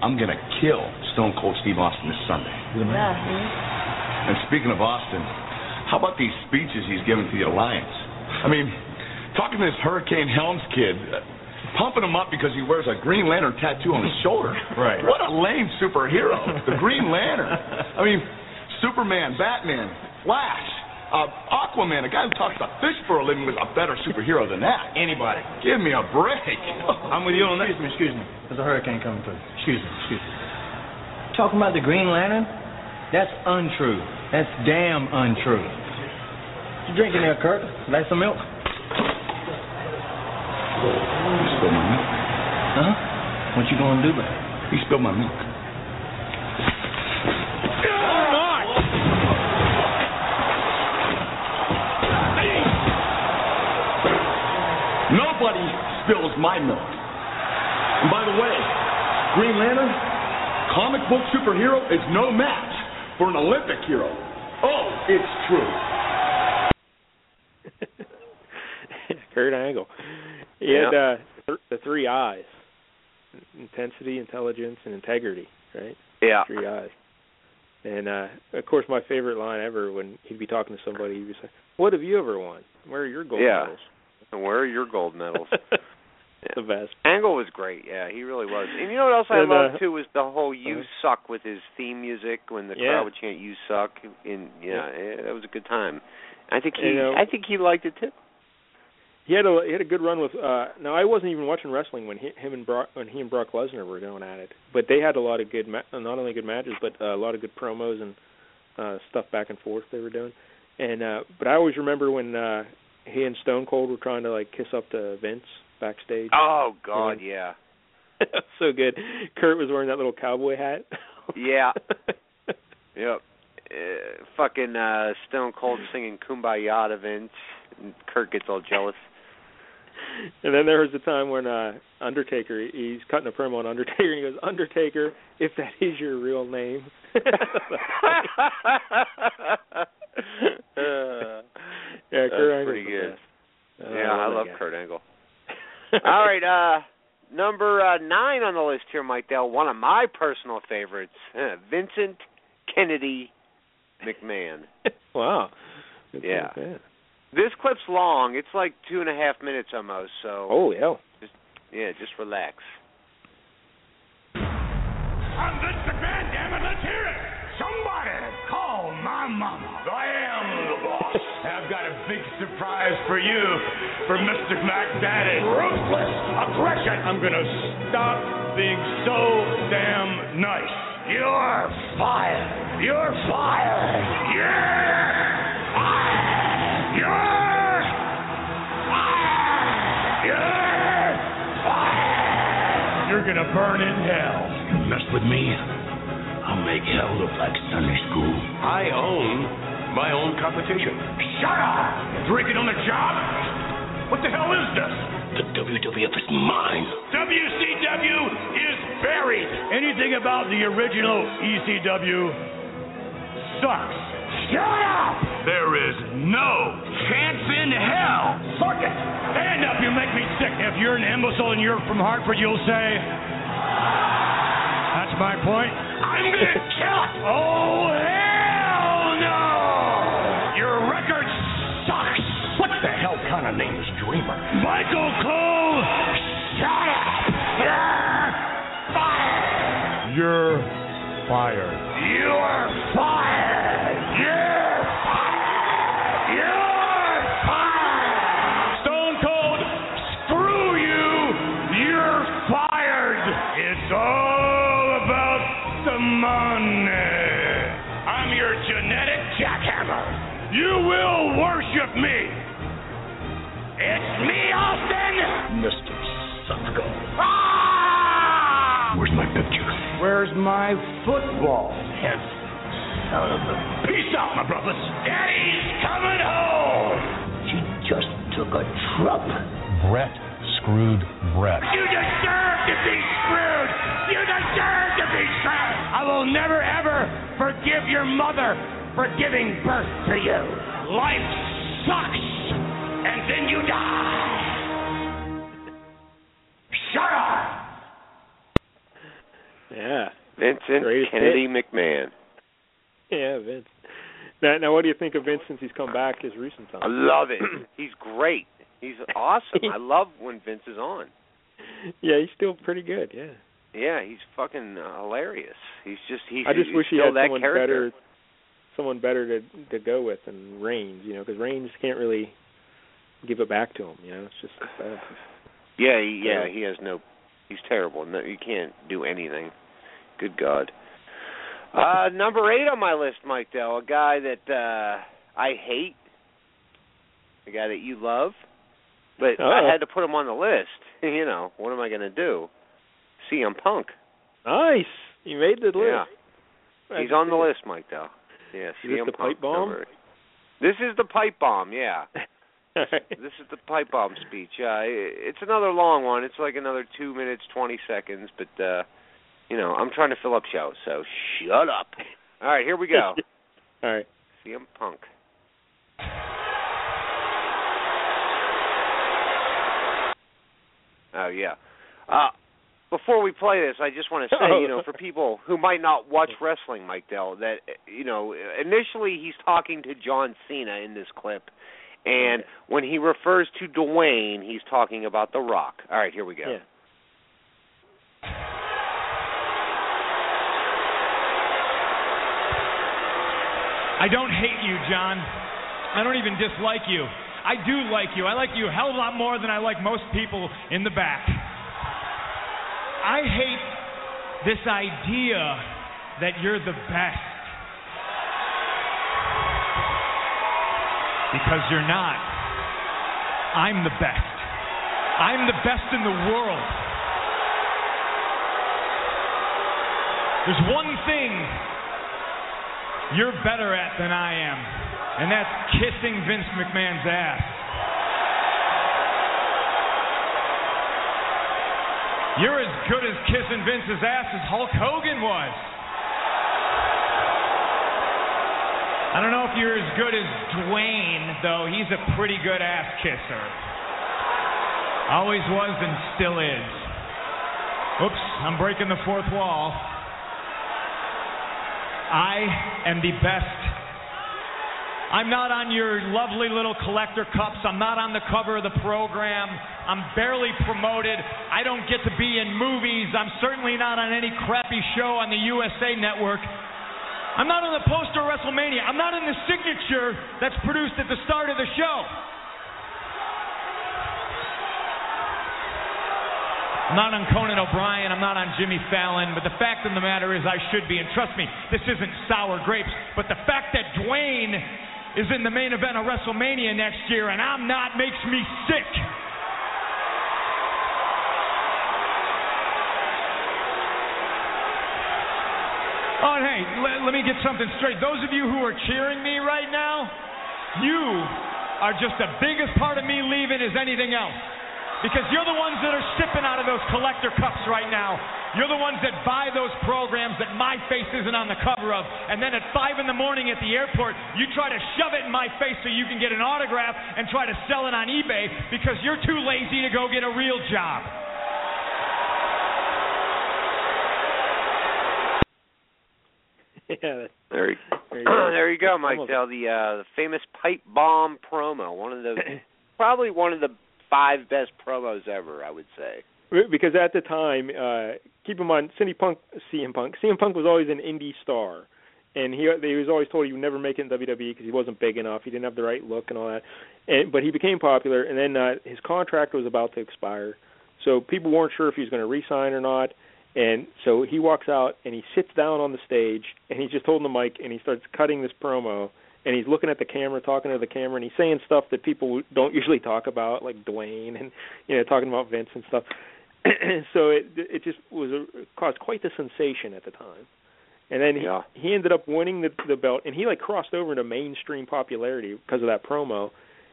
Speaker 4: I'm going to kill Stone Cold Steve Austin this Sunday. Yeah. And speaking of Austin, how about these speeches he's given to the Alliance? I mean, talking to this Hurricane Helms kid, uh, pumping him up because he wears a Green Lantern tattoo on his shoulder. *laughs*
Speaker 10: Right.
Speaker 4: What a lame superhero, the Green Lantern. *laughs* I mean, Superman, Batman, Flash, uh, Aquaman, a guy who talks about fish for a living, was a better superhero than that.
Speaker 10: Anybody.
Speaker 4: Give me a break.
Speaker 10: I'm with you on that.
Speaker 11: Excuse me, excuse me. There's a hurricane coming through. Excuse me, excuse me. Talking about the Green Lantern? That's untrue. That's damn untrue. What you drinking there, Kurt? Like some milk?
Speaker 4: He spilled my milk.
Speaker 11: Huh? What you gonna do about it?
Speaker 4: He spilled my milk. Spills my milk. And by the way, Green Lantern, comic book superhero is no match for an Olympic hero. Oh, it's true. *laughs*
Speaker 6: Kurt Angle. He had uh, th- the three eyes: intensity, intelligence, and integrity. Right?
Speaker 5: Yeah.
Speaker 6: Three eyes. And uh of course, my favorite line ever when he'd be talking to somebody, he'd be saying, "What have you ever won? Where are your gold
Speaker 5: Yeah.
Speaker 6: medals?"
Speaker 5: And where are your gold medals? *laughs*
Speaker 6: the best.
Speaker 5: Angle was great. Yeah, he really was. And you know what else I
Speaker 6: And,
Speaker 5: loved
Speaker 6: uh,
Speaker 5: too was the whole "You
Speaker 6: uh,
Speaker 5: suck" with his theme music when the
Speaker 6: Yeah.
Speaker 5: crowd would chant "You suck." And yeah, eh, that was a good time. I think he,
Speaker 6: You know-
Speaker 5: I think he liked it too.
Speaker 6: He had a he had a good run with. uh Now I wasn't even watching wrestling when he, him and Brock when he and Brock Lesnar were going at it, but they had a lot of good ma- not only good matches but uh, a lot of good promos and uh stuff back and forth they were doing. And uh but I always remember when uh he and Stone Cold were trying to like kiss up to Vince backstage.
Speaker 5: Oh God, yeah, *laughs*
Speaker 6: so good. Kurt was wearing that little cowboy hat.
Speaker 5: yeah, *laughs* yep. Uh, fucking uh Stone Cold singing "Kumbaya" to Vince, and Kurt gets all jealous.
Speaker 6: And then there was the time when uh Undertaker he's cutting a promo on Undertaker and he goes, Undertaker, if that is your real name *laughs*
Speaker 5: Uh,
Speaker 6: Yeah, Kurt Angle's
Speaker 5: pretty good. yeah, I love. Kurt Angle. All right, uh number uh, nine on the list here, Mike Dell. One of my personal favorites, uh, *laughs* Vincent Kennedy McMahon. *laughs*
Speaker 6: wow. Good
Speaker 5: Yeah.
Speaker 6: stuff.
Speaker 5: This clip's long. It's like two and a half minutes almost. So
Speaker 6: Holy hell.
Speaker 5: yeah, just relax.
Speaker 10: I'm Vince McMahon, damn it, let's hear it. Somebody call my mama. I've got a big surprise for you, for Mr. Mac Daddy. Ruthless aggression. I'm gonna stop being so damn nice. You're fired. You're fired. You're fired. You're fired. You're fired. You're gonna burn in hell.
Speaker 12: Mess with me, I'll make hell look like Sunday school.
Speaker 10: I own my own competition. Shut up! Drinking on the job? What the hell is this?
Speaker 12: The WWF is mine.
Speaker 10: WCW is buried. Anything about the original ECW sucks. Shut up! There is no chance in hell. Suck it. Stand up, you make me sick. If you're an imbecile and you're from Hartford, you'll say, That's my point. I'm gonna kill it. Oh, hell Michael Cole! Shut up! You're fired! You're fired. You're fired! You're fired! You're fired! Stone Cold, screw you! You're fired! It's all about the money. I'm your genetic jackhammer. You will worship me. It's me, Austin.
Speaker 4: Mr. Sucko.
Speaker 10: Ah!
Speaker 4: Where's my picture?
Speaker 11: Where's my football?
Speaker 4: Handsome son of a...
Speaker 10: Peace out, my brothers. Daddy's coming home.
Speaker 4: She just took a trip.
Speaker 13: Bret screwed Bret.
Speaker 10: You deserve to be screwed. You deserve to be screwed. I will never, ever forgive your mother for giving birth to you. Life sucks, and then you die. Shut up.
Speaker 6: Yeah.
Speaker 5: Vincent
Speaker 6: Greatest
Speaker 5: Kennedy McMahon.
Speaker 6: Yeah, Vince. Now, now, what do you think of Vince since he's come back his recent time?
Speaker 5: I love it. *clears throat* He's great. He's awesome. I *laughs* love when Vince is on.
Speaker 6: Yeah, he's still pretty good. Yeah.
Speaker 5: Yeah, he's fucking uh, hilarious. He's just he's.
Speaker 6: I just
Speaker 5: he's
Speaker 6: wish he
Speaker 5: still
Speaker 6: had
Speaker 5: that
Speaker 6: someone
Speaker 5: character.
Speaker 6: better, someone better to to go with than Reigns. You know, because Reigns can't really give it back to him. You know, it's just uh,
Speaker 5: Yeah, he, yeah, he has no. He's terrible. No, you can't do anything. Good God. Uh, number eight on my list, Mike Dell, a guy that uh I hate, a guy that you love, but
Speaker 6: Oh.
Speaker 5: I had to put him on the list. *laughs* you know, what am I going to do? CM Punk.
Speaker 6: nice. You made the list.
Speaker 5: Yeah, he's on the list, Mike Dell. Yeah,
Speaker 6: Is this the
Speaker 5: Punk.
Speaker 6: pipe bomb?
Speaker 5: number. This is the pipe bomb. Yeah. *laughs*
Speaker 6: Right. *laughs*
Speaker 5: This is the pipe bomb speech. Uh, it's another long one. It's like another two minutes twenty seconds, but uh, you know I'm trying to fill up shows, so shut up. *laughs* All right, here we go. *laughs*
Speaker 6: All right.
Speaker 5: CM Punk. Oh yeah. Uh, before we play this, I just want to say, you know, for people who might not watch wrestling, Mike Dell, that you know, initially he's talking to John Cena in this clip, and when he refers to Dwayne, he's talking about The Rock. All right, here we go.
Speaker 6: Yeah.
Speaker 14: I don't hate you, John. I don't even dislike you. I do like you. I like you a hell of a lot more than I like most people in the back. I hate this idea that you're the best. Because you're not. I'm the best. I'm the best in the world. There's one thing you're better at than I am, and that's kissing Vince McMahon's ass. You're as good as kissing Vince's ass as Hulk Hogan was. I don't know if you're as good as Dwayne, though. He's a pretty good ass kisser. Always was and still is. Oops, I'm breaking the fourth wall. I am the best. I'm not on your lovely little collector cups. I'm not on the cover of the program. I'm barely promoted. I don't get to be in movies. I'm certainly not on any crappy show on the USA Network. I'm not on the poster of WrestleMania. I'm not in the signature that's produced at the start of the show. I'm not on Conan O'Brien. I'm not on Jimmy Fallon. But the fact of the matter is, I should be. And trust me, this isn't sour grapes. But the fact that Dwayne is in the main event of WrestleMania next year and I'm not makes me sick. Oh, and hey, let, let me get something straight. Those of you who are cheering me right now, you are just the biggest part of me leaving as anything else. Because you're the ones that are sipping out of those collector cups right now. You're the ones that buy those programs that my face isn't on the cover of. And then at 5 in the morning at the airport, you try to shove it in my face so you can get an autograph and try to sell it on eBay because you're too lazy to go get a real job. *laughs*
Speaker 6: yeah.
Speaker 5: There you,
Speaker 6: There you *clears throat* go.
Speaker 5: there you go, Mike Dell. The uh, the famous pipe bomb promo. One of the *laughs* probably one of the five best promos ever, I would say.
Speaker 6: Because at the time, uh, keep in mind, Cindy Punk, CM Punk, CM Punk was always an indie star, and he he was always told he would never make it in WWE because he wasn't big enough, he didn't have the right look and all that. And but he became popular, and then uh, his contract was about to expire, so people weren't sure if he was going to re-sign or not. And so he walks out and he sits down on the stage and he's just holding the mic and he starts cutting this promo and he's looking at the camera, talking to the camera, and he's saying stuff that people don't usually talk about, like Dwayne and you know talking about Vince and stuff. *clears throat* so it it just was a, caused quite the sensation at the time. And then he
Speaker 5: Yeah.
Speaker 6: he ended up winning the the belt, and he like crossed over into mainstream popularity because of that promo,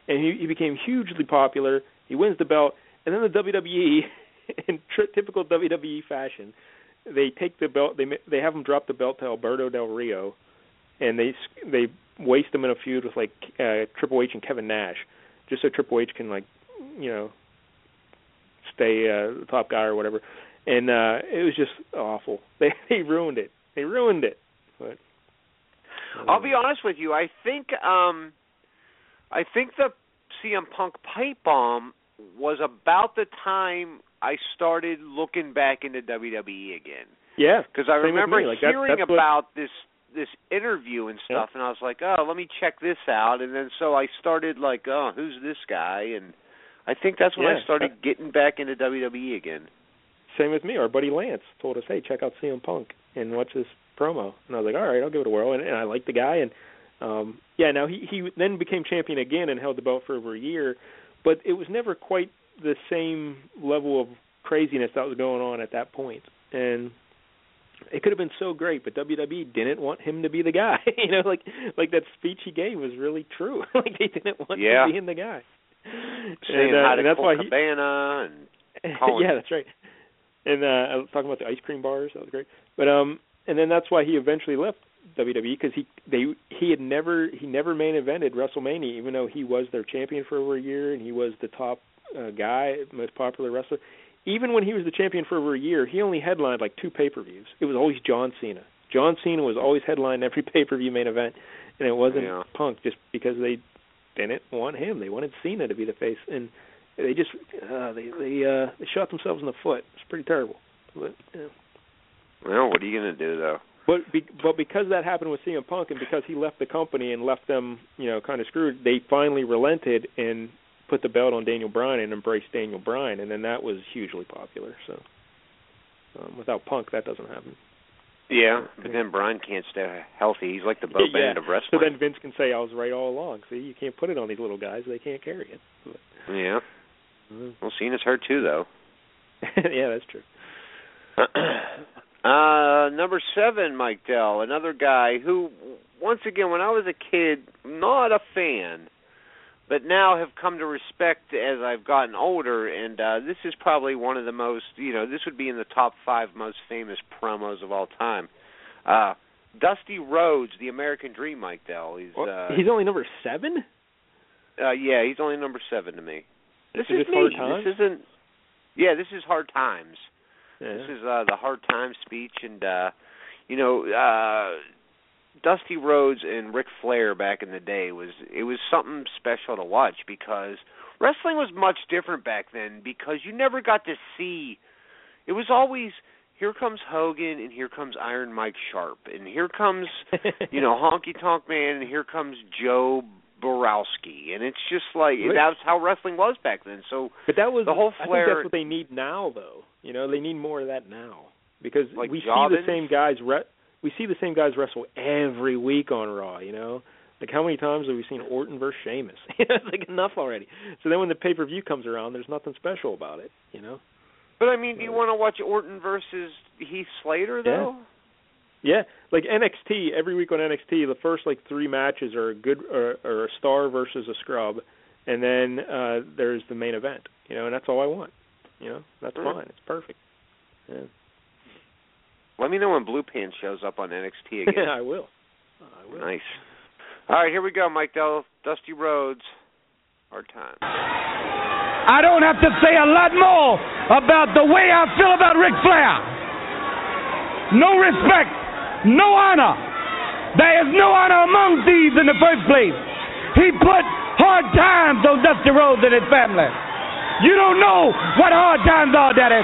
Speaker 6: and he he became hugely popular. He wins the belt, and then the WWE, *laughs* *laughs* in tri- typical WWE fashion, they take the belt, they they have him drop the belt to Alberto Del Rio, and they they waste him in a feud with like uh, Triple H and Kevin Nash, just so Triple H can like you know stay uh, the top guy or whatever. And uh it was just awful. *laughs* They they ruined it. They ruined it. But
Speaker 5: I'll be honest with you. I think um I think the CM Punk pipe bomb was about the time I started looking back into WWE again.
Speaker 6: yeah,
Speaker 5: Because I remember
Speaker 6: me. Like, that-
Speaker 5: hearing
Speaker 6: what-
Speaker 5: about this this interview and stuff, and I was like, oh, let me check this out. And then so I started like, oh, who's this guy? And I think that's when
Speaker 6: Yeah.
Speaker 5: I started getting back into WWE again.
Speaker 6: same with me. Our buddy Lance told us, "Hey, check out CM Punk and watch this promo." And I was like, "All right, I'll give it a whirl." And, and I liked the guy, and um yeah. Now he he then became champion again and held the belt for over a year, but it was never quite the same level of craziness that was going on at that point. And it could have been so great, but WWE didn't want him to be the guy. *laughs* you know, like like that speech he gave was really true. *laughs* like they didn't want
Speaker 5: Yeah.
Speaker 6: him being the guy.
Speaker 5: Saying
Speaker 6: and, uh,
Speaker 5: hi to
Speaker 6: and that's why he,
Speaker 5: Cabana and *laughs* calling
Speaker 6: yeah, that's right. And uh, I was talking about the ice cream bars. That was great. But um, and then that's why he eventually left WWE because he they he had never he never main evented WrestleMania, even though he was their champion for over a year and he was the top uh, guy, most popular wrestler. Even when he was the champion for over a year, he only headlined like two pay per views. It was always John Cena. John Cena was always headlining every *laughs* pay per view main event, and it wasn't
Speaker 5: Yeah.
Speaker 6: Punk just because they didn't want him. They wanted Cena to be the face, and they just uh, they they uh, they shot themselves in the foot. It's pretty terrible. But yeah.
Speaker 5: Well, what are you gonna do though?
Speaker 6: But be, but because that happened with CM Punk and because he left the company and left them, you know, kind of screwed, they finally relented and put the belt on Daniel Bryan and embraced Daniel Bryan, and then that was hugely popular. So um, without Punk, that doesn't happen.
Speaker 5: Yeah, but then Bryan can't stay healthy. He's like the Bo
Speaker 6: yeah.
Speaker 5: Bennett of wrestling.
Speaker 6: So then Vince can say, "I was right all along." See, you can't put it on these little guys; they can't carry it. But,
Speaker 5: yeah.
Speaker 6: Mhm.
Speaker 5: Well, Cena's hurt too, though. *laughs*
Speaker 6: yeah, that's true. *clears throat*
Speaker 5: uh, number seven, Mike Dell, another guy who, once again, when I was a kid, not a fan, but now have come to respect as I've gotten older. And uh, this is probably one of the most, you know, this would be in the top five most famous promos of all time. Uh, Dusty Rhodes, the American Dream, Mike Dell. He's uh,
Speaker 6: He's only number seven.
Speaker 5: uh, yeah, he's only number seven to me. This
Speaker 6: Is
Speaker 5: is me. This isn't. Yeah, this is Hard Times.
Speaker 6: Yeah.
Speaker 5: This is uh, the Hard Times speech, and uh, you know, uh, Dusty Rhodes and Ric Flair back in the day was it was something special to watch because wrestling was much different back then because you never got to see. It was always here comes Hogan and here comes Iron Mike Sharpe and here comes you know *laughs* Honky Tonk Man and here comes Joe Borowski and it's just like
Speaker 6: Right.
Speaker 5: that's how wrestling was back then. So
Speaker 6: But that was
Speaker 5: the whole
Speaker 6: I think
Speaker 5: Flair.
Speaker 6: that's what they need now, though. You know, they need more of that now because
Speaker 5: Like
Speaker 6: we see the same guys. Re- we see the same guys wrestle every week on Raw. You know, like how many times have we seen Orton versus Sheamus? *laughs* it's like enough already. So then when the pay per view comes around, there's nothing special about it. You know.
Speaker 5: But I mean, do you want to watch Orton versus Heath Slater though?
Speaker 6: Yeah, yeah. like NXT every week on NXT, the first like three matches are a good or, or a star versus a scrub, and then uh there's the main event. You know, and that's all I want. You know, that's
Speaker 5: Mhm.
Speaker 6: fine. It's perfect. Yeah.
Speaker 5: Let me know when Blue Pants shows up on NXT *laughs* again.
Speaker 6: I will. Uh, I will.
Speaker 5: Nice. All right, here we go, Mike Dell, Dusty Rhodes. Hard time.
Speaker 9: I don't have to say a lot more about the way I feel about Ric Flair. No respect, no honor. There is no honor among thieves in the first place. He put hard times on Dusty Rhodes and his family. You don't know what hard times are, Daddy.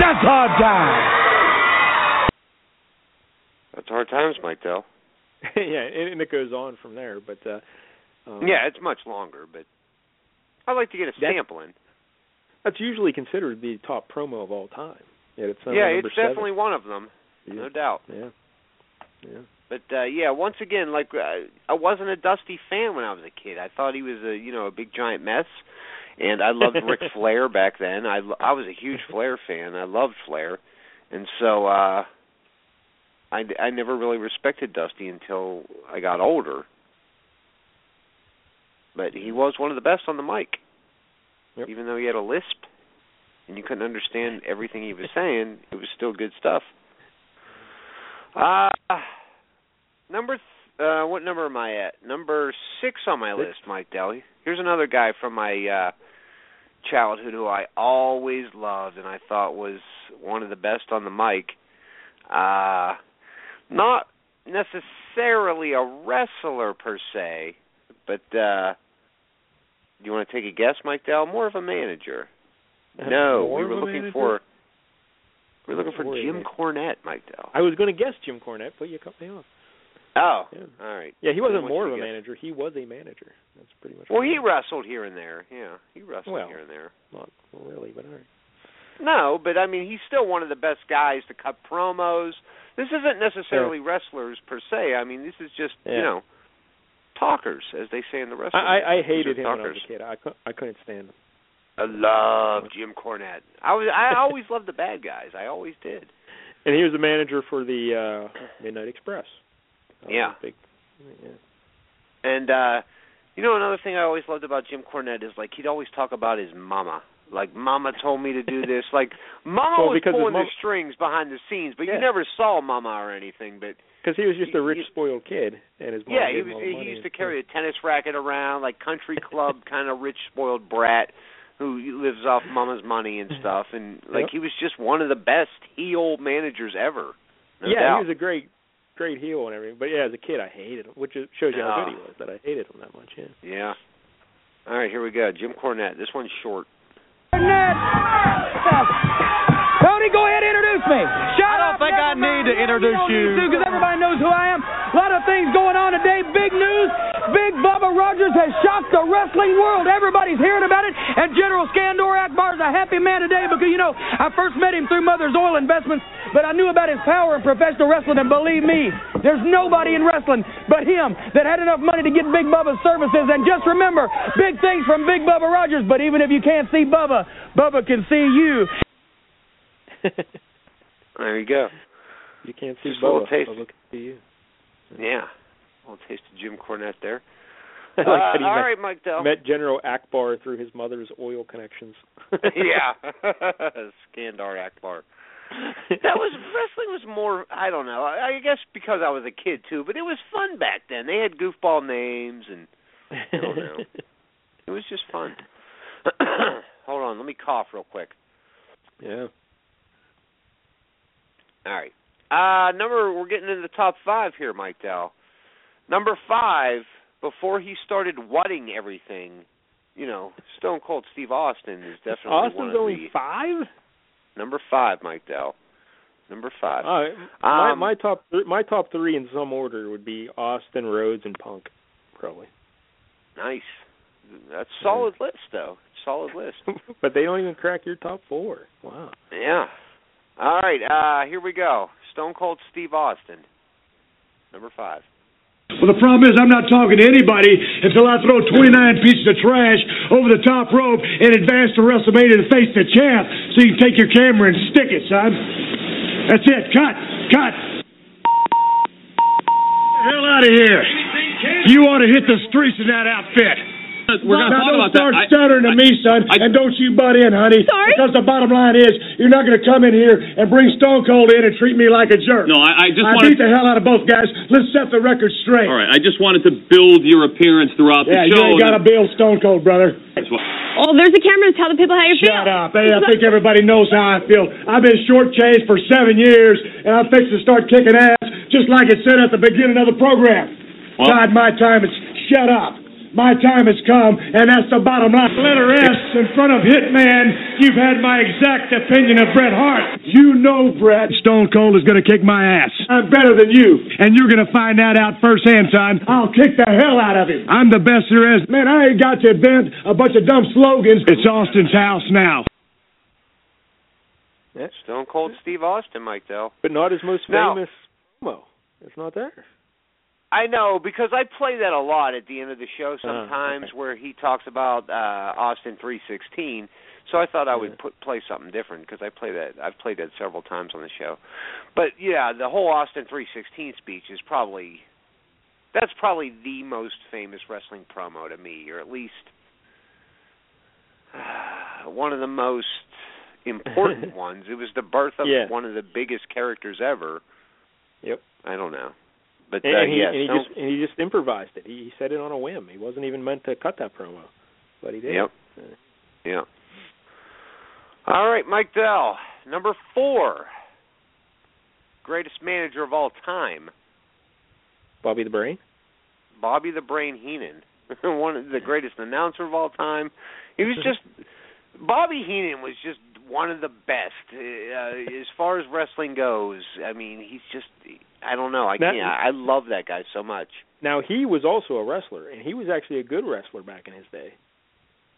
Speaker 9: That's hard times.
Speaker 5: That's hard times, Mike Dell. *laughs*
Speaker 6: yeah, and, and it goes on from there. But uh, um,
Speaker 5: Yeah, it's much longer, but I'd like to get a
Speaker 6: That-
Speaker 5: sample in.
Speaker 6: that's usually considered the top promo of all time. Yeah, it's uh,
Speaker 5: yeah, it's
Speaker 6: seven.
Speaker 5: definitely one of them,
Speaker 6: Yeah.
Speaker 5: no doubt.
Speaker 6: Yeah, yeah.
Speaker 5: But uh yeah, once again, like uh, I wasn't a Dusty fan when I was a kid. I thought he was a you know a big giant mess, and I loved Ric *laughs* Flair back then. I I was a huge Flair fan. I loved Flair, and so uh I I never really respected Dusty until I got older. But he was one of the best on the mic,
Speaker 6: Yep.
Speaker 5: even though he had a lisp and you couldn't understand everything he was saying. It was still good stuff. Uh number th- uh what number am I at? Number 6 on my list, Mike Dell. Here's another guy from my uh childhood who I always loved and I thought was one of the best on the mic. Uh not necessarily a wrestler per se, but uh do you want to take a guess, Mike Dell? More of a manager. No, we were looking for we were looking for
Speaker 6: More of a
Speaker 5: Jim. Cornette, Mike Dell.
Speaker 6: I was going to guess Jim Cornette, but you cut me off.
Speaker 5: Oh,
Speaker 6: Yeah.
Speaker 5: all right.
Speaker 6: Yeah, he wasn't more of a
Speaker 5: guess?
Speaker 6: manager. He was a manager. That's pretty much.
Speaker 5: It.
Speaker 6: Well,
Speaker 5: he wrestled here and there. Yeah, he wrestled
Speaker 6: Well.
Speaker 5: here and there.
Speaker 6: not really, but all right.
Speaker 5: No, but I mean, he's still one of the best guys to cut promos. This isn't necessarily wrestlers per se. I mean, this is just you know talkers, as they say in the wrestling.
Speaker 6: I, I hated him
Speaker 5: are
Speaker 6: when I was a kid. I couldn't I couldn't stand him.
Speaker 5: I love Jim Cornette. I was I *laughs* always loved the bad guys. I always did.
Speaker 6: And he was the manager for the uh Midnight Express.
Speaker 5: Yeah.
Speaker 6: Big, yeah.
Speaker 5: And uh you know another thing I always loved about Jim Cornette is like he'd always talk about his mama. Like mama told me to do this. *laughs* Like mama
Speaker 6: Well,
Speaker 5: was pulling the strings behind the scenes, but
Speaker 6: Yeah.
Speaker 5: you never saw mama or anything. But
Speaker 6: Because he was just a rich,
Speaker 5: You-
Speaker 6: spoiled kid, and his mom
Speaker 5: yeah, he was he used to carry a tennis racket around, like country *laughs* club kind of rich spoiled brat who lives off mama's money and stuff. And like
Speaker 6: Yep.
Speaker 5: he was just one of the best heel managers ever. No
Speaker 6: yeah,
Speaker 5: doubt.
Speaker 6: he was a great, great heel and everything. But yeah, as a kid, I hated him, which shows you how
Speaker 5: Ah.
Speaker 6: good he was. That I hated him that much. Yeah.
Speaker 5: Yeah. All right, here we go. Jim Cornette. This one's short.
Speaker 9: Tony, go ahead and introduce me. Shut
Speaker 11: I don't
Speaker 9: up,
Speaker 11: think I
Speaker 9: mind.
Speaker 11: need to introduce
Speaker 9: don't
Speaker 11: you.
Speaker 9: because everybody knows who I am. A lot of things going on today. Big news. Big Bubba Rogers has shocked the wrestling world. Everybody's hearing about it. And General Skandor Akbar is a happy man today because, you know, I first met him through Mother's Oil Investments, but I knew about his power in professional wrestling. And believe me, there's nobody in wrestling but him that had enough money to get Big Bubba's services. And just remember, big things from Big Bubba Rogers. But even if you can't see Bubba, Bubba can see you. *laughs*
Speaker 5: There you go.
Speaker 6: you can't see
Speaker 5: Just a little
Speaker 6: Bubba.
Speaker 5: taste.
Speaker 6: Bubba can see you.
Speaker 5: Yeah. A little taste of Jim Cornette there.
Speaker 6: I *laughs* like
Speaker 5: Uh, all
Speaker 6: met,
Speaker 5: right, Mike Dell.
Speaker 6: met General Akbar through his mother's oil connections. *laughs*
Speaker 5: yeah. Skandor Akbar. *laughs* That was wrestling was more I don't know. I, I guess because I was a kid too, but it was fun back then. They had goofball names and I don't know. *laughs* It was just fun. *clears throat* Hold on, let me cough real quick.
Speaker 6: yeah.
Speaker 5: All right. Uh number we're getting into the top five here, Mike Dell. Number five, before he started wutting everything, you know, Stone Cold Steve Austin is definitely one
Speaker 6: Austin's
Speaker 5: of
Speaker 6: only
Speaker 5: the
Speaker 6: five.
Speaker 5: Number five, Mike Dell. Number five.
Speaker 6: Uh, my,
Speaker 5: Um,
Speaker 6: my top th- my top three in some order would be Austin, Rhodes, and Punk, probably.
Speaker 5: Nice. That's a solid list though. Solid list. *laughs*
Speaker 6: but they don't even crack your top four. Wow.
Speaker 5: Yeah. All right, uh here we go. Stone Cold Steve Austin. Number five.
Speaker 15: Well, the problem is I'm not talking to anybody until I throw 29 pieces of trash over the top rope and advance to WrestleMania to face the champ so you can take your camera and stick it, son. That's it. Cut. Cut. The hell out of here. You ought to hit the streets in that outfit.
Speaker 16: We're gonna talk
Speaker 15: don't
Speaker 16: about that.
Speaker 15: start
Speaker 16: I-
Speaker 15: stuttering to me, son, and don't you butt in, honey.
Speaker 16: Sorry?
Speaker 15: Because the bottom line is, you're not going to come in here and bring Stone Cold in and treat me like a jerk.
Speaker 16: No, I, I just
Speaker 15: I
Speaker 16: wanted.
Speaker 15: beat the hell out of both guys. Let's set the record straight.
Speaker 16: All right, I just wanted to build your appearance throughout
Speaker 15: Yeah,
Speaker 16: the
Speaker 15: you
Speaker 16: show.
Speaker 15: ain't got to build Stone Cold, brother.
Speaker 17: Oh, there's a camera to tell the people how you feel.
Speaker 15: Shut up. Hey, I think *laughs* everybody knows how I feel. I've been shortchanged for seven years, and I'm fixing to start kicking ass, just like it said at the beginning of the program.
Speaker 16: Well-
Speaker 15: God, my time is... Shut up. My time has come, and that's the bottom line. Letter S in front of Hitman. You've had my exact opinion of Bret Hart. You know, Bret, Stone Cold is going to kick my ass. I'm better than you, and you're going to find that out firsthand, son. I'll kick the hell out of him. I'm the best there is. Man, I ain't got to invent a bunch of dumb slogans. It's Austin's house now.
Speaker 5: That's Stone Cold Steve Austin, Mike Dell.
Speaker 6: But not his most
Speaker 5: Now-
Speaker 6: famous promo. It's not there.
Speaker 5: I know because I play that a lot at the end of the show
Speaker 6: Uh,
Speaker 5: sometimes, where he talks about uh Austin three sixteen. So I thought I would put play something different because I play that. I've played that several times on the show. But yeah, the whole Austin three sixteen speech is probably that's probably the most famous wrestling promo to me, or at least *sighs* one of the most important *laughs* ones. It was the birth of
Speaker 6: Yeah.
Speaker 5: one of the biggest characters ever.
Speaker 6: Yep.
Speaker 5: I don't know, but
Speaker 6: And,
Speaker 5: uh,
Speaker 6: and he,
Speaker 5: yeah,
Speaker 6: and he just and he just improvised it. He, he said it on a whim. He wasn't even meant to cut that promo, but he did.
Speaker 5: Yep. Yeah. All right, Mike Dell, number four, greatest manager of all time,
Speaker 6: Bobby the Brain.
Speaker 5: Bobby the Brain Heenan, *laughs* one of the greatest announcer of all time. He was *laughs* just Bobby Heenan was just one of the best uh, as far as wrestling goes. I mean, he's just I don't know. I can't. I love that guy so much.
Speaker 6: Now he was also a wrestler, and he was actually a good wrestler back in his day.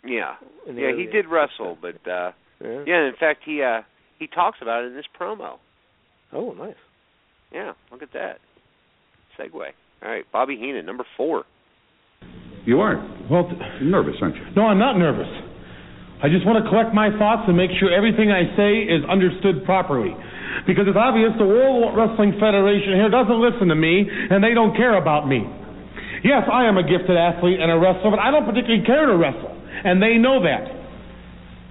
Speaker 5: Yeah. Yeah, he
Speaker 6: early
Speaker 5: did wrestle, but uh
Speaker 6: Yeah.
Speaker 5: yeah, in fact he uh he talks about it in this promo.
Speaker 6: Oh, nice.
Speaker 5: Yeah, look at that. Segue. All right, Bobby Heenan, number four.
Speaker 18: You aren't. Well, nervous, aren't you?
Speaker 19: No, I'm not nervous. I just want to collect my thoughts and make sure everything I say is understood properly. Because it's obvious the World Wrestling Federation here doesn't listen to me and they don't care about me. Yes, I am a gifted athlete and a wrestler, but I don't particularly care to wrestle. And they know that.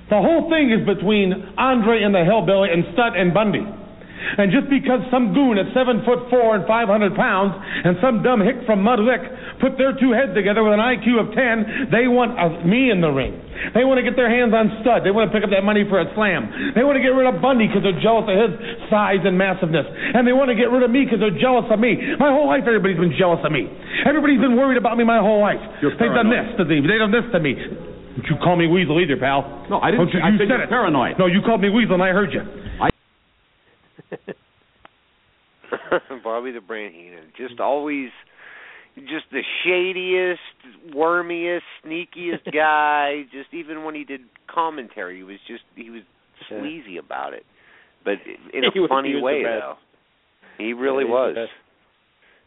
Speaker 19: The whole thing is between Andre and the Hellbilly and Stud and Bundy. And just because some goon at seven foot four and five hundred pounds and some dumb hick from Mud Lick put their two heads together with an IQ of ten, they want uh, me in the ring. They want to get their hands on Stud. They want to pick up that money for a slam. They want to get rid of Bundy because they're jealous of his size and massiveness. And they want to get rid of me because they're jealous of me. My whole life, everybody's been jealous of me. Everybody's been worried about me my whole life.
Speaker 18: You're
Speaker 19: They've done this to me. They've done this to me. Don't you call me Weasel either, pal.
Speaker 18: No, I didn't.
Speaker 19: You,
Speaker 18: I
Speaker 19: you
Speaker 18: said
Speaker 19: said
Speaker 18: you're
Speaker 19: it.
Speaker 18: paranoid.
Speaker 19: No, you called me Weasel and I heard you. *laughs*
Speaker 5: Bobby the Brain Heenan, just always, just the shadiest, wormiest, sneakiest *laughs* guy. Just even when he did commentary, he was just he was sleazy about it, but in *laughs* a
Speaker 6: He
Speaker 5: funny
Speaker 6: was the
Speaker 5: way
Speaker 6: best.
Speaker 5: though. He really
Speaker 6: Yeah,
Speaker 5: was.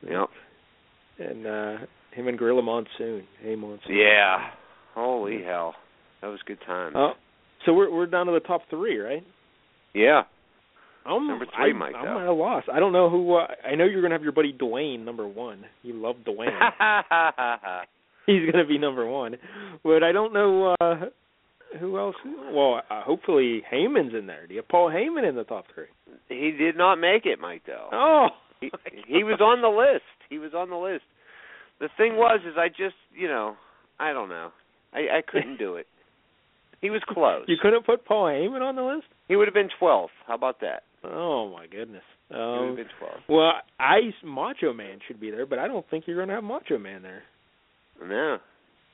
Speaker 5: Yep.
Speaker 6: And uh him and Gorilla Monsoon. Hey Monsoon.
Speaker 5: Yeah. Holy hell, that was good times.
Speaker 6: Oh, so we're we're down to the top three, right?
Speaker 5: Yeah.
Speaker 6: I'm,
Speaker 5: Number three, Mike,
Speaker 6: I'm at a loss. I don't know who. Uh, I know you're gonna have your buddy Dwayne number one. You love Dwayne. *laughs* He's gonna be number one, but I don't know uh who else. Well, uh, hopefully Heyman's in there. Do you have Paul Heyman in the top three?
Speaker 5: he did not make it, Mike. Though.
Speaker 6: Oh,
Speaker 5: he, he was on the list. He was on the list. The thing was, is I just, you know, I don't know. I I couldn't do it. He was close.
Speaker 6: you couldn't put Paul Heyman on the list?
Speaker 5: He would have been 12th. How about that?
Speaker 6: Oh my goodness. Um,
Speaker 5: been 12th.
Speaker 6: well, Ice Macho Man should be there, but I don't think you're gonna have Macho Man there.
Speaker 5: No,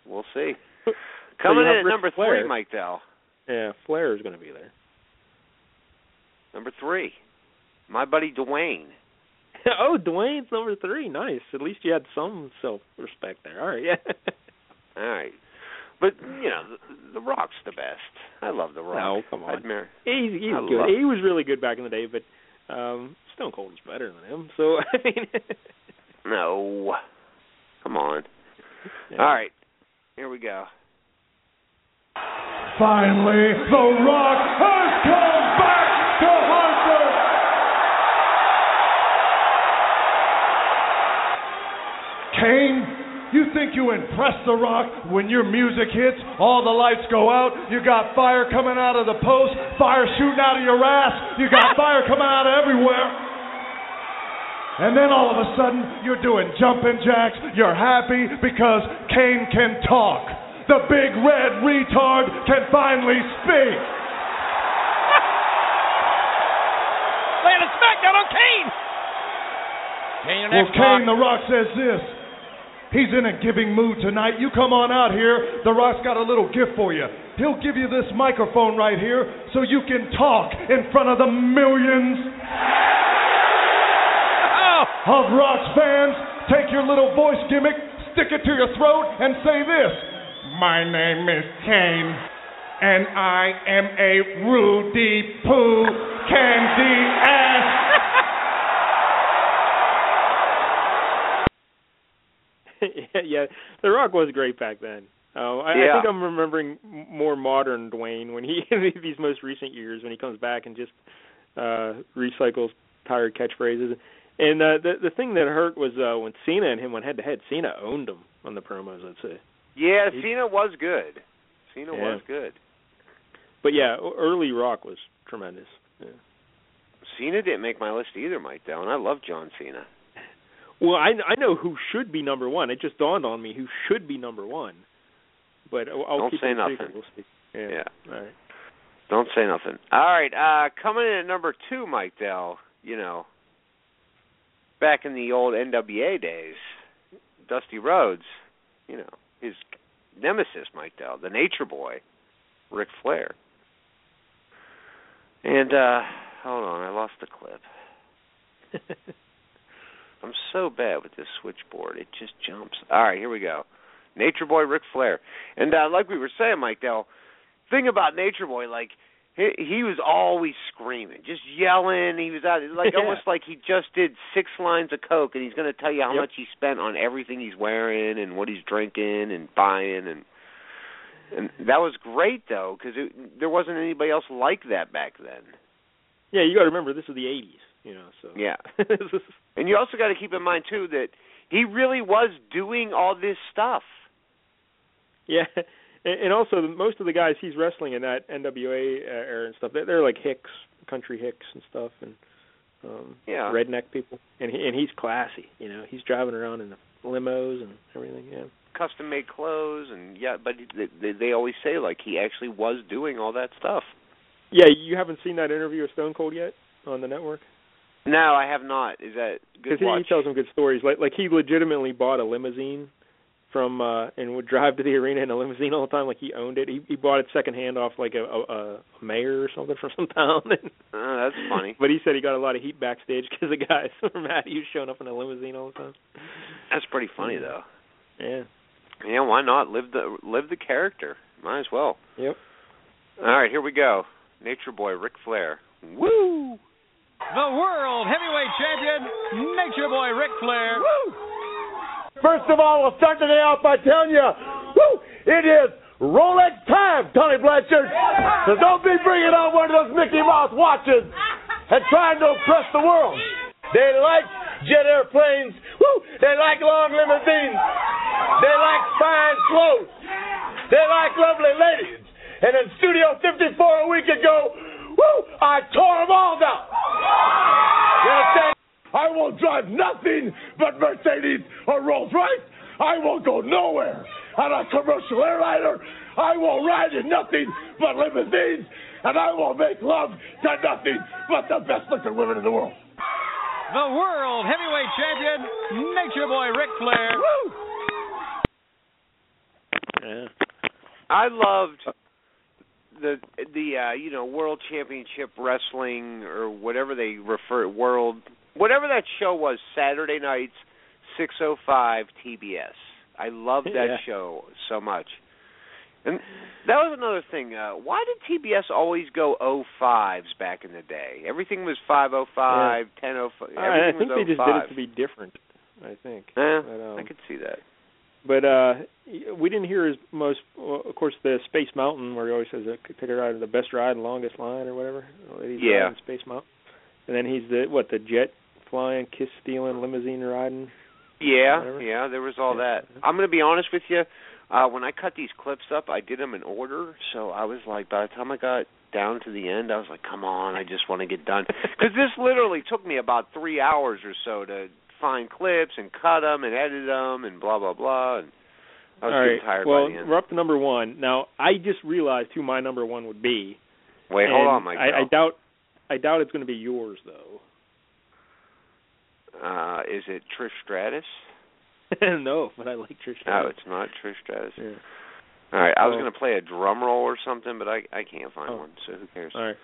Speaker 5: we'll see. *laughs* Coming
Speaker 6: you
Speaker 5: in at
Speaker 6: Ric
Speaker 5: number
Speaker 6: Flair.
Speaker 5: three, Mike Dell.
Speaker 6: Yeah, Flair is gonna be there.
Speaker 5: Number three, my buddy Dwayne. *laughs*
Speaker 6: oh, Dwayne's number three. Nice. At least you had some self-respect there. All right, yeah. *laughs*
Speaker 5: All right, but you know, the, the Rock's the best. I love the Rock.
Speaker 6: No, come on.
Speaker 5: I'd marry.
Speaker 6: He's he's
Speaker 5: I
Speaker 6: good.
Speaker 5: love-
Speaker 6: He was really good back in the day, but um Stone Cold is better than him. So *laughs* I mean,
Speaker 5: No, come on.
Speaker 6: Yeah.
Speaker 5: All right, here we go.
Speaker 9: Finally, The Rock has come back to Hartford. Kane,
Speaker 20: You think you impress The Rock when your music hits, all the lights go out, you got fire coming out of the post, fire shooting out of your ass, you got fire coming out of everywhere. And then all of a sudden, you're doing jumping jacks, you're happy because Kane can talk. The big red retard can finally speak.
Speaker 9: Laying a smackdown on Kane. Kane,
Speaker 20: Well, Kane. The Rock says this. He's in a giving mood tonight. You come on out here. The Rock's got a little gift for you. He'll give you this microphone right here so you can talk in front of the millions ah! of Rock's fans. Take your little voice gimmick, stick it to your throat, and say this My name is Kane, and I am a Rudy Poo Candy Ass.
Speaker 6: Yeah, *laughs* yeah, The Rock was great back then. Uh, I, I think I'm remembering m- more modern Dwayne when he *laughs* in these most recent years when he comes back and just uh recycles tired catchphrases. And uh, the the thing that hurt was uh when Cena and him went head to head. Cena owned him on the promos, I'd say.
Speaker 5: Yeah, Cena was good. Cena
Speaker 6: Yeah.
Speaker 5: was good.
Speaker 6: But yeah, early Rock was tremendous. Yeah.
Speaker 5: Cena didn't make my list either, Mike Dell, and I love John Cena.
Speaker 6: Well, I I know who should be number one. It just dawned on me who should be number one. But I'll, I'll
Speaker 5: Don't
Speaker 6: keep
Speaker 5: say
Speaker 6: a secret.
Speaker 5: nothing.
Speaker 6: We'll see. Yeah.
Speaker 5: Yeah.
Speaker 6: All right.
Speaker 5: Don't say nothing. All right, uh coming in at number two, Mike Dell. You know, back in the old NWA days, Dusty Rhodes. You know, his nemesis, Mike Dell, the Nature Boy, Ric Flair. And uh hold on, I lost the clip. *laughs* I'm so bad with this switchboard; it just jumps. All right, here we go. Nature Boy, Ric Flair, and uh, like we were saying, Mike Dell, thing about Nature Boy, like he, he was always screaming, just yelling. He was out like
Speaker 6: Yeah. *laughs*
Speaker 5: almost like he just did six lines of coke, and he's going to tell you how
Speaker 6: Yep.
Speaker 5: much he spent on everything he's wearing and what he's drinking and buying, and and that was great though because there wasn't anybody else like that back then.
Speaker 6: Yeah, you got to remember this is the '80s. You know, so
Speaker 5: Yeah. *laughs* And you also got to keep in mind too that he really was doing all this stuff.
Speaker 6: Yeah, and, and also the, most of the guys he's wrestling in that NWA era and stuff, they're, they're like Hicks, country Hicks and stuff, and um
Speaker 5: Yeah.
Speaker 6: redneck people. And he, and he's classy. You know, he's driving around in the limos and everything. Yeah.
Speaker 5: Custom made clothes and yeah, but they, they they always say like he actually was doing all that stuff.
Speaker 6: Yeah, you haven't seen that interview with Stone Cold yet on the network?
Speaker 5: No, I have not. Is that good
Speaker 6: Because he, he tells some good stories. Like like he legitimately bought a limousine from uh and would drive to the arena in a limousine all the time, like he owned it. He he bought it secondhand off like a a, a mayor or something from some town. *laughs*
Speaker 5: Oh, that's funny.
Speaker 6: but he said he got a lot of heat backstage because the guys *laughs* were mad he was showing up in a limousine all the time.
Speaker 5: That's pretty funny though.
Speaker 6: Yeah.
Speaker 5: Yeah, why not live the live the character? Might as well.
Speaker 6: Yep.
Speaker 5: All right, here we go. Nature Boy, Ric Flair. Woo!
Speaker 9: The world heavyweight champion, Nature Boy Ric Flair.
Speaker 20: First of all, we'll start today off by telling you, woo, it is Rolex time, Tony Blanchard. So don't be bringing on one of those Mickey Mouse watches and trying to impress the world. They like jet airplanes. Woo, they like long limousines. They like fine clothes. They like lovely ladies. And in Studio 54 a week ago, woo, I tore them all down. You understand? I will drive nothing but Mercedes or Rolls Royce. I will go nowhere on a commercial airliner. I will ride in nothing but limousines, and I will make love to nothing but the best looking women in the world.
Speaker 9: The world heavyweight champion, Nature Boy Ric Flair.
Speaker 6: Yeah.
Speaker 5: I loved the the uh, you know World Championship Wrestling or whatever they refer World whatever that show was Saturday nights 605 TBS. I loved that
Speaker 6: Yeah.
Speaker 5: show so much. And that was another thing. Uh, why did TBS always go 05s back in the day? Everything was 505, 1005.
Speaker 6: I, I think
Speaker 5: was
Speaker 6: they just did it to be different. I think.
Speaker 5: Eh,
Speaker 6: But, um,
Speaker 5: I could see that.
Speaker 6: But uh we didn't hear his most, well, of course, the Space Mountain where he always says, "Take a ride the best ride and longest line" or whatever. He's
Speaker 5: Yeah.
Speaker 6: Space Mountain. And then he's the what the jet flying, kiss stealing, limousine riding.
Speaker 5: Yeah, yeah, there was all
Speaker 6: Yeah.
Speaker 5: that. I'm going to be honest with you. Uh when I cut these clips up, I did them in order, so I was like by the time I got down to the end, I was like, "Come on, I just want to get done." Cuz this literally took me about 3 hours or so to find clips and cut them and edit them and blah blah blah and I was
Speaker 6: All right.
Speaker 5: tired
Speaker 6: well,
Speaker 5: by the end.
Speaker 6: we're up to number one. Now, I just realized who my number one would be.
Speaker 5: Wait, hold on, Mike.
Speaker 6: I, I doubt. I doubt it's going to be yours though.
Speaker 5: uh is it Trish Stratus? *laughs*
Speaker 6: no, but I like Trish. Stratus.
Speaker 5: No, it's not Trish Stratus.
Speaker 6: Yeah.
Speaker 5: All right, I was
Speaker 6: Well-
Speaker 5: going to play a drum roll or something, but I I can't find
Speaker 6: Oh.
Speaker 5: one, so who cares?
Speaker 6: All right.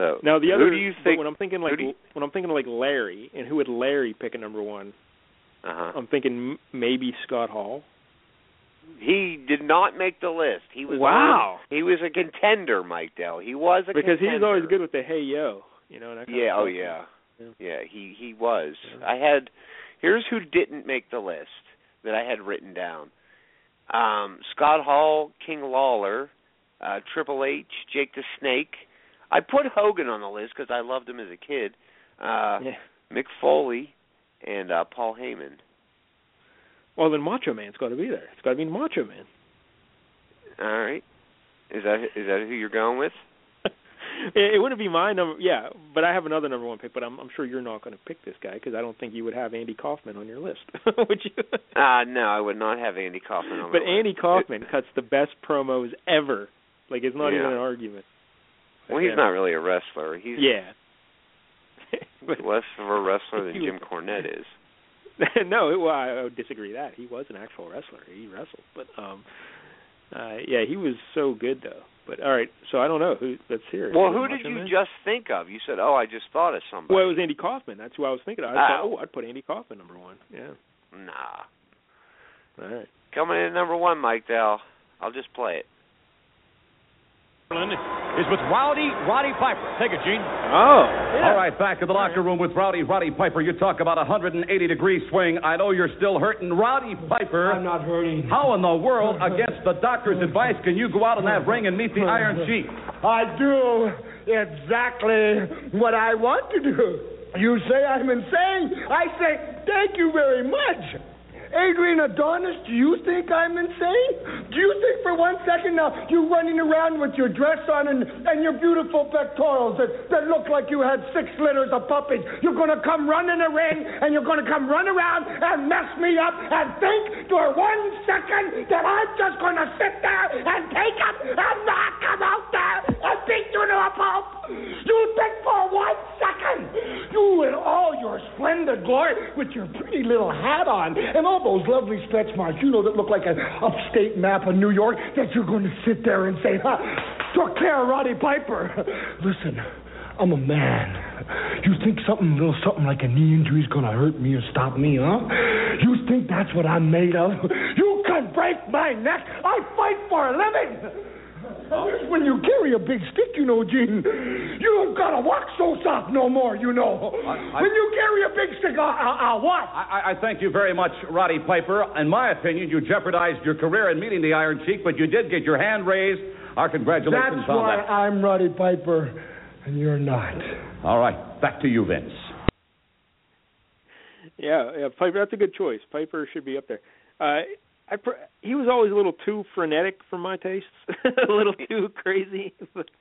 Speaker 5: So
Speaker 6: Now the other.
Speaker 5: who do you think?
Speaker 6: when I'm thinking like
Speaker 5: you-
Speaker 6: when I'm thinking like Larry, and who would Larry pick at number one?
Speaker 5: uh-huh.
Speaker 6: I'm thinking maybe Scott Hall.
Speaker 5: He did not make the list. He was
Speaker 6: Wow.
Speaker 5: on- he was a contender, Mike Dell. He was a
Speaker 6: because he was always good with the hey yo, you know. and That kind
Speaker 5: Yeah,
Speaker 6: of
Speaker 5: oh yeah.
Speaker 6: Yeah.
Speaker 5: Yeah, he he was. I had here's who didn't make the list that I had written down. Um Scott Hall, King Lawler, uh Triple H, Jake the Snake. I put Hogan on the list because I loved him as a kid. Uh
Speaker 6: Yeah.
Speaker 5: Mick Foley and uh Paul Heyman.
Speaker 6: Well, then Macho Man's got to be there. It's got to be Macho Man.
Speaker 5: All right. Is that is that who you're going with? *laughs*
Speaker 6: it, it wouldn't be my number. Yeah, but I have another number one pick. But I'm I'm sure you're not going to pick this guy because I don't think you would have Andy Kaufman on your list, *laughs* would you? *laughs*
Speaker 5: Uh no, I would not have Andy Kaufman on
Speaker 6: but
Speaker 5: my list.
Speaker 6: Andy Kaufman cuts the best promos ever. Like it's not
Speaker 5: Yeah.
Speaker 6: even an argument.
Speaker 5: Well, he's
Speaker 6: Yeah.
Speaker 5: not really a wrestler. He's
Speaker 6: Yeah. *laughs*
Speaker 5: less of a wrestler than Jim Cornette is. *laughs*
Speaker 6: no, well, I would disagree that he was an actual wrestler. He wrestled, but um, uh, yeah, he was so good though. But all right, so I don't know who. Let's hear.
Speaker 5: Well, who did you
Speaker 6: Man?
Speaker 5: just think of? You said, "Oh, I just thought of somebody."
Speaker 6: Well, it was Andy Kaufman. That's who I was thinking of. I
Speaker 5: Oh.
Speaker 6: thought, oh, I'd put Andy Kaufman number one. Yeah.
Speaker 5: Nah.
Speaker 6: All right.
Speaker 5: Coming in at number one, Mike Dell. I'll just play it.
Speaker 20: Is with Rowdy Roddy Piper. Take it, Gene.
Speaker 6: Oh.
Speaker 18: All right, back in the locker room with Rowdy Roddy Piper. You talk about a 180 degree swing. I know you're still hurting. Rowdy Piper.
Speaker 9: I'm not hurting.
Speaker 18: How in the world, against the doctor's advice, can you go out in that ring and meet the Iron Sheik?
Speaker 9: I do exactly what I want to do. You say I'm insane. I say thank you very much. Adrian Adonis, do you think I'm insane? Do you think for one second now you're running around with your dress on and, and your beautiful pectorals that, that look like you had six litters of puppies, you're going to come run in and you're going to come run around and mess me up and think for one second that I'm just going to sit there and take him and not come out there and beat you to a pulp? You think for one second you in all your splendid glory with your pretty little hat on and all those lovely stretch marks, you know, that look like an upstate map of New York, that you're going to sit there and say, huh, took care of Roddy Piper. Listen, I'm a man. You think something little something like a knee injury is going to hurt me or stop me, huh? You think that's what I'm made of? You can break my neck. I fight for a living. When you carry a big stick, you know, Gene, you don't gotta walk so soft no more, you know.
Speaker 18: I-
Speaker 9: when you carry a big stick, I'll, I'll, I'll what?
Speaker 18: I, I thank you very much, Roddy Piper. In my opinion, you jeopardized your career in meeting the Iron Sheik, but you did get your hand raised. Our congratulations
Speaker 9: That's
Speaker 18: on
Speaker 9: why. I'm Roddy Piper and you're not.
Speaker 18: All right, back to you, Vince.
Speaker 6: Yeah, yeah, Piper. That's a good choice. Piper should be up there. Uh, I pr- he was always a little too frenetic for my tastes, *laughs* a little *laughs* too crazy.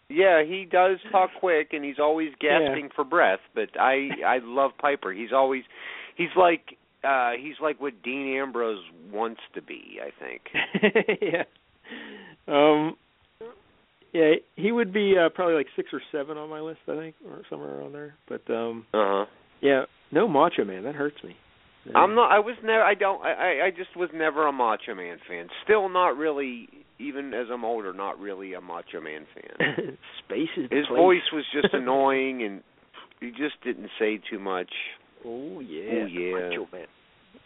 Speaker 5: Yeah, he does talk quick, and he's always gasping for breath. But I I love Piper. He's always he's like uh he's like what Dean Ambrose wants to be. I think. *laughs*
Speaker 6: yeah. Um. Yeah, he would be uh, probably like six or seven on my list, I think, or somewhere around there. But um,
Speaker 5: Uh huh.
Speaker 6: yeah, no Macho Man. That hurts me.
Speaker 5: I'm not. I was never. I don't. I. I- I just was never a Macho Man fan. Still not really. Even as I'm older, not really a Macho Man fan. *laughs*
Speaker 6: Space is the
Speaker 5: His
Speaker 6: place.
Speaker 5: voice was just *laughs* annoying, and he just didn't say too much.
Speaker 6: Oh yeah.
Speaker 5: Oh, yeah.
Speaker 6: Macho Man.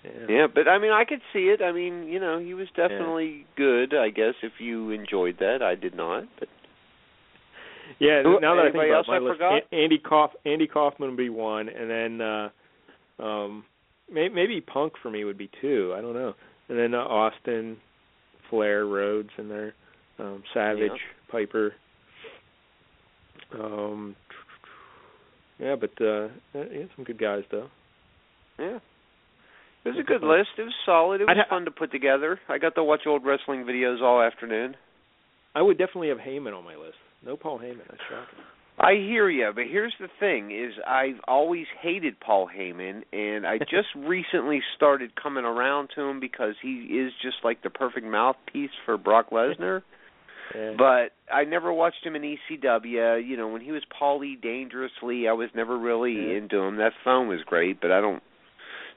Speaker 6: Yeah.
Speaker 5: Yeah, but I mean, I could see it. I mean, you know, he was definitely good. I guess if you enjoyed that, I did not. But
Speaker 6: Yeah,
Speaker 5: Who-
Speaker 6: now that I think about
Speaker 5: else
Speaker 6: it, my
Speaker 5: I
Speaker 6: list,
Speaker 5: forgot?
Speaker 6: Andy Kauf, Andy Kaufman would be one, and then uh um may, maybe Punk for me would be two. I don't know, and then uh, Austin, Flair, Rhodes in there, um Savage,
Speaker 5: Yeah.
Speaker 6: Piper. Um yeah, but uh yeah, some good guys though.
Speaker 5: yeah, It was a good list. It was solid. It was
Speaker 6: ha-
Speaker 5: fun to put together. I got to watch old wrestling videos all afternoon.
Speaker 6: I would definitely have Heyman on my list. No Paul Heyman. That's shocking.
Speaker 5: I hear you, but here's the thing: is I've always hated Paul Heyman, and I *laughs* just recently started coming around to him because he is just like the perfect mouthpiece for Brock Lesnar. *laughs*
Speaker 6: Yeah.
Speaker 5: But I never watched him in ECW. You know, when he was Paulie Dangerously, I was never really
Speaker 6: Yeah.
Speaker 5: into him. That phone was great, but I don't.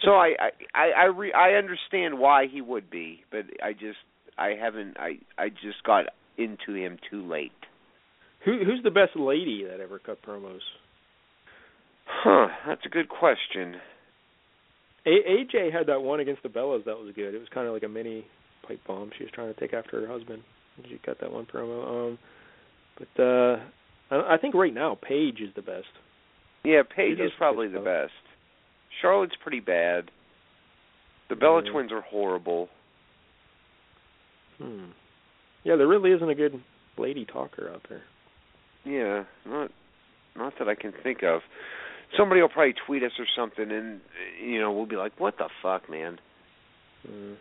Speaker 5: So I I I I, re, I understand why he would be, but I just I haven't I I just got into him too late.
Speaker 6: Who who's the best lady that ever cut promos?
Speaker 5: Huh, that's a good question.
Speaker 6: A- AJ had that one against the Bellas that was good. It was kind of like a mini pipe bomb. She was trying to take after her husband. She cut that one promo. Um, but uh, I, I think right now Paige is the best.
Speaker 5: Yeah, Paige is probably the best. Charlotte's pretty bad. The Bella
Speaker 6: Yeah.
Speaker 5: twins are horrible.
Speaker 6: Hmm. Yeah, there really isn't a good lady talker out there.
Speaker 5: Yeah, not not that I can think of. Somebody will probably tweet us or something, and you know we'll be like, "What the fuck, man?" Mm.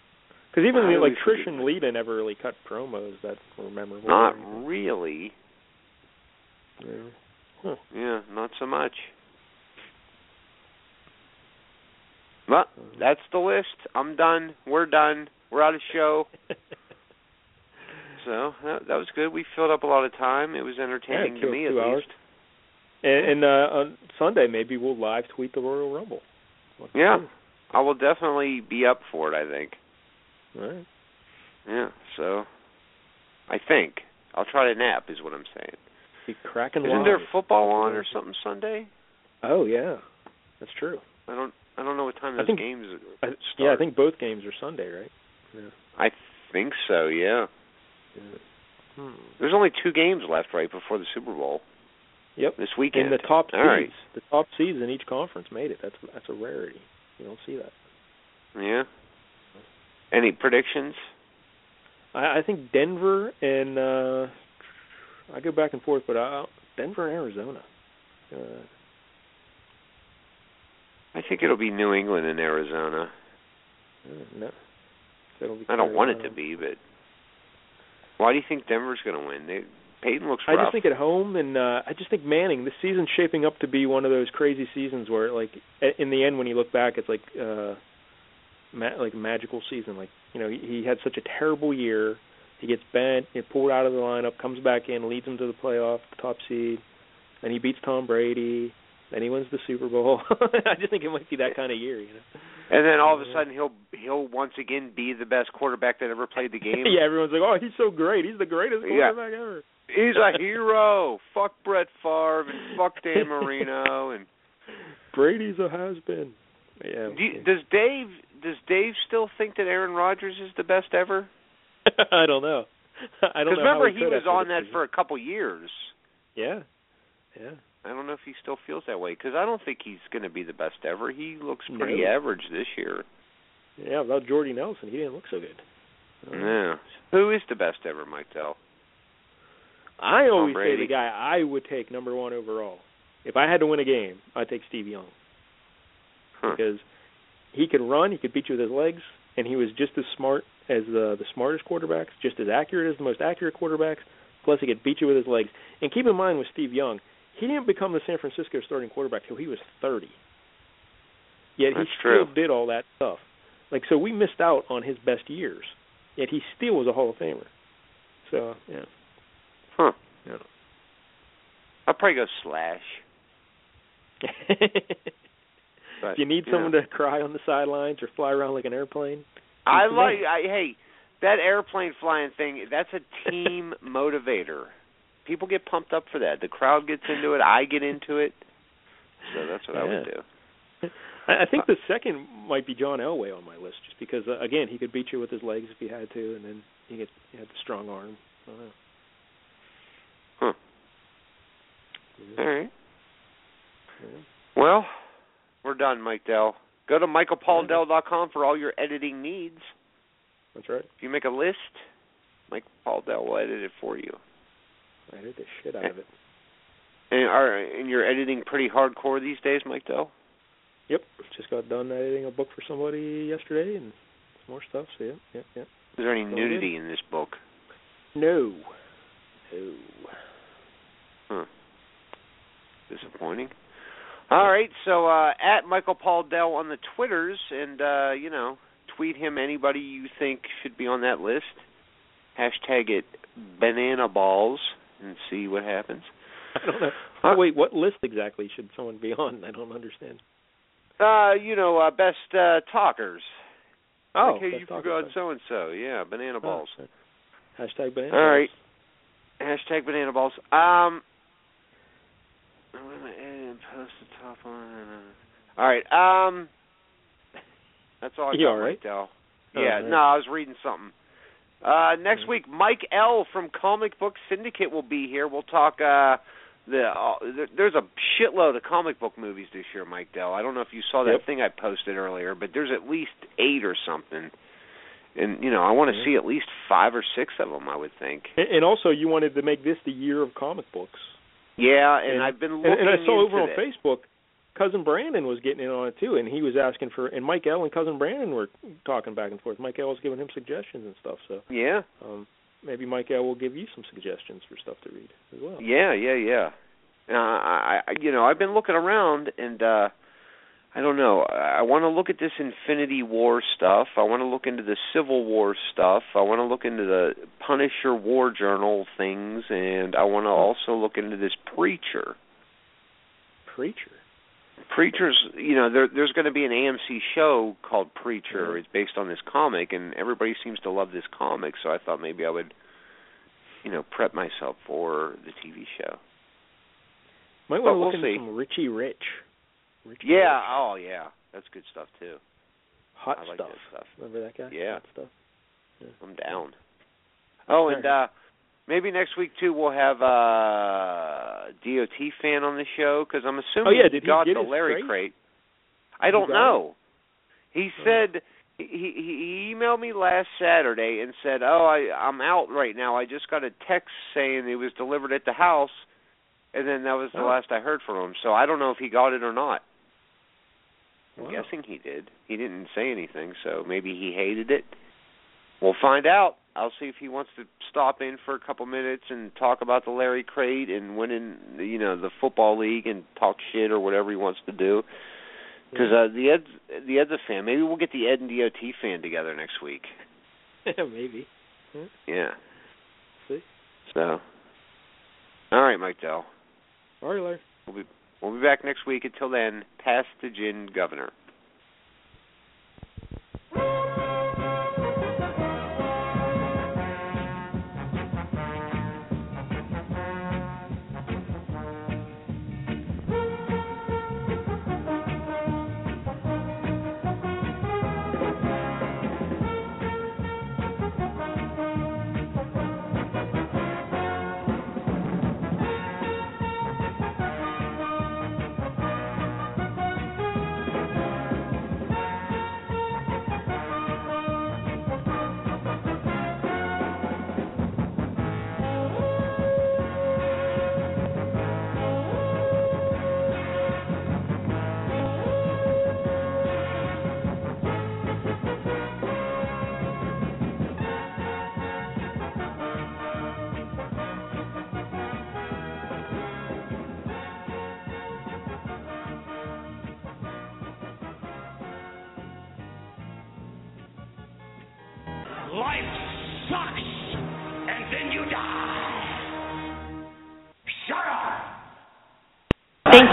Speaker 6: Because even
Speaker 5: the,
Speaker 6: like Trish and Lita never really cut promos that were memorable.
Speaker 5: Not really.
Speaker 6: Yeah. Huh.
Speaker 5: Yeah, not so much. Well, uh-huh. that's the list. I'm done. We're done. We're out of show. *laughs* so that, that was good. We filled up a lot of time. It was entertaining to
Speaker 6: killed
Speaker 5: me at
Speaker 6: hours.
Speaker 5: least.
Speaker 6: And, and uh, on Sunday maybe we'll live tweet the Royal Rumble. To
Speaker 5: Yeah. I will definitely be up for it. I think.
Speaker 6: All right.
Speaker 5: Yeah. So, I think I'll try to nap. Is what I'm saying.
Speaker 6: Be cracking
Speaker 5: Isn't
Speaker 6: live.
Speaker 5: there football on or something Sunday?
Speaker 6: Oh yeah, that's true.
Speaker 5: I don't. I don't know what time
Speaker 6: I
Speaker 5: those
Speaker 6: think-
Speaker 5: games.
Speaker 6: I,
Speaker 5: start.
Speaker 6: yeah, I think both games are Sunday, right? Yeah.
Speaker 5: I think so. Yeah.
Speaker 6: Hmm.
Speaker 5: There's only two games left right before the Super Bowl
Speaker 6: Yep.
Speaker 5: this weekend.
Speaker 6: In the top seeds,
Speaker 5: right.
Speaker 6: the top seeds in each conference made it. That's that's a rarity. You don't see that.
Speaker 5: Yeah. Any predictions?
Speaker 6: I, I think Denver and uh I go back and forth, but I, Denver and Arizona. Uh,
Speaker 5: I think it'll be New England and Arizona.
Speaker 6: uh, no,
Speaker 5: I don't want it to be, but why do you think Denver's going to win? They, Peyton looks
Speaker 6: I just think at home, and uh, I just think Manning. This season's shaping up to be one of those crazy seasons where, like, in the end, when you look back, it's like, uh, ma- like a magical season. Like, you know, he, he had such a terrible year. He gets bent, he pulled out of the lineup, comes back in, leads them to the playoff, top seed, and he beats Tom Brady, then he wins the Super Bowl. *laughs* I just think it might be that kind of year, you know.
Speaker 5: And then all of a sudden he'll he'll once again be the best quarterback that ever played the *laughs* game.
Speaker 6: yeah, everyone's like, "Oh, he's so great. He's the greatest
Speaker 5: Yeah.
Speaker 6: quarterback ever."
Speaker 5: He's a *laughs* hero. fuck Brett Favre and fuck Dan Marino and
Speaker 6: Brady's a has been. Yeah.
Speaker 5: do you, does Dave does Dave still think that Aaron Rodgers is the best ever? *laughs*
Speaker 6: I don't know. I don't know.
Speaker 5: remember he
Speaker 6: could
Speaker 5: was on that
Speaker 6: season.
Speaker 5: for a couple years.
Speaker 6: Yeah. Yeah.
Speaker 5: I don't know if he still feels that way because I don't think he's going to be the best ever. He looks
Speaker 6: No.
Speaker 5: pretty average this year.
Speaker 6: Yeah, without Jordy Nelson, he didn't look so good.
Speaker 5: Yeah. Who is the best ever, Mike Dell?
Speaker 6: I always say the guy I would take number one overall. If I had to win a game, I'd take Steve Young
Speaker 5: Huh.
Speaker 6: because he could run, he could beat you with his legs, and he was just as smart as the the smartest quarterbacks, just as accurate as the most accurate quarterbacks. Plus, he could beat you with his legs. And keep in mind with Steve Young, he didn't become the San Francisco starting quarterback till he was 30. Yet
Speaker 5: That's
Speaker 6: he still
Speaker 5: true.
Speaker 6: did all that stuff. Like so, we missed out on his best years. Yet he still was a Hall of Famer. So yeah.
Speaker 5: Huh.
Speaker 6: Yeah.
Speaker 5: I'll probably go Slash. But, *laughs*
Speaker 6: if you need
Speaker 5: yeah.
Speaker 6: someone to cry on the sidelines or fly around like an airplane,
Speaker 5: I like. I, hey, that airplane flying thing. That's a team *laughs* motivator. People get pumped up for that. The crowd gets into it. I get into it. So that's what I would do.
Speaker 6: I, I think the second might be John Elway on my list, just because uh, again he could beat you with his legs if he had to, and then he, get, he had the strong arm. I don't know.
Speaker 5: Huh.
Speaker 6: Yeah.
Speaker 5: All right.
Speaker 6: Yeah.
Speaker 5: Well, we're done, Mike Dell. Go to michaelpauldell.com for all your editing needs.
Speaker 6: That's right.
Speaker 5: If you make a list, Mike Paul Dell will edit it for you.
Speaker 6: I did the shit out of it.
Speaker 5: And are and you're editing pretty hardcore these days, Mike Dell?
Speaker 6: Yep, just got done editing a book for somebody yesterday, and some more stuff. So yeah, yeah, yeah.
Speaker 5: Is there any
Speaker 6: good.
Speaker 5: nudity in this book?
Speaker 6: No. No.
Speaker 5: Huh. Disappointing. All right, so uh, at Michael Paul Dell on the Twitters, and uh, you know, tweet him anybody you think should be on that list. Hashtag it banana balls and see what happens. *laughs*
Speaker 6: I don't know. Oh, wait, what list exactly should someone be on? I don't understand.
Speaker 5: Uh, you know, uh, best uh, talkers.
Speaker 6: Oh,
Speaker 5: like, hey,
Speaker 6: best
Speaker 5: you forgot so and so. Yeah, banana balls.
Speaker 6: Oh, Hashtag banana.
Speaker 5: All right. Hashtag banana balls. Um. wait a minute, and Post the top one. All right. Um. That's all I
Speaker 6: You
Speaker 5: got,
Speaker 6: all right?
Speaker 5: Dell.
Speaker 6: Oh,
Speaker 5: Yeah. No, I was reading something. Uh, next
Speaker 6: Hmm.
Speaker 5: week, Mike L from Comic Book Syndicate will be here. We'll talk. Uh, the uh, there's a shitload of comic book movies this year, Mike Dell. I don't know if you saw that
Speaker 6: Yep.
Speaker 5: thing I posted earlier, but there's at least eight or something. And you know, I want to
Speaker 6: Mhm.
Speaker 5: see at least five or six of them. I would think.
Speaker 6: And, and also, you wanted to make this the year of comic books.
Speaker 5: Yeah, and, I've been looking
Speaker 6: and, and I saw over on. Facebook, cousin Brandon was getting in on it too, and he was asking for, and Mike Dell and cousin Brandon were talking back and forth. Mike Dell was giving him suggestions and stuff. So
Speaker 5: Yeah,
Speaker 6: um, maybe Mike Dell will give you some suggestions for stuff to read as well.
Speaker 5: yeah, yeah, yeah. Uh, I, I, you know, I've been looking around, and uh I don't know. I want to look at this Infinity War stuff. I want to look into the Civil War stuff. I want to look into the Punisher War Journal things, and I want to also look into this Preacher.
Speaker 6: Preacher.
Speaker 5: Preacher's, you know, there, there's going to be an AMC show called Preacher. It's based on this comic, and everybody seems to love this comic. So I thought maybe I would, you know, prep myself for the TV show.
Speaker 6: Might want to
Speaker 5: we'll
Speaker 6: look into
Speaker 5: see.
Speaker 6: some Richie Rich. Richie
Speaker 5: Yeah.
Speaker 6: Rich.
Speaker 5: Oh, yeah. That's good stuff too.
Speaker 6: Hot
Speaker 5: I like
Speaker 6: stuff.
Speaker 5: that stuff.
Speaker 6: Remember that guy?
Speaker 5: Yeah.
Speaker 6: Hot stuff.
Speaker 5: I'm down. Oh, and uh maybe next week too we'll have a DOT fan on the show because I'm assuming
Speaker 6: Oh, yeah, did he
Speaker 5: got
Speaker 6: get
Speaker 5: the Larry
Speaker 6: crate?
Speaker 5: I don't know. He oh. said he, he he emailed me last Saturday and said, "Oh, I I'm out right now. I just got a text saying it was delivered at the house." And then that was the
Speaker 6: Oh.
Speaker 5: last I heard from him. So I don't know if he got it or not. I'm
Speaker 6: Wow.
Speaker 5: guessing he did. He didn't say anything, so maybe he hated it. We'll find out. I'll see if he wants to stop in for a couple minutes and talk about the Larry Crate and winning, you know, the football league and talk shit or whatever he wants to do. Because uh, the Ed's the Ed's a fan. Maybe we'll get the Ed and DOT fan together next week.
Speaker 6: Yeah, *laughs* maybe.
Speaker 5: Yeah.
Speaker 6: See?
Speaker 5: So. All right, Mike Dell.
Speaker 6: All right, Larry.
Speaker 5: We'll be we'll be back next week. Until then, pass the gin, Governor.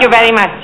Speaker 21: You very much.